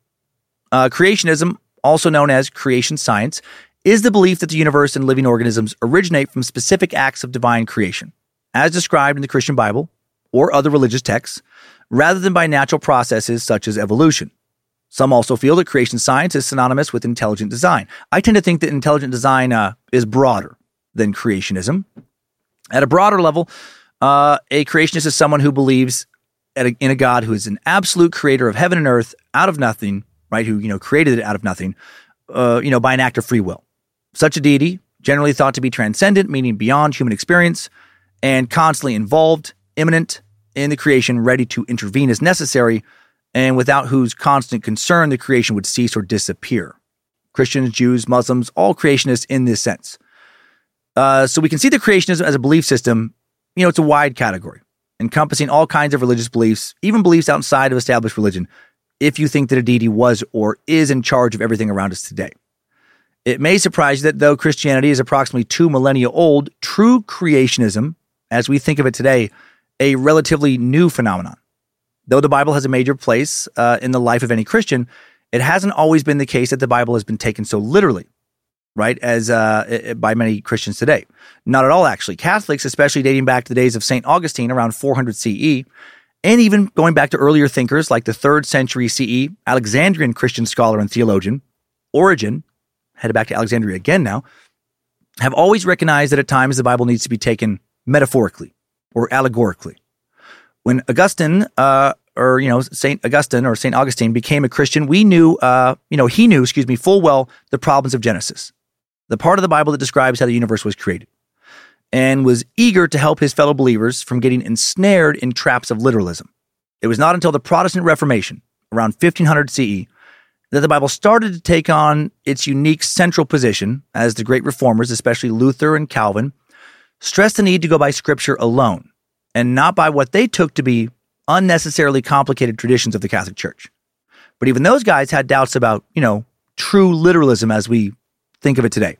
Uh, creationism, also known as creation science, is the belief that the universe and living organisms originate from specific acts of divine creation, as described in the Christian Bible or other religious texts, rather than by natural processes such as evolution. Some also feel that creation science is synonymous with intelligent design. I tend to think that intelligent design uh, is broader than creationism. At a broader level, uh, a creationist is someone who believes a, in a God who is an absolute creator of heaven and earth out of nothing, right? Who you know created it out of nothing, uh, you know, by an act of free will. Such a deity, generally thought to be transcendent, meaning beyond human experience, and constantly involved, immanent in the creation, ready to intervene as necessary, and without whose constant concern the creation would cease or disappear. Christians, Jews, Muslims, all creationists in this sense. Uh, so we can see the creationism as a belief system. You know, it's a wide category, encompassing all kinds of religious beliefs, even beliefs outside of established religion, if you think that a deity was or is in charge of everything around us today. It may surprise you that though Christianity is approximately two millennia old, true creationism, as we think of it today, a relatively new phenomenon. Though the Bible has a major place uh, in the life of any Christian, it hasn't always been the case that the Bible has been taken so literally right, as uh, by many Christians today. Not at all, actually. Catholics, especially dating back to the days of St. Augustine around 400 CE, and even going back to earlier thinkers like the third century CE, Alexandrian Christian scholar and theologian, Origen, headed back to Alexandria again now, have always recognized that at times the Bible needs to be taken metaphorically or allegorically. When Augustine, uh, or you know Saint Augustine or Saint Augustine became a Christian, we knew, uh, you know, he knew, excuse me, full well the problems of Genesis the part of the Bible that describes how the universe was created, and was eager to help his fellow believers from getting ensnared in traps of literalism. It was not until the Protestant Reformation, around 1500 CE, that the Bible started to take on its unique central position as the great reformers, especially Luther and Calvin, stressed the need to go by Scripture alone and not by what they took to be unnecessarily complicated traditions of the Catholic Church. But even those guys had doubts about, you know, true literalism as we think of it today.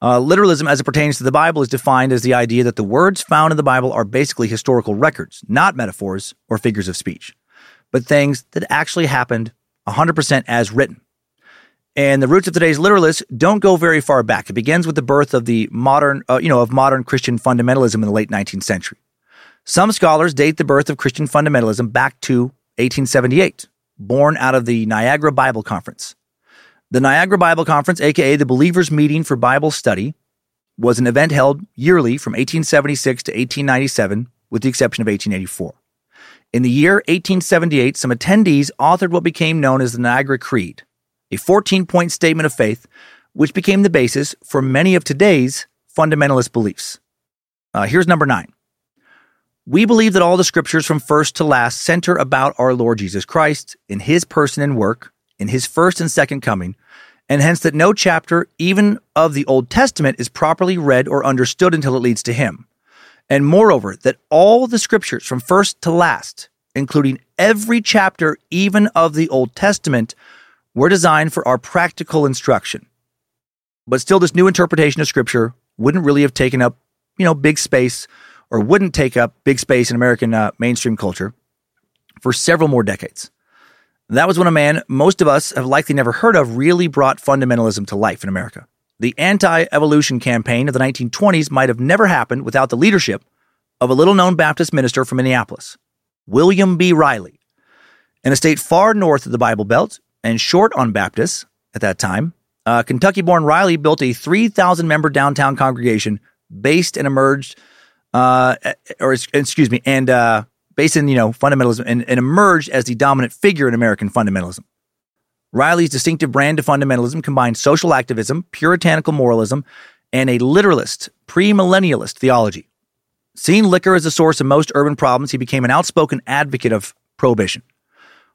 Uh, literalism, as it pertains to the Bible, is defined as the idea that the words found in the Bible are basically historical records, not metaphors or figures of speech, but things that actually happened 100% as written. And the roots of today's literalists don't go very far back. It begins with the birth of the modern, uh, you know, of modern Christian fundamentalism in the late 19th century. Some scholars date the birth of Christian fundamentalism back to 1878, born out of the Niagara Bible Conference. The Niagara Bible Conference, aka the Believers Meeting for Bible Study, was an event held yearly from 1876 to 1897, with the exception of 1884. In the year 1878, some attendees authored what became known as the Niagara Creed, a 14 point statement of faith, which became the basis for many of today's fundamentalist beliefs. Uh, here's number nine. We believe that all the scriptures from first to last center about our Lord Jesus Christ in his person and work, in his first and second coming, and hence that no chapter, even of the Old Testament, is properly read or understood until it leads to him. And moreover, that all the scriptures from first to last, including every chapter, even of the Old Testament, were designed for our practical instruction. But still, this new interpretation of scripture wouldn't really have taken up, you know, big space or wouldn't take up big space in American uh, mainstream culture for several more decades. That was when a man most of us have likely never heard of really brought fundamentalism to life in America. The anti evolution campaign of the 1920s might have never happened without the leadership of a little known Baptist minister from Minneapolis, William B. Riley. In a state far north of the Bible Belt and short on Baptists at that time, uh, Kentucky born Riley built a 3,000 member downtown congregation based and emerged, uh, or excuse me, and uh, based in, you know, fundamentalism and, and emerged as the dominant figure in American fundamentalism. Riley's distinctive brand of fundamentalism combined social activism, puritanical moralism, and a literalist, premillennialist theology. Seeing liquor as the source of most urban problems, he became an outspoken advocate of prohibition.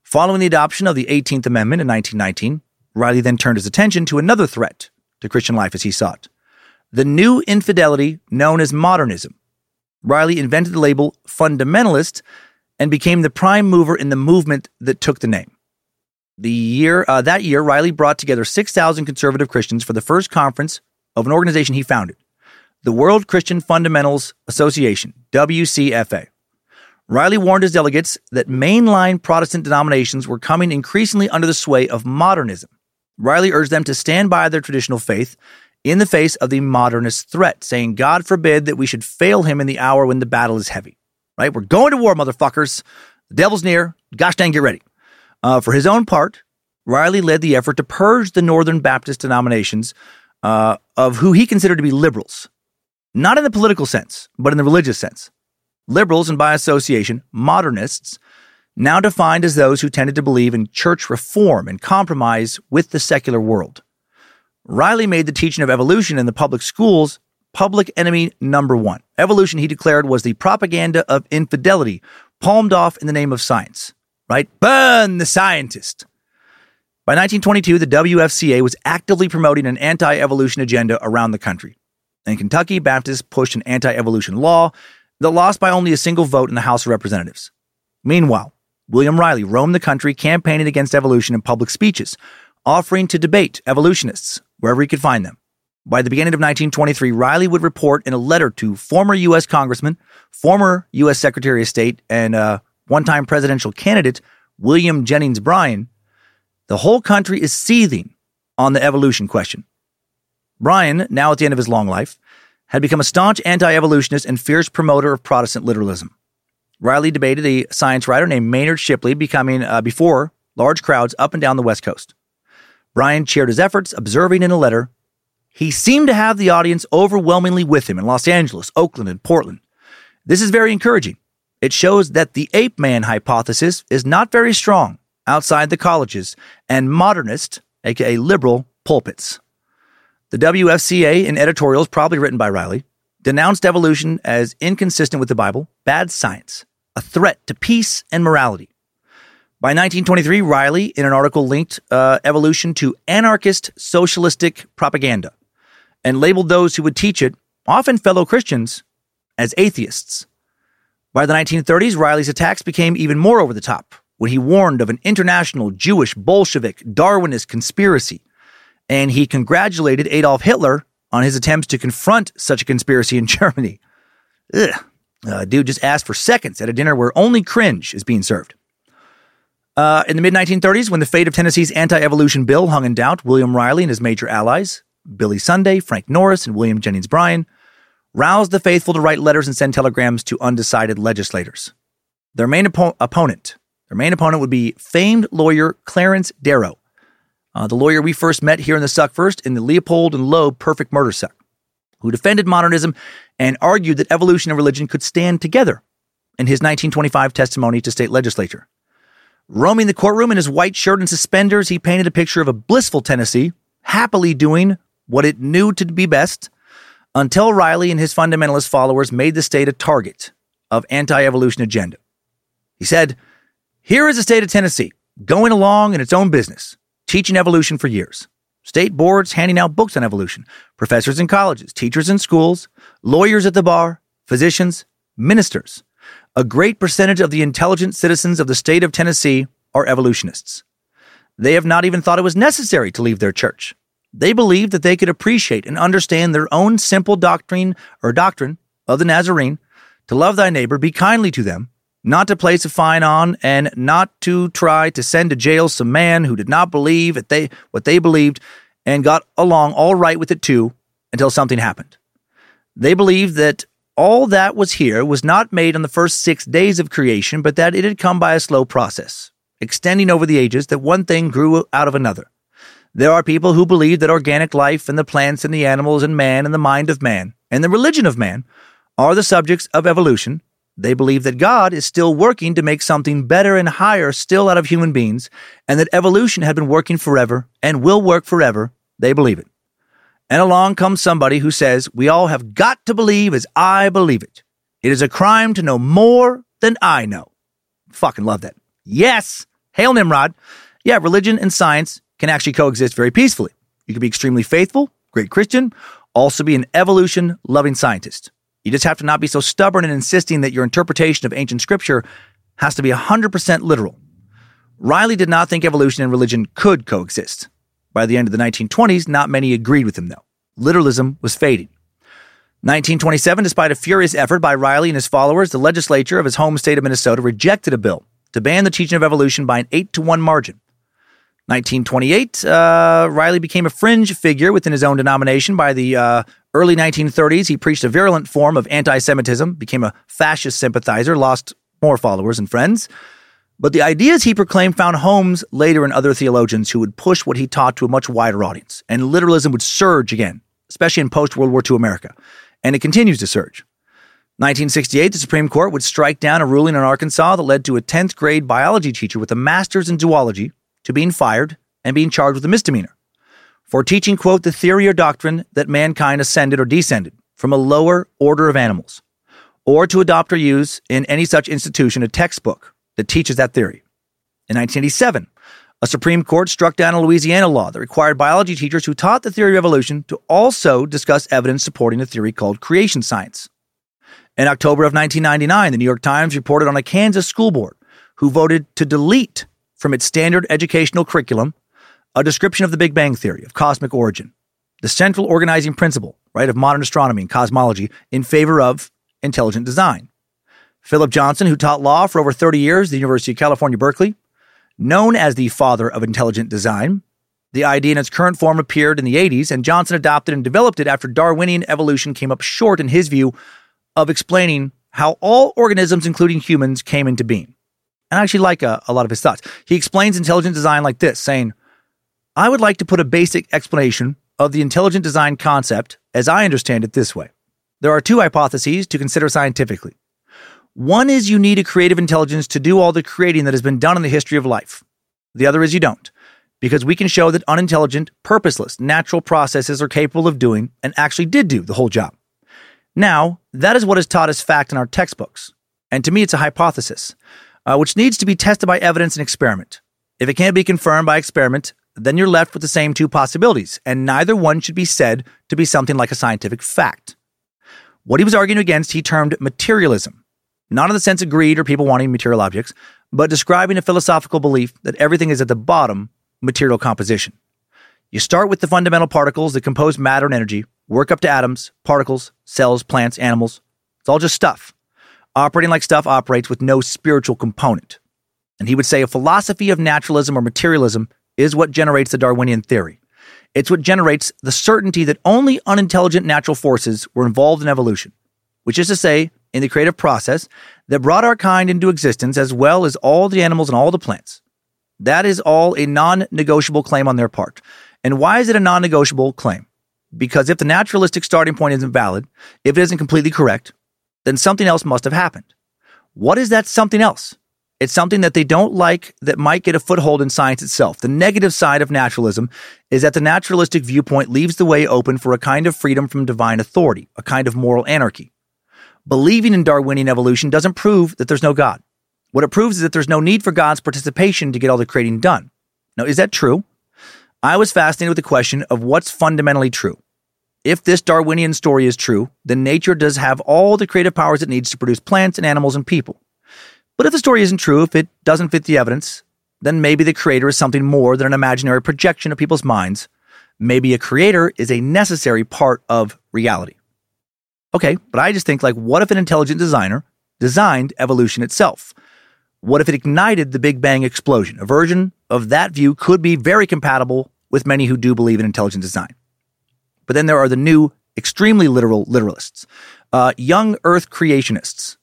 Following the adoption of the 18th Amendment in 1919, Riley then turned his attention to another threat to Christian life as he saw it the new infidelity known as modernism. Riley invented the label fundamentalist and became the prime mover in the movement that took the name. The year uh, that year, Riley brought together 6,000 conservative Christians for the first conference of an organization he founded, the World Christian Fundamentals Association (WCFA). Riley warned his delegates that mainline Protestant denominations were coming increasingly under the sway of modernism. Riley urged them to stand by their traditional faith in the face of the modernist threat, saying, God forbid that we should fail him in the hour when the battle is heavy. Right? We're going to war, motherfuckers. The devil's near. Gosh dang, get ready. Uh, for his own part, Riley led the effort to purge the Northern Baptist denominations uh, of who he considered to be liberals, not in the political sense, but in the religious sense. Liberals, and by association, modernists, now defined as those who tended to believe in church reform and compromise with the secular world. Riley made the teaching of evolution in the public schools public enemy number one. Evolution, he declared, was the propaganda of infidelity, palmed off in the name of science. Right? Burn the scientist. By 1922, the WFCA was actively promoting an anti evolution agenda around the country. In Kentucky, Baptists pushed an anti evolution law that lost by only a single vote in the House of Representatives. Meanwhile, William Riley roamed the country campaigning against evolution in public speeches, offering to debate evolutionists wherever he could find them. By the beginning of 1923, Riley would report in a letter to former U.S. Congressman, former U.S. Secretary of State, and uh, one time presidential candidate William Jennings Bryan the whole country is seething on the evolution question. Bryan, now at the end of his long life, had become a staunch anti evolutionist and fierce promoter of Protestant literalism. Riley debated a science writer named Maynard Shipley, becoming uh, before large crowds up and down the West Coast. Bryan cheered his efforts, observing in a letter, he seemed to have the audience overwhelmingly with him in Los Angeles, Oakland, and Portland. This is very encouraging. It shows that the ape man hypothesis is not very strong outside the colleges and modernist, aka liberal, pulpits. The WFCA, in editorials probably written by Riley, denounced evolution as inconsistent with the Bible, bad science, a threat to peace and morality. By 1923, Riley, in an article linked uh, evolution to anarchist socialistic propaganda and labeled those who would teach it, often fellow Christians, as atheists. By the 1930s, Riley's attacks became even more over the top when he warned of an international Jewish Bolshevik Darwinist conspiracy, and he congratulated Adolf Hitler on his attempts to confront such a conspiracy in <laughs> Germany. Ugh. Uh, dude just asked for seconds at a dinner where only cringe is being served. Uh, in the mid 1930s, when the fate of Tennessee's anti evolution bill hung in doubt, William Riley and his major allies, Billy Sunday, Frank Norris, and William Jennings Bryan, roused the faithful to write letters and send telegrams to undecided legislators. Their main oppo- opponent, their main opponent would be famed lawyer Clarence Darrow, uh, the lawyer we first met here in the Suck First in the Leopold and Loeb Perfect Murder Suck, who defended modernism and argued that evolution and religion could stand together in his 1925 testimony to state legislature. Roaming the courtroom in his white shirt and suspenders, he painted a picture of a blissful Tennessee, happily doing what it knew to be best, until Riley and his fundamentalist followers made the state a target of anti-evolution agenda. He said, "Here is the state of Tennessee, going along in its own business, teaching evolution for years. State boards handing out books on evolution, professors in colleges, teachers in schools, lawyers at the bar, physicians, ministers, a great percentage of the intelligent citizens of the state of Tennessee are evolutionists. They have not even thought it was necessary to leave their church. They believe that they could appreciate and understand their own simple doctrine or doctrine of the Nazarene to love thy neighbor, be kindly to them, not to place a fine on, and not to try to send to jail some man who did not believe that they, what they believed and got along all right with it too until something happened. They believe that all that was here was not made on the first six days of creation, but that it had come by a slow process, extending over the ages, that one thing grew out of another. There are people who believe that organic life and the plants and the animals and man and the mind of man and the religion of man are the subjects of evolution. They believe that God is still working to make something better and higher still out of human beings, and that evolution had been working forever and will work forever. They believe it. And along comes somebody who says, We all have got to believe as I believe it. It is a crime to know more than I know. Fucking love that. Yes. Hail Nimrod. Yeah, religion and science can actually coexist very peacefully. You can be extremely faithful, great Christian, also be an evolution loving scientist. You just have to not be so stubborn in insisting that your interpretation of ancient scripture has to be 100% literal. Riley did not think evolution and religion could coexist. By the end of the 1920s, not many agreed with him, though. Literalism was fading. 1927, despite a furious effort by Riley and his followers, the legislature of his home state of Minnesota rejected a bill to ban the teaching of evolution by an 8 to 1 margin. 1928, uh, Riley became a fringe figure within his own denomination. By the uh, early 1930s, he preached a virulent form of anti Semitism, became a fascist sympathizer, lost more followers and friends. But the ideas he proclaimed found homes later in other theologians who would push what he taught to a much wider audience, and literalism would surge again, especially in post World War II America. And it continues to surge. 1968, the Supreme Court would strike down a ruling in Arkansas that led to a 10th grade biology teacher with a master's in zoology to being fired and being charged with a misdemeanor for teaching, quote, the theory or doctrine that mankind ascended or descended from a lower order of animals, or to adopt or use in any such institution a textbook that teaches that theory. In 1987, a Supreme Court struck down a Louisiana law that required biology teachers who taught the theory of evolution to also discuss evidence supporting a theory called creation science. In October of 1999, the New York Times reported on a Kansas school board who voted to delete from its standard educational curriculum a description of the Big Bang Theory of cosmic origin, the central organizing principle, right, of modern astronomy and cosmology in favor of intelligent design. Philip Johnson, who taught law for over 30 years at the University of California, Berkeley, known as the father of intelligent design, the idea in its current form appeared in the 80s, and Johnson adopted and developed it after Darwinian evolution came up short in his view of explaining how all organisms, including humans, came into being. And I actually like a, a lot of his thoughts. He explains intelligent design like this, saying, I would like to put a basic explanation of the intelligent design concept as I understand it this way. There are two hypotheses to consider scientifically. One is you need a creative intelligence to do all the creating that has been done in the history of life. The other is you don't, because we can show that unintelligent, purposeless, natural processes are capable of doing and actually did do the whole job. Now, that is what is taught as fact in our textbooks. And to me, it's a hypothesis uh, which needs to be tested by evidence and experiment. If it can't be confirmed by experiment, then you're left with the same two possibilities, and neither one should be said to be something like a scientific fact. What he was arguing against, he termed materialism, not in the sense of greed or people wanting material objects, but describing a philosophical belief that everything is at the bottom material composition. You start with the fundamental particles that compose matter and energy, work up to atoms, particles, cells, plants, animals. It's all just stuff operating like stuff operates with no spiritual component. And he would say a philosophy of naturalism or materialism is what generates the Darwinian theory. It's what generates the certainty that only unintelligent natural forces were involved in evolution, which is to say, in the creative process that brought our kind into existence as well as all the animals and all the plants. That is all a non negotiable claim on their part. And why is it a non negotiable claim? Because if the naturalistic starting point isn't valid, if it isn't completely correct, then something else must have happened. What is that something else? It's something that they don't like that might get a foothold in science itself. The negative side of naturalism is that the naturalistic viewpoint leaves the way open for a kind of freedom from divine authority, a kind of moral anarchy. Believing in Darwinian evolution doesn't prove that there's no God. What it proves is that there's no need for God's participation to get all the creating done. Now, is that true? I was fascinated with the question of what's fundamentally true. If this Darwinian story is true, then nature does have all the creative powers it needs to produce plants and animals and people. But if the story isn't true, if it doesn't fit the evidence, then maybe the creator is something more than an imaginary projection of people's minds. Maybe a creator is a necessary part of reality. Okay, but I just think like, what if an intelligent designer designed evolution itself? What if it ignited the Big Bang explosion? A version of that view could be very compatible with many who do believe in intelligent design. But then there are the new, extremely literal literalists, uh, young Earth creationists.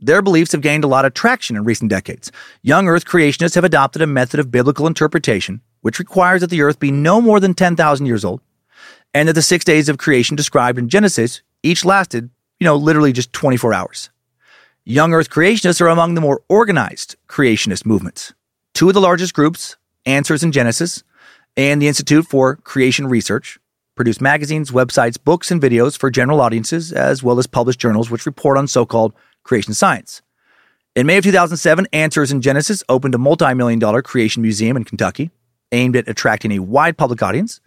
Their beliefs have gained a lot of traction in recent decades. Young Earth creationists have adopted a method of biblical interpretation which requires that the Earth be no more than 10,000 years old, and that the six days of creation described in Genesis each lasted, you know, literally just 24 hours. Young Earth creationists are among the more organized creationist movements. Two of the largest groups, Answers in Genesis and the Institute for Creation Research, produce magazines, websites, books, and videos for general audiences, as well as publish journals which report on so called creation science. In May of 2007, Answers in Genesis opened a multi million dollar creation museum in Kentucky aimed at attracting a wide public audience.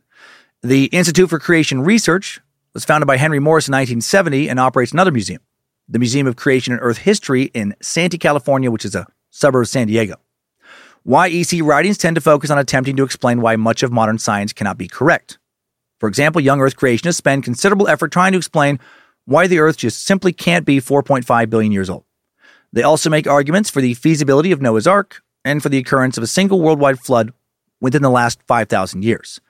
The Institute for Creation Research was founded by Henry Morris in 1970 and operates another museum, the Museum of Creation and Earth History in Santee, California, which is a suburb of San Diego. YEC writings tend to focus on attempting to explain why much of modern science cannot be correct. For example, young Earth creationists spend considerable effort trying to explain why the Earth just simply can't be 4.5 billion years old. They also make arguments for the feasibility of Noah's Ark and for the occurrence of a single worldwide flood within the last 5,000 years.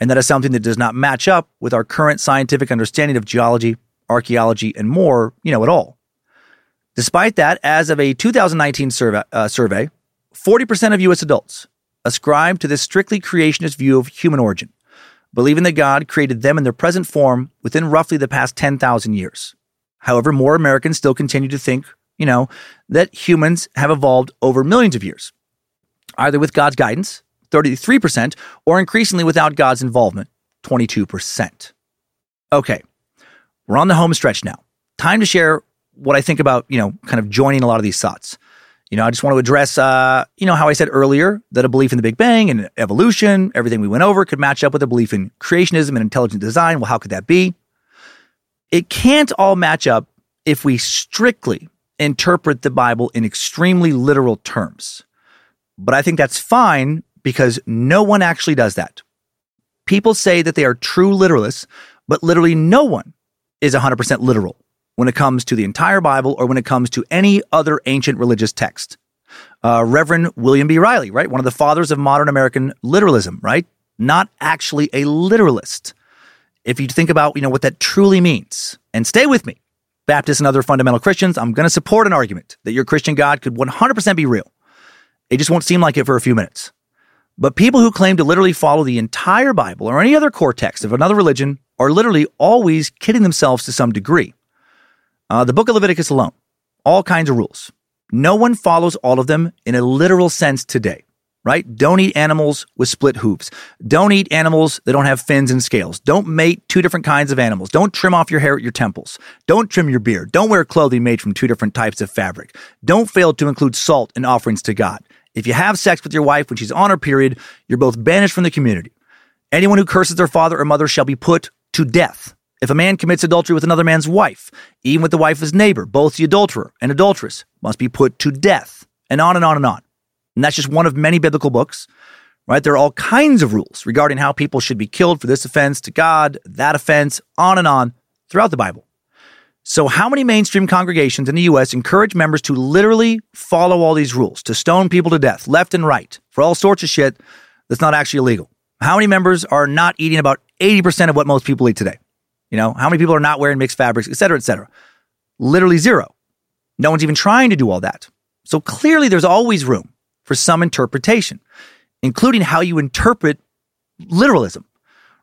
And that is something that does not match up with our current scientific understanding of geology, archaeology, and more, you know, at all. Despite that, as of a 2019 survey, uh, survey 40% of U.S. adults ascribe to this strictly creationist view of human origin, believing that God created them in their present form within roughly the past 10,000 years. However, more Americans still continue to think, you know, that humans have evolved over millions of years, either with God's guidance, 33%, or increasingly without God's involvement, 22%. Okay, we're on the home stretch now. Time to share what I think about, you know, kind of joining a lot of these thoughts. You know, I just want to address, uh, you know, how I said earlier that a belief in the Big Bang and evolution, everything we went over, could match up with a belief in creationism and intelligent design. Well, how could that be? It can't all match up if we strictly interpret the Bible in extremely literal terms. But I think that's fine because no one actually does that. People say that they are true literalists, but literally no one is 100% literal when it comes to the entire Bible or when it comes to any other ancient religious text. Uh, Reverend William B. Riley, right? One of the fathers of modern American literalism, right? Not actually a literalist. If you think about, you know, what that truly means, and stay with me, Baptists and other fundamental Christians, I'm going to support an argument that your Christian God could 100% be real. It just won't seem like it for a few minutes. But people who claim to literally follow the entire Bible or any other core text of another religion are literally always kidding themselves to some degree. Uh, the book of Leviticus alone, all kinds of rules. No one follows all of them in a literal sense today, right? Don't eat animals with split hooves. Don't eat animals that don't have fins and scales. Don't mate two different kinds of animals. Don't trim off your hair at your temples. Don't trim your beard. Don't wear clothing made from two different types of fabric. Don't fail to include salt in offerings to God. If you have sex with your wife when she's on her period, you're both banished from the community. Anyone who curses their father or mother shall be put to death. If a man commits adultery with another man's wife, even with the wife of his neighbor, both the adulterer and adulteress must be put to death, and on and on and on. And that's just one of many biblical books, right? There are all kinds of rules regarding how people should be killed for this offense to God, that offense, on and on throughout the Bible. So, how many mainstream congregations in the U.S. encourage members to literally follow all these rules, to stone people to death, left and right, for all sorts of shit that's not actually illegal? How many members are not eating about 80% of what most people eat today? You know, how many people are not wearing mixed fabrics, et cetera, et cetera? Literally zero. No one's even trying to do all that. So clearly there's always room for some interpretation, including how you interpret literalism,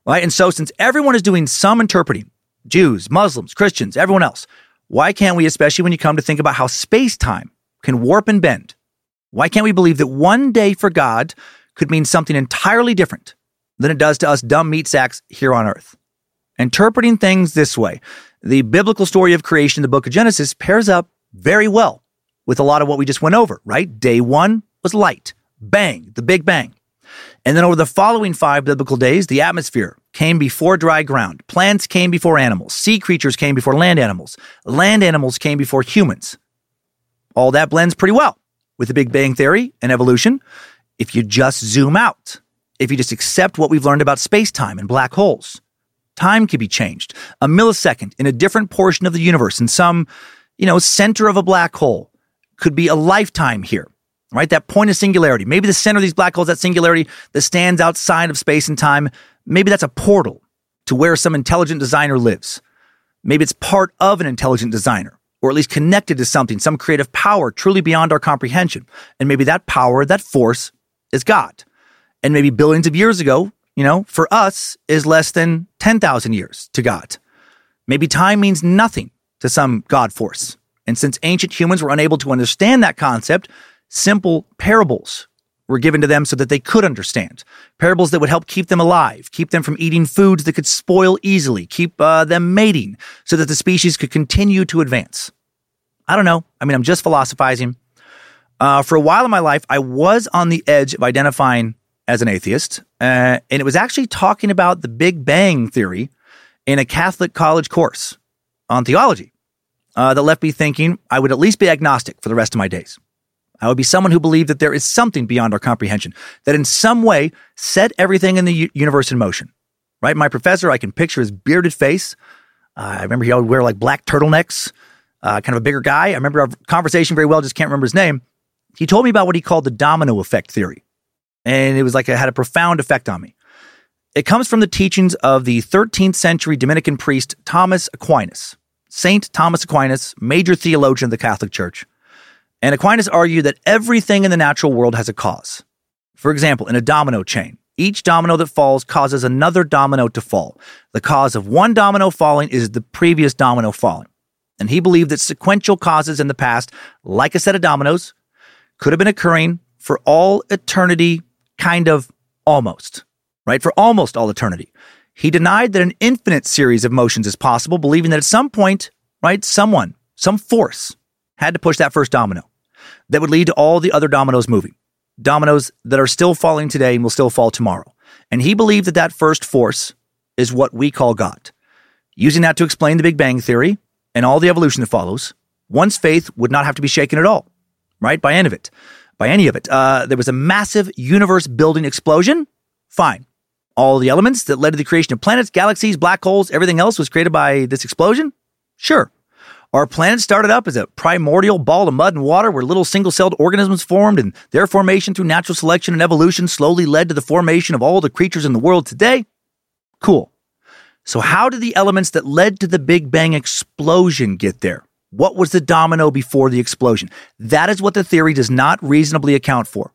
right? And so since everyone is doing some interpreting, Jews, Muslims, Christians, everyone else, why can't we, especially when you come to think about how space time can warp and bend, why can't we believe that one day for God could mean something entirely different than it does to us dumb meat sacks here on earth? Interpreting things this way, the biblical story of creation in the book of Genesis pairs up very well with a lot of what we just went over, right? Day one was light, bang, the big bang. And then over the following five biblical days, the atmosphere came before dry ground. Plants came before animals. Sea creatures came before land animals. Land animals came before humans. All that blends pretty well with the Big Bang Theory and evolution if you just zoom out, if you just accept what we've learned about space time and black holes. Time can be changed. A millisecond in a different portion of the universe, in some, you know, center of a black hole, could be a lifetime here, right? That point of singularity. Maybe the center of these black holes, that singularity that stands outside of space and time, maybe that's a portal to where some intelligent designer lives. Maybe it's part of an intelligent designer, or at least connected to something, some creative power truly beyond our comprehension. And maybe that power, that force, is God. And maybe billions of years ago, you know, for us is less than 10,000 years to God. Maybe time means nothing to some God force. And since ancient humans were unable to understand that concept, simple parables were given to them so that they could understand. Parables that would help keep them alive, keep them from eating foods that could spoil easily, keep uh, them mating so that the species could continue to advance. I don't know. I mean, I'm just philosophizing. Uh, for a while in my life, I was on the edge of identifying as an atheist, uh, and it was actually talking about the Big Bang Theory in a Catholic college course on theology uh, that left me thinking I would at least be agnostic for the rest of my days. I would be someone who believed that there is something beyond our comprehension that in some way set everything in the u- universe in motion. Right? My professor, I can picture his bearded face. Uh, I remember he would wear like black turtlenecks, uh, kind of a bigger guy. I remember our conversation very well, just can't remember his name. He told me about what he called the domino effect theory. And it was like it had a profound effect on me. It comes from the teachings of the 13th century Dominican priest Thomas Aquinas. Saint Thomas Aquinas, major theologian of the Catholic Church. And Aquinas argued that everything in the natural world has a cause. For example, in a domino chain, each domino that falls causes another domino to fall. The cause of one domino falling is the previous domino falling. And he believed that sequential causes in the past, like a set of dominoes, could have been occurring for all eternity, kind of almost, right? For almost all eternity. He denied that an infinite series of motions is possible, believing that at some point, right, someone, some force had to push that first domino that would lead to all the other dominoes moving. Dominoes that are still falling today and will still fall tomorrow. And he believed that that first force is what we call God. Using that to explain the Big Bang Theory and all the evolution that follows, one's faith would not have to be shaken at all, right? By any of it. By any of it. Uh, there was a massive universe building explosion. Fine. All the elements that led to the creation of planets, galaxies, black holes, everything else was created by this explosion? Sure. Our planet started up as a primordial ball of mud and water where little single celled organisms formed, and their formation through natural selection and evolution slowly led to the formation of all the creatures in the world today? Cool. So, how did the elements that led to the Big Bang explosion get there? What was the domino before the explosion? That is what the theory does not reasonably account for.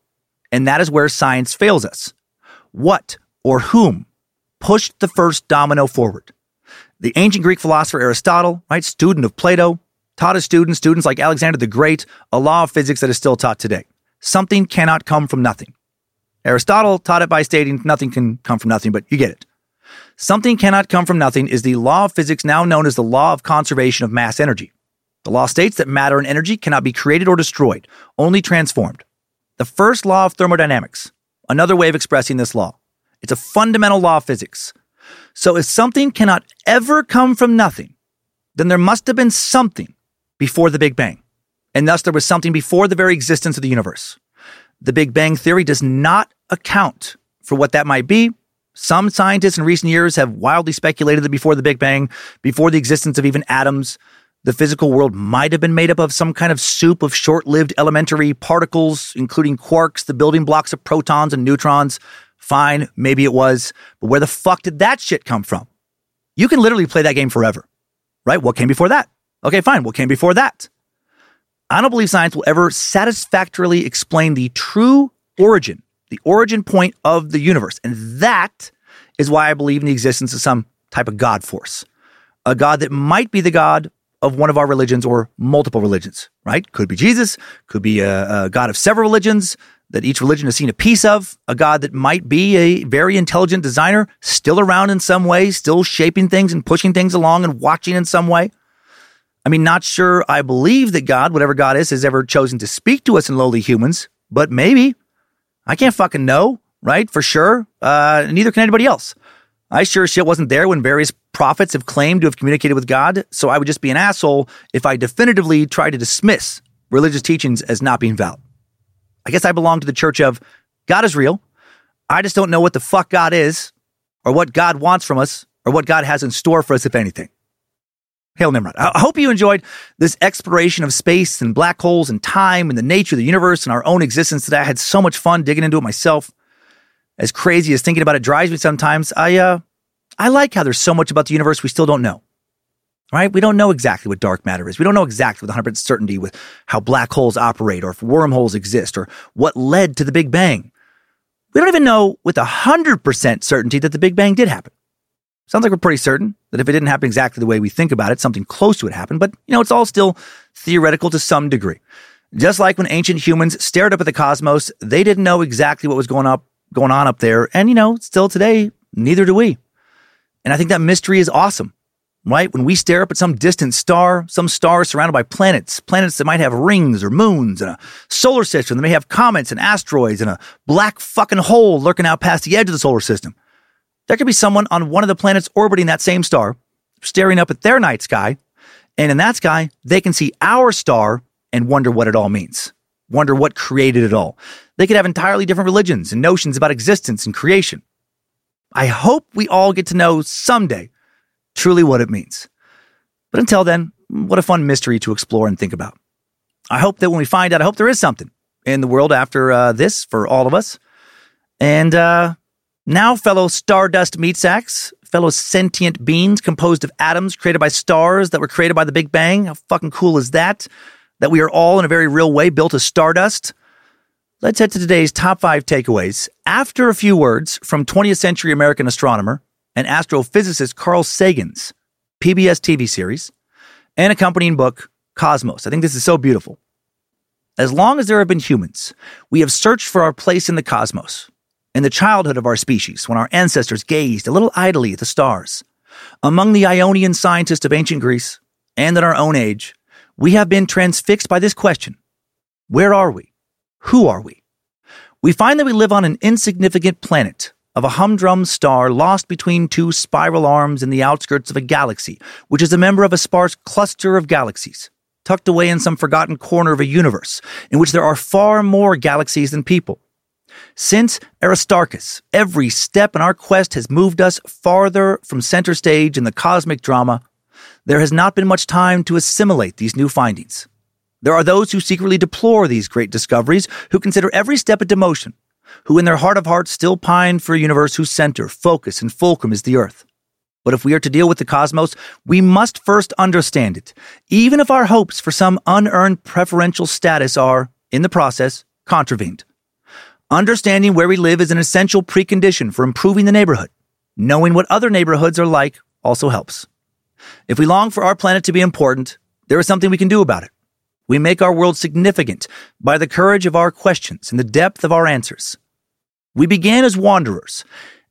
And that is where science fails us. What or whom pushed the first domino forward? The ancient Greek philosopher Aristotle, right, student of Plato, taught his students, students like Alexander the Great, a law of physics that is still taught today. Something cannot come from nothing. Aristotle taught it by stating nothing can come from nothing, but you get it. Something cannot come from nothing is the law of physics now known as the law of conservation of mass energy. The law states that matter and energy cannot be created or destroyed, only transformed. The first law of thermodynamics, another way of expressing this law. It's a fundamental law of physics. So if something cannot ever come from nothing, then there must have been something before the Big Bang. And thus there was something before the very existence of the universe. The Big Bang theory does not account for what that might be. Some scientists in recent years have wildly speculated that before the Big Bang, before the existence of even atoms, the physical world might have been made up of some kind of soup of short lived elementary particles, including quarks, the building blocks of protons and neutrons, Fine, maybe it was, but where the fuck did that shit come from? You can literally play that game forever, right? What came before that? Okay, fine. What came before that? I don't believe science will ever satisfactorily explain the true origin, the origin point of the universe. And that is why I believe in the existence of some type of God force, a God that might be the God of one of our religions or multiple religions, right? Could be Jesus, could be a, a God of several religions, that each religion has seen a piece of, a God that might be a very intelligent designer, still around in some way, still shaping things and pushing things along and watching in some way. I mean, not sure I believe that God, whatever God is, has ever chosen to speak to us in lowly humans, but maybe. I can't fucking know, right? For sure. Uh, neither can anybody else. I sure shit wasn't there when various prophets have claimed to have communicated with God, so I would just be an asshole if I definitively tried to dismiss religious teachings as not being valid. I guess I belong to the church of God is real. I just don't know what the fuck God is, or what God wants from us, or what God has in store for us, if anything. Hail Nimrod. I hope you enjoyed this exploration of space and black holes and time and the nature of the universe and our own existence today. I had so much fun digging into it myself. As crazy as thinking about it drives me sometimes, I uh I like how there's so much about the universe we still don't know right? We don't know exactly what dark matter is. We don't know exactly with 100% certainty with how black holes operate or if wormholes exist or what led to the Big Bang. We don't even know with 100% certainty that the Big Bang did happen. Sounds like we're pretty certain that if it didn't happen exactly the way we think about it, something close to it happened, but you know, it's all still theoretical to some degree. Just like when ancient humans stared up at the cosmos, they didn't know exactly what was going up going on up there, and you know, still today, neither do we. And I think that mystery is awesome. Right? When we stare up at some distant star, some star surrounded by planets, planets that might have rings or moons, and a solar system that may have comets and asteroids, and a black fucking hole lurking out past the edge of the solar system. There could be someone on one of the planets orbiting that same star, staring up at their night sky, and in that sky, they can see our star and wonder what it all means, wonder what created it all. They could have entirely different religions and notions about existence and creation. I hope we all get to know someday truly what it means. But until then, what a fun mystery to explore and think about. I hope that when we find out, I hope there is something in the world after uh, this for all of us. And uh, now, fellow stardust meat sacks, fellow sentient beings composed of atoms created by stars that were created by the Big Bang. How fucking cool is that? That we are all, in a very real way, built of stardust. Let's head to today's top five takeaways after a few words from 20th century American astronomer and astrophysicist Carl Sagan's PBS TV series and accompanying book, Cosmos. I think this is so beautiful. As long as there have been humans, we have searched for our place in the cosmos, in the childhood of our species, when our ancestors gazed a little idly at the stars. Among the Ionian scientists of ancient Greece and in our own age, we have been transfixed by this question Where are we? Who are we? We find that we live on an insignificant planet of a humdrum star lost between two spiral arms in the outskirts of a galaxy, which is a member of a sparse cluster of galaxies, tucked away in some forgotten corner of a universe in which there are far more galaxies than people. Since Aristarchus, every step in our quest has moved us farther from center stage in the cosmic drama. There has not been much time to assimilate these new findings. There are those who secretly deplore these great discoveries, who consider every step a demotion, who in their heart of hearts still pine for a universe whose center, focus, and fulcrum is the earth. But if we are to deal with the cosmos, we must first understand it, even if our hopes for some unearned preferential status are, in the process, contravened. Understanding where we live is an essential precondition for improving the neighborhood. Knowing what other neighborhoods are like also helps. If we long for our planet to be important, there is something we can do about it. We make our world significant by the courage of our questions and the depth of our answers. We began as wanderers,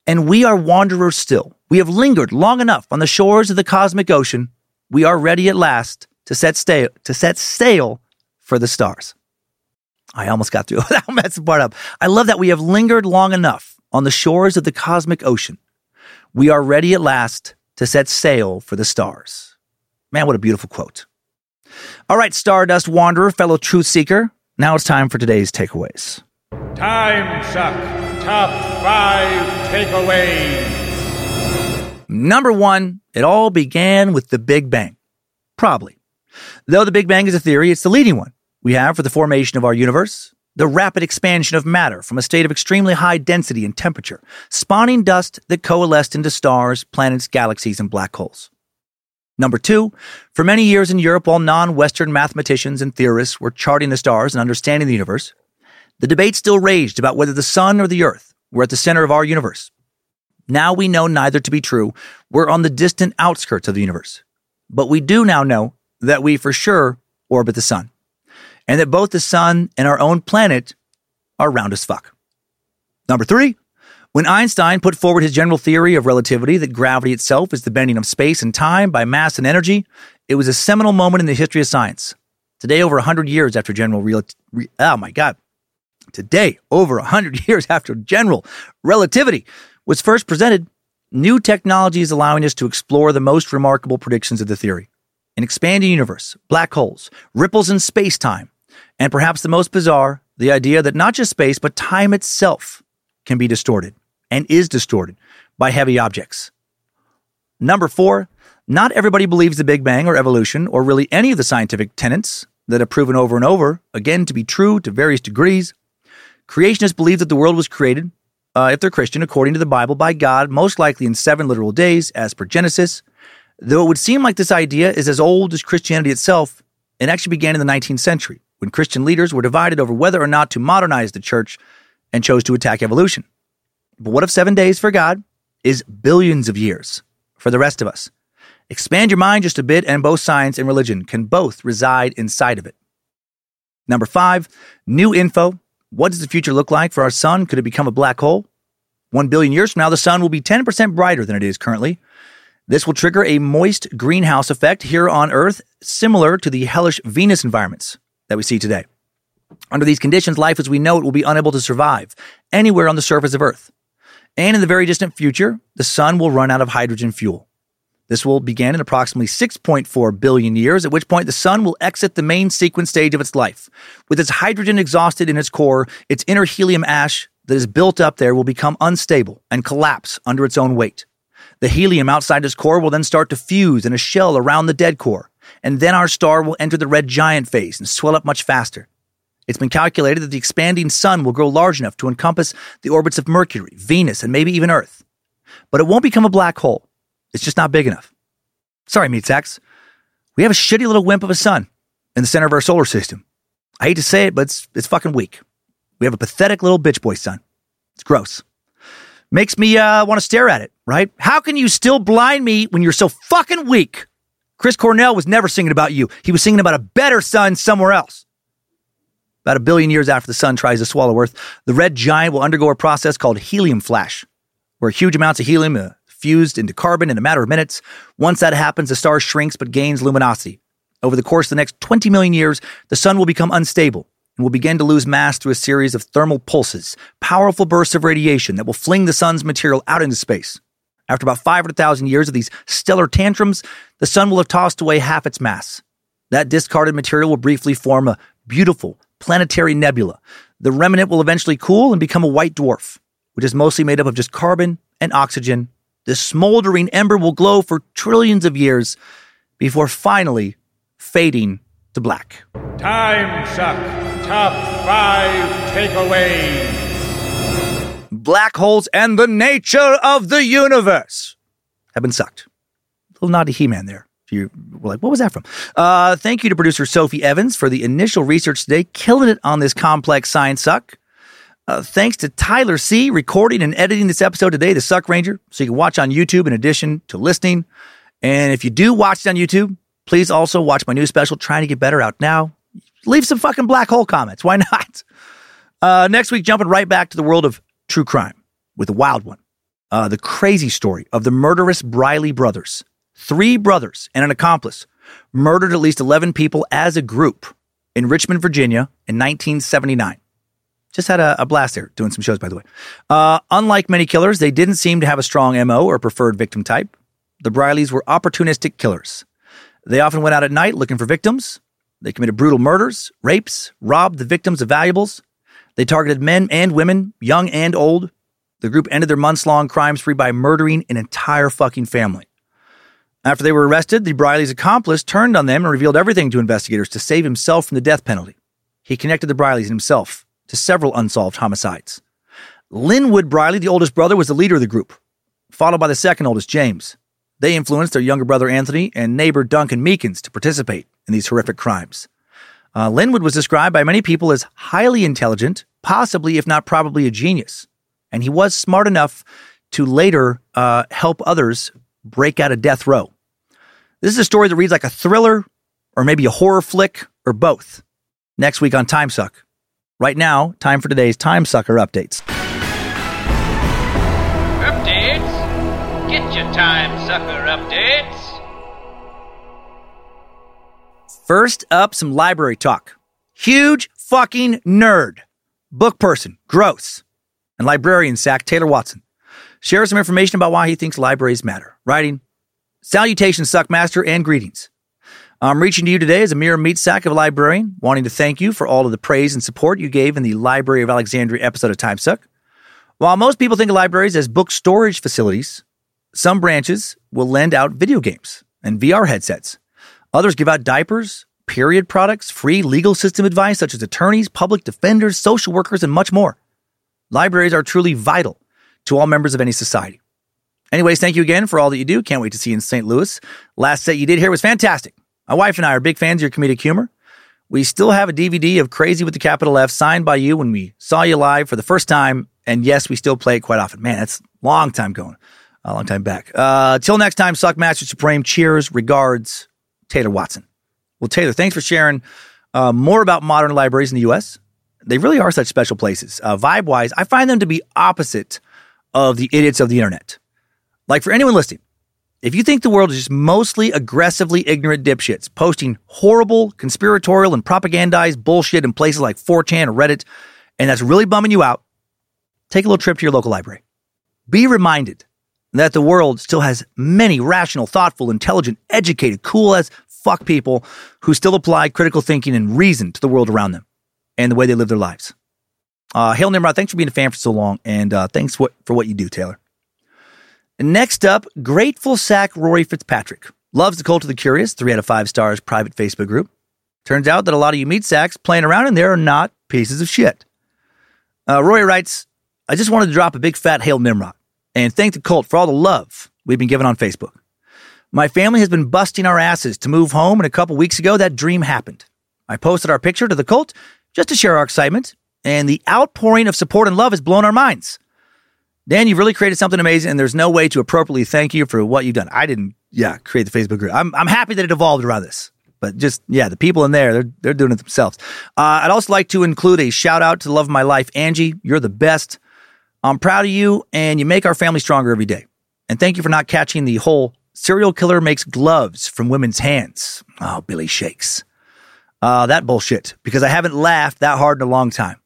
and we are wanderers still. We have lingered long enough on the shores of the cosmic ocean. We are ready at last to set, stay, to set sail for the stars. I almost got through <laughs> that messed part up. I love that we have lingered long enough on the shores of the cosmic ocean. We are ready at last to set sail for the stars. Man, what a beautiful quote. All right, Stardust Wanderer, fellow truth seeker. Now it's time for today's takeaways. Time Suck Top 5 Takeaways. Number one, it all began with the Big Bang. Probably. Though the Big Bang is a theory, it's the leading one we have for the formation of our universe, the rapid expansion of matter from a state of extremely high density and temperature, spawning dust that coalesced into stars, planets, galaxies, and black holes. Number two, for many years in Europe, while non Western mathematicians and theorists were charting the stars and understanding the universe, the debate still raged about whether the sun or the earth were at the center of our universe. Now we know neither to be true. We're on the distant outskirts of the universe. But we do now know that we for sure orbit the sun, and that both the sun and our own planet are round as fuck. Number three, when Einstein put forward his general theory of relativity that gravity itself is the bending of space and time by mass and energy, it was a seminal moment in the history of science. Today, over 100 years after general relativity, re- oh my God. Today, over 100 <laughs> years after general relativity was first presented, new technology is allowing us to explore the most remarkable predictions of the theory. An expanding universe, black holes, ripples in space time, and perhaps the most bizarre, the idea that not just space, but time itself can be distorted and is distorted by heavy objects. Number four, not everybody believes the Big Bang or evolution or really any of the scientific tenets that have proven over and over, again, to be true to various degrees. Creationists believe that the world was created, uh, if they're Christian, according to the Bible, by God, most likely in seven literal days, as per Genesis. Though it would seem like this idea is as old as Christianity itself, it actually began in the 19th century, when Christian leaders were divided over whether or not to modernize the church and chose to attack evolution. But what if seven days for God is billions of years for the rest of us? Expand your mind just a bit, and both science and religion can both reside inside of it. Number five, new info. What does the future look like for our sun? Could it become a black hole? One billion years from now, the sun will be 10% brighter than it is currently. This will trigger a moist greenhouse effect here on Earth, similar to the hellish Venus environments that we see today. Under these conditions, life as we know it will be unable to survive anywhere on the surface of Earth. And in the very distant future, the sun will run out of hydrogen fuel. This will begin in approximately 6.4 billion years, at which point the sun will exit the main sequence stage of its life. With its hydrogen exhausted in its core, its inner helium ash that is built up there will become unstable and collapse under its own weight. The helium outside its core will then start to fuse in a shell around the dead core, and then our star will enter the red giant phase and swell up much faster. It's been calculated that the expanding sun will grow large enough to encompass the orbits of Mercury, Venus, and maybe even Earth. But it won't become a black hole. It's just not big enough. Sorry, meat sacks. We have a shitty little wimp of a sun in the center of our solar system. I hate to say it, but it's, it's fucking weak. We have a pathetic little bitch boy sun. It's gross. Makes me uh, want to stare at it, right? How can you still blind me when you're so fucking weak? Chris Cornell was never singing about you. He was singing about a better sun somewhere else. About a billion years after the sun tries to swallow Earth, the red giant will undergo a process called helium flash, where huge amounts of helium are fused into carbon in a matter of minutes. Once that happens, the star shrinks but gains luminosity. Over the course of the next 20 million years, the sun will become unstable and will begin to lose mass through a series of thermal pulses, powerful bursts of radiation that will fling the sun's material out into space. After about 500,000 years of these stellar tantrums, the sun will have tossed away half its mass. That discarded material will briefly form a beautiful planetary nebula. The remnant will eventually cool and become a white dwarf, which is mostly made up of just carbon and oxygen. This smoldering ember will glow for trillions of years before finally fading to black. Time suck. Top five takeaways. Black holes and the nature of the universe have been sucked. Little naughty He-Man there. You were like, what was that from? Uh, thank you to producer Sophie Evans for the initial research today, killing it on this complex science suck. Uh, thanks to Tyler C. recording and editing this episode today, the Suck Ranger, so you can watch on YouTube in addition to listening. And if you do watch it on YouTube, please also watch my new special, Trying to Get Better, out now. Leave some fucking black hole comments. Why <laughs> not? Uh, next week, jumping right back to the world of true crime with a wild one. Uh, the crazy story of the murderous Briley brothers. Three brothers and an accomplice murdered at least 11 people as a group in Richmond, Virginia in 1979. Just had a, a blast there doing some shows, by the way. Uh, unlike many killers, they didn't seem to have a strong MO or preferred victim type. The Brileys were opportunistic killers. They often went out at night looking for victims. They committed brutal murders, rapes, robbed the victims of valuables. They targeted men and women, young and old. The group ended their months long crime spree by murdering an entire fucking family. After they were arrested, the Brileys' accomplice turned on them and revealed everything to investigators to save himself from the death penalty. He connected the Brileys himself to several unsolved homicides. Linwood Briley, the oldest brother, was the leader of the group, followed by the second oldest, James. They influenced their younger brother Anthony and neighbor Duncan Meekins to participate in these horrific crimes. Uh, Linwood was described by many people as highly intelligent, possibly, if not probably, a genius. And he was smart enough to later uh, help others break out of death row. This is a story that reads like a thriller or maybe a horror flick or both. Next week on Time Suck. Right now, time for today's Time Sucker updates. Updates? Get your time sucker updates. First up, some library talk. Huge fucking nerd. Book person, gross. And librarian sack, Taylor Watson. Shares some information about why he thinks libraries matter. Writing, Salutations, Suckmaster, and greetings. I'm reaching to you today as a mere meat sack of a librarian, wanting to thank you for all of the praise and support you gave in the Library of Alexandria episode of Time Suck. While most people think of libraries as book storage facilities, some branches will lend out video games and VR headsets. Others give out diapers, period products, free legal system advice such as attorneys, public defenders, social workers, and much more. Libraries are truly vital to all members of any society. Anyways, thank you again for all that you do. Can't wait to see you in St. Louis. Last set you did here was fantastic. My wife and I are big fans of your comedic humor. We still have a DVD of Crazy with the capital F signed by you when we saw you live for the first time. And yes, we still play it quite often. Man, that's long time going, a long time back. Uh, till next time, Suck Master Supreme. Cheers, regards, Taylor Watson. Well, Taylor, thanks for sharing Uh, more about modern libraries in the U.S. They really are such special places. Uh, Vibe wise, I find them to be opposite of the idiots of the internet. Like for anyone listening, if you think the world is just mostly aggressively ignorant dipshits posting horrible, conspiratorial, and propagandized bullshit in places like 4chan or Reddit, and that's really bumming you out, take a little trip to your local library. Be reminded that the world still has many rational, thoughtful, intelligent, educated, cool as fuck people who still apply critical thinking and reason to the world around them and the way they live their lives. Uh, Hail Nimrod, thanks for being a fan for so long, and uh, thanks for, for what you do, Taylor. Next up, Grateful Sack Rory Fitzpatrick. Loves the Cult of the Curious, three out of five stars, private Facebook group. Turns out that a lot of you meat sacks playing around in there are not pieces of shit. Uh, Roy writes, I just wanted to drop a big fat Hail Nimrod and thank the cult for all the love we've been given on Facebook. My family has been busting our asses to move home, and a couple weeks ago, that dream happened. I posted our picture to the cult just to share our excitement, and the outpouring of support and love has blown our minds. Dan, you've really created something amazing, and there's no way to appropriately thank you for what you've done. I didn't, yeah, create the Facebook group. I'm, I'm happy that it evolved around this, but just, yeah, the people in there, they're, they're doing it themselves. Uh, I'd also like to include a shout out to the love of my life, Angie. You're the best. I'm proud of you, and you make our family stronger every day. And thank you for not catching the whole serial killer makes gloves from women's hands. Oh, Billy shakes. Uh, that bullshit, because I haven't laughed that hard in a long time.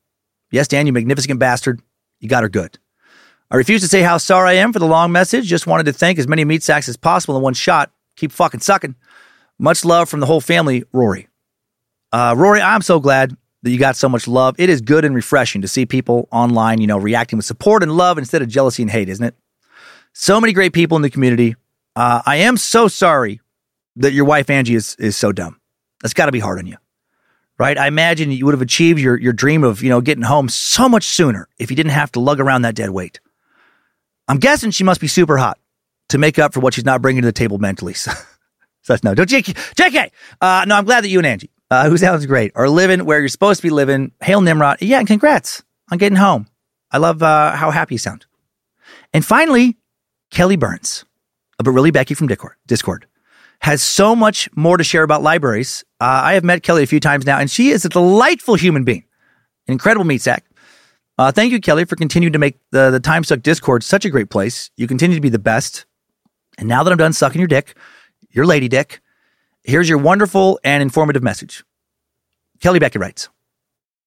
Yes, Dan, you magnificent bastard. You got her good. I refuse to say how sorry I am for the long message. Just wanted to thank as many meat sacks as possible in one shot. Keep fucking sucking. Much love from the whole family, Rory. Uh, Rory, I'm so glad that you got so much love. It is good and refreshing to see people online, you know, reacting with support and love instead of jealousy and hate, isn't it? So many great people in the community. Uh, I am so sorry that your wife Angie is is so dumb. That's got to be hard on you, right? I imagine you would have achieved your your dream of you know getting home so much sooner if you didn't have to lug around that dead weight. I'm guessing she must be super hot to make up for what she's not bringing to the table mentally. <laughs> so that's no, don't JK. JK. Uh, no, I'm glad that you and Angie, uh, who sounds great, are living where you're supposed to be living. Hail Nimrod. Yeah, and congrats on getting home. I love uh, how happy you sound. And finally, Kelly Burns, but really Becky from Discord, Discord has so much more to share about libraries. Uh, I have met Kelly a few times now, and she is a delightful human being, an incredible meat sack. Uh, thank you, Kelly, for continuing to make the, the Time Suck Discord such a great place. You continue to be the best. And now that I'm done sucking your dick, your lady dick, here's your wonderful and informative message. Kelly Becky writes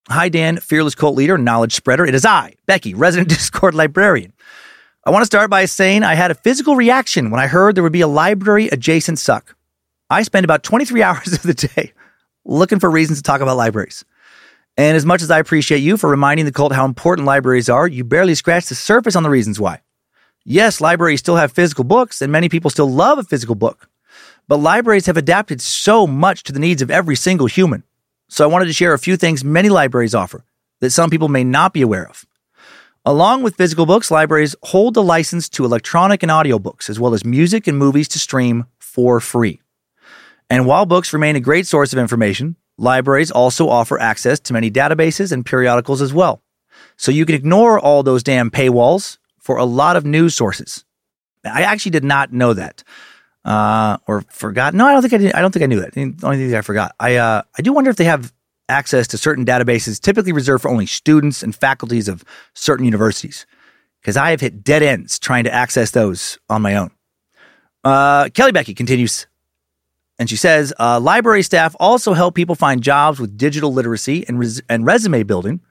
Hi, Dan, fearless cult leader and knowledge spreader. It is I, Becky, resident <laughs> Discord librarian. I want to start by saying I had a physical reaction when I heard there would be a library adjacent suck. I spend about 23 <laughs> hours of the day looking for reasons to talk about libraries. And as much as I appreciate you for reminding the cult how important libraries are, you barely scratch the surface on the reasons why. Yes, libraries still have physical books, and many people still love a physical book. But libraries have adapted so much to the needs of every single human. So I wanted to share a few things many libraries offer that some people may not be aware of. Along with physical books, libraries hold the license to electronic and audiobooks, as well as music and movies to stream for free. And while books remain a great source of information, Libraries also offer access to many databases and periodicals as well. So you can ignore all those damn paywalls for a lot of news sources. I actually did not know that. Uh, or forgot. No, I don't think I did. I don't think I knew that. The only thing I forgot. I, uh, I do wonder if they have access to certain databases typically reserved for only students and faculties of certain universities. Because I have hit dead ends trying to access those on my own. Uh, Kelly Becky continues and she says uh, library staff also help people find jobs with digital literacy and, res- and resume building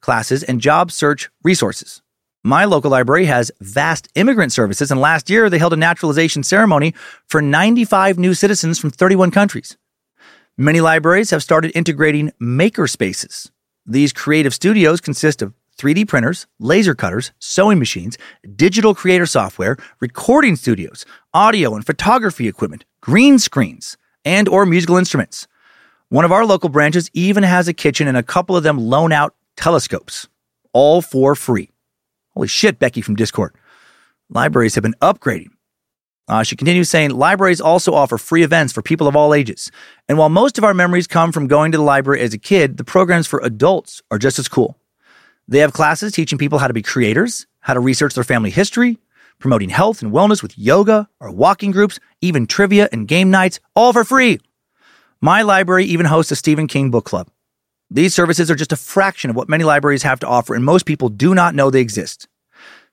classes and job search resources. My local library has vast immigrant services, and last year they held a naturalization ceremony for 95 new citizens from 31 countries. Many libraries have started integrating maker spaces. These creative studios consist of 3D printers, laser cutters, sewing machines, digital creator software, recording studios, audio and photography equipment, green screens, and or musical instruments. One of our local branches even has a kitchen and a couple of them loan out telescopes, all for free. Holy shit, Becky from Discord. Libraries have been upgrading. Uh, she continues saying, libraries also offer free events for people of all ages. And while most of our memories come from going to the library as a kid, the programs for adults are just as cool. They have classes teaching people how to be creators, how to research their family history, promoting health and wellness with yoga or walking groups, even trivia and game nights, all for free. My library even hosts a Stephen King book club. These services are just a fraction of what many libraries have to offer, and most people do not know they exist.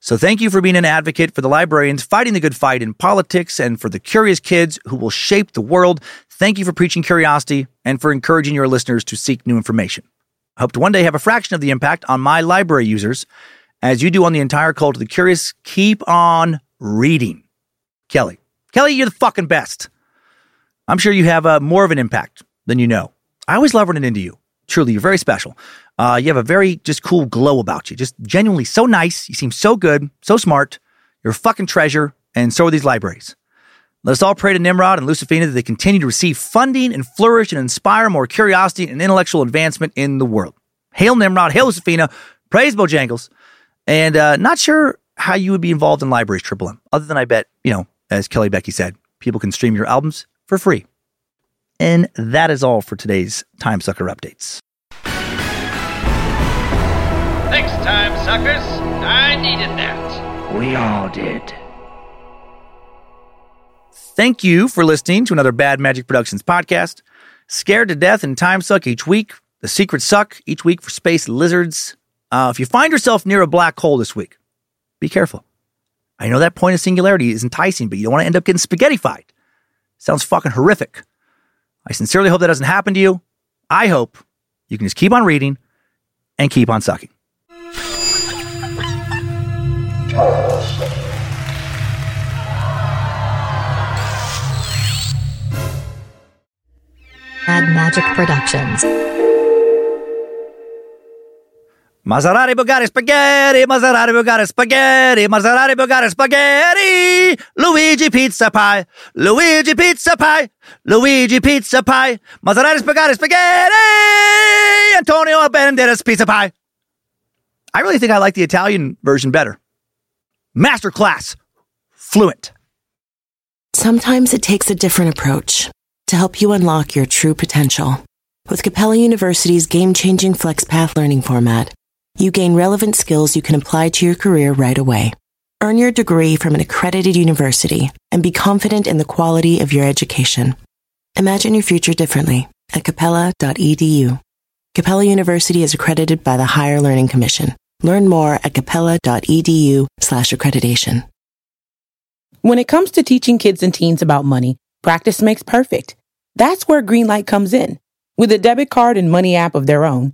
So thank you for being an advocate for the librarians fighting the good fight in politics and for the curious kids who will shape the world. Thank you for preaching curiosity and for encouraging your listeners to seek new information. I hope to one day have a fraction of the impact on my library users as you do on the entire cult of the curious. Keep on reading. Kelly. Kelly, you're the fucking best. I'm sure you have uh, more of an impact than you know. I always love running into you. Truly, you're very special. Uh, you have a very just cool glow about you. Just genuinely so nice. You seem so good, so smart. You're a fucking treasure, and so are these libraries. Let us all pray to Nimrod and Lucifina that they continue to receive funding and flourish and inspire more curiosity and intellectual advancement in the world. Hail Nimrod, hail Lucifina, praise Bojangles. And uh, not sure how you would be involved in libraries, Triple M, other than I bet, you know, as Kelly Becky said, people can stream your albums for free. And that is all for today's Time Sucker updates. Thanks, time suckers. I needed that. We all did. Thank you for listening to another Bad Magic Productions podcast. Scared to Death and Time Suck each week. The Secret Suck each week for Space Lizards. Uh, if you find yourself near a black hole this week, be careful. I know that point of singularity is enticing, but you don't want to end up getting spaghettified. Sounds fucking horrific. I sincerely hope that doesn't happen to you. I hope you can just keep on reading and keep on sucking. Bad Magic Productions. Maserati Bugatti spaghetti, Maserati Bugatti spaghetti, Maserati Bugatti spaghetti, Luigi pizza pie, Luigi pizza pie, Luigi pizza pie, Maserati spaghetti spaghetti, Antonio Banderas pizza pie. I really think I like the Italian version better. Masterclass, fluent. Sometimes it takes a different approach to help you unlock your true potential. With Capella University's game changing FlexPath learning format, you gain relevant skills you can apply to your career right away. Earn your degree from an accredited university and be confident in the quality of your education. Imagine your future differently at capella.edu. Capella University is accredited by the Higher Learning Commission. Learn more at capella.edu slash accreditation. When it comes to teaching kids and teens about money, practice makes perfect. That's where Greenlight comes in. With a debit card and money app of their own,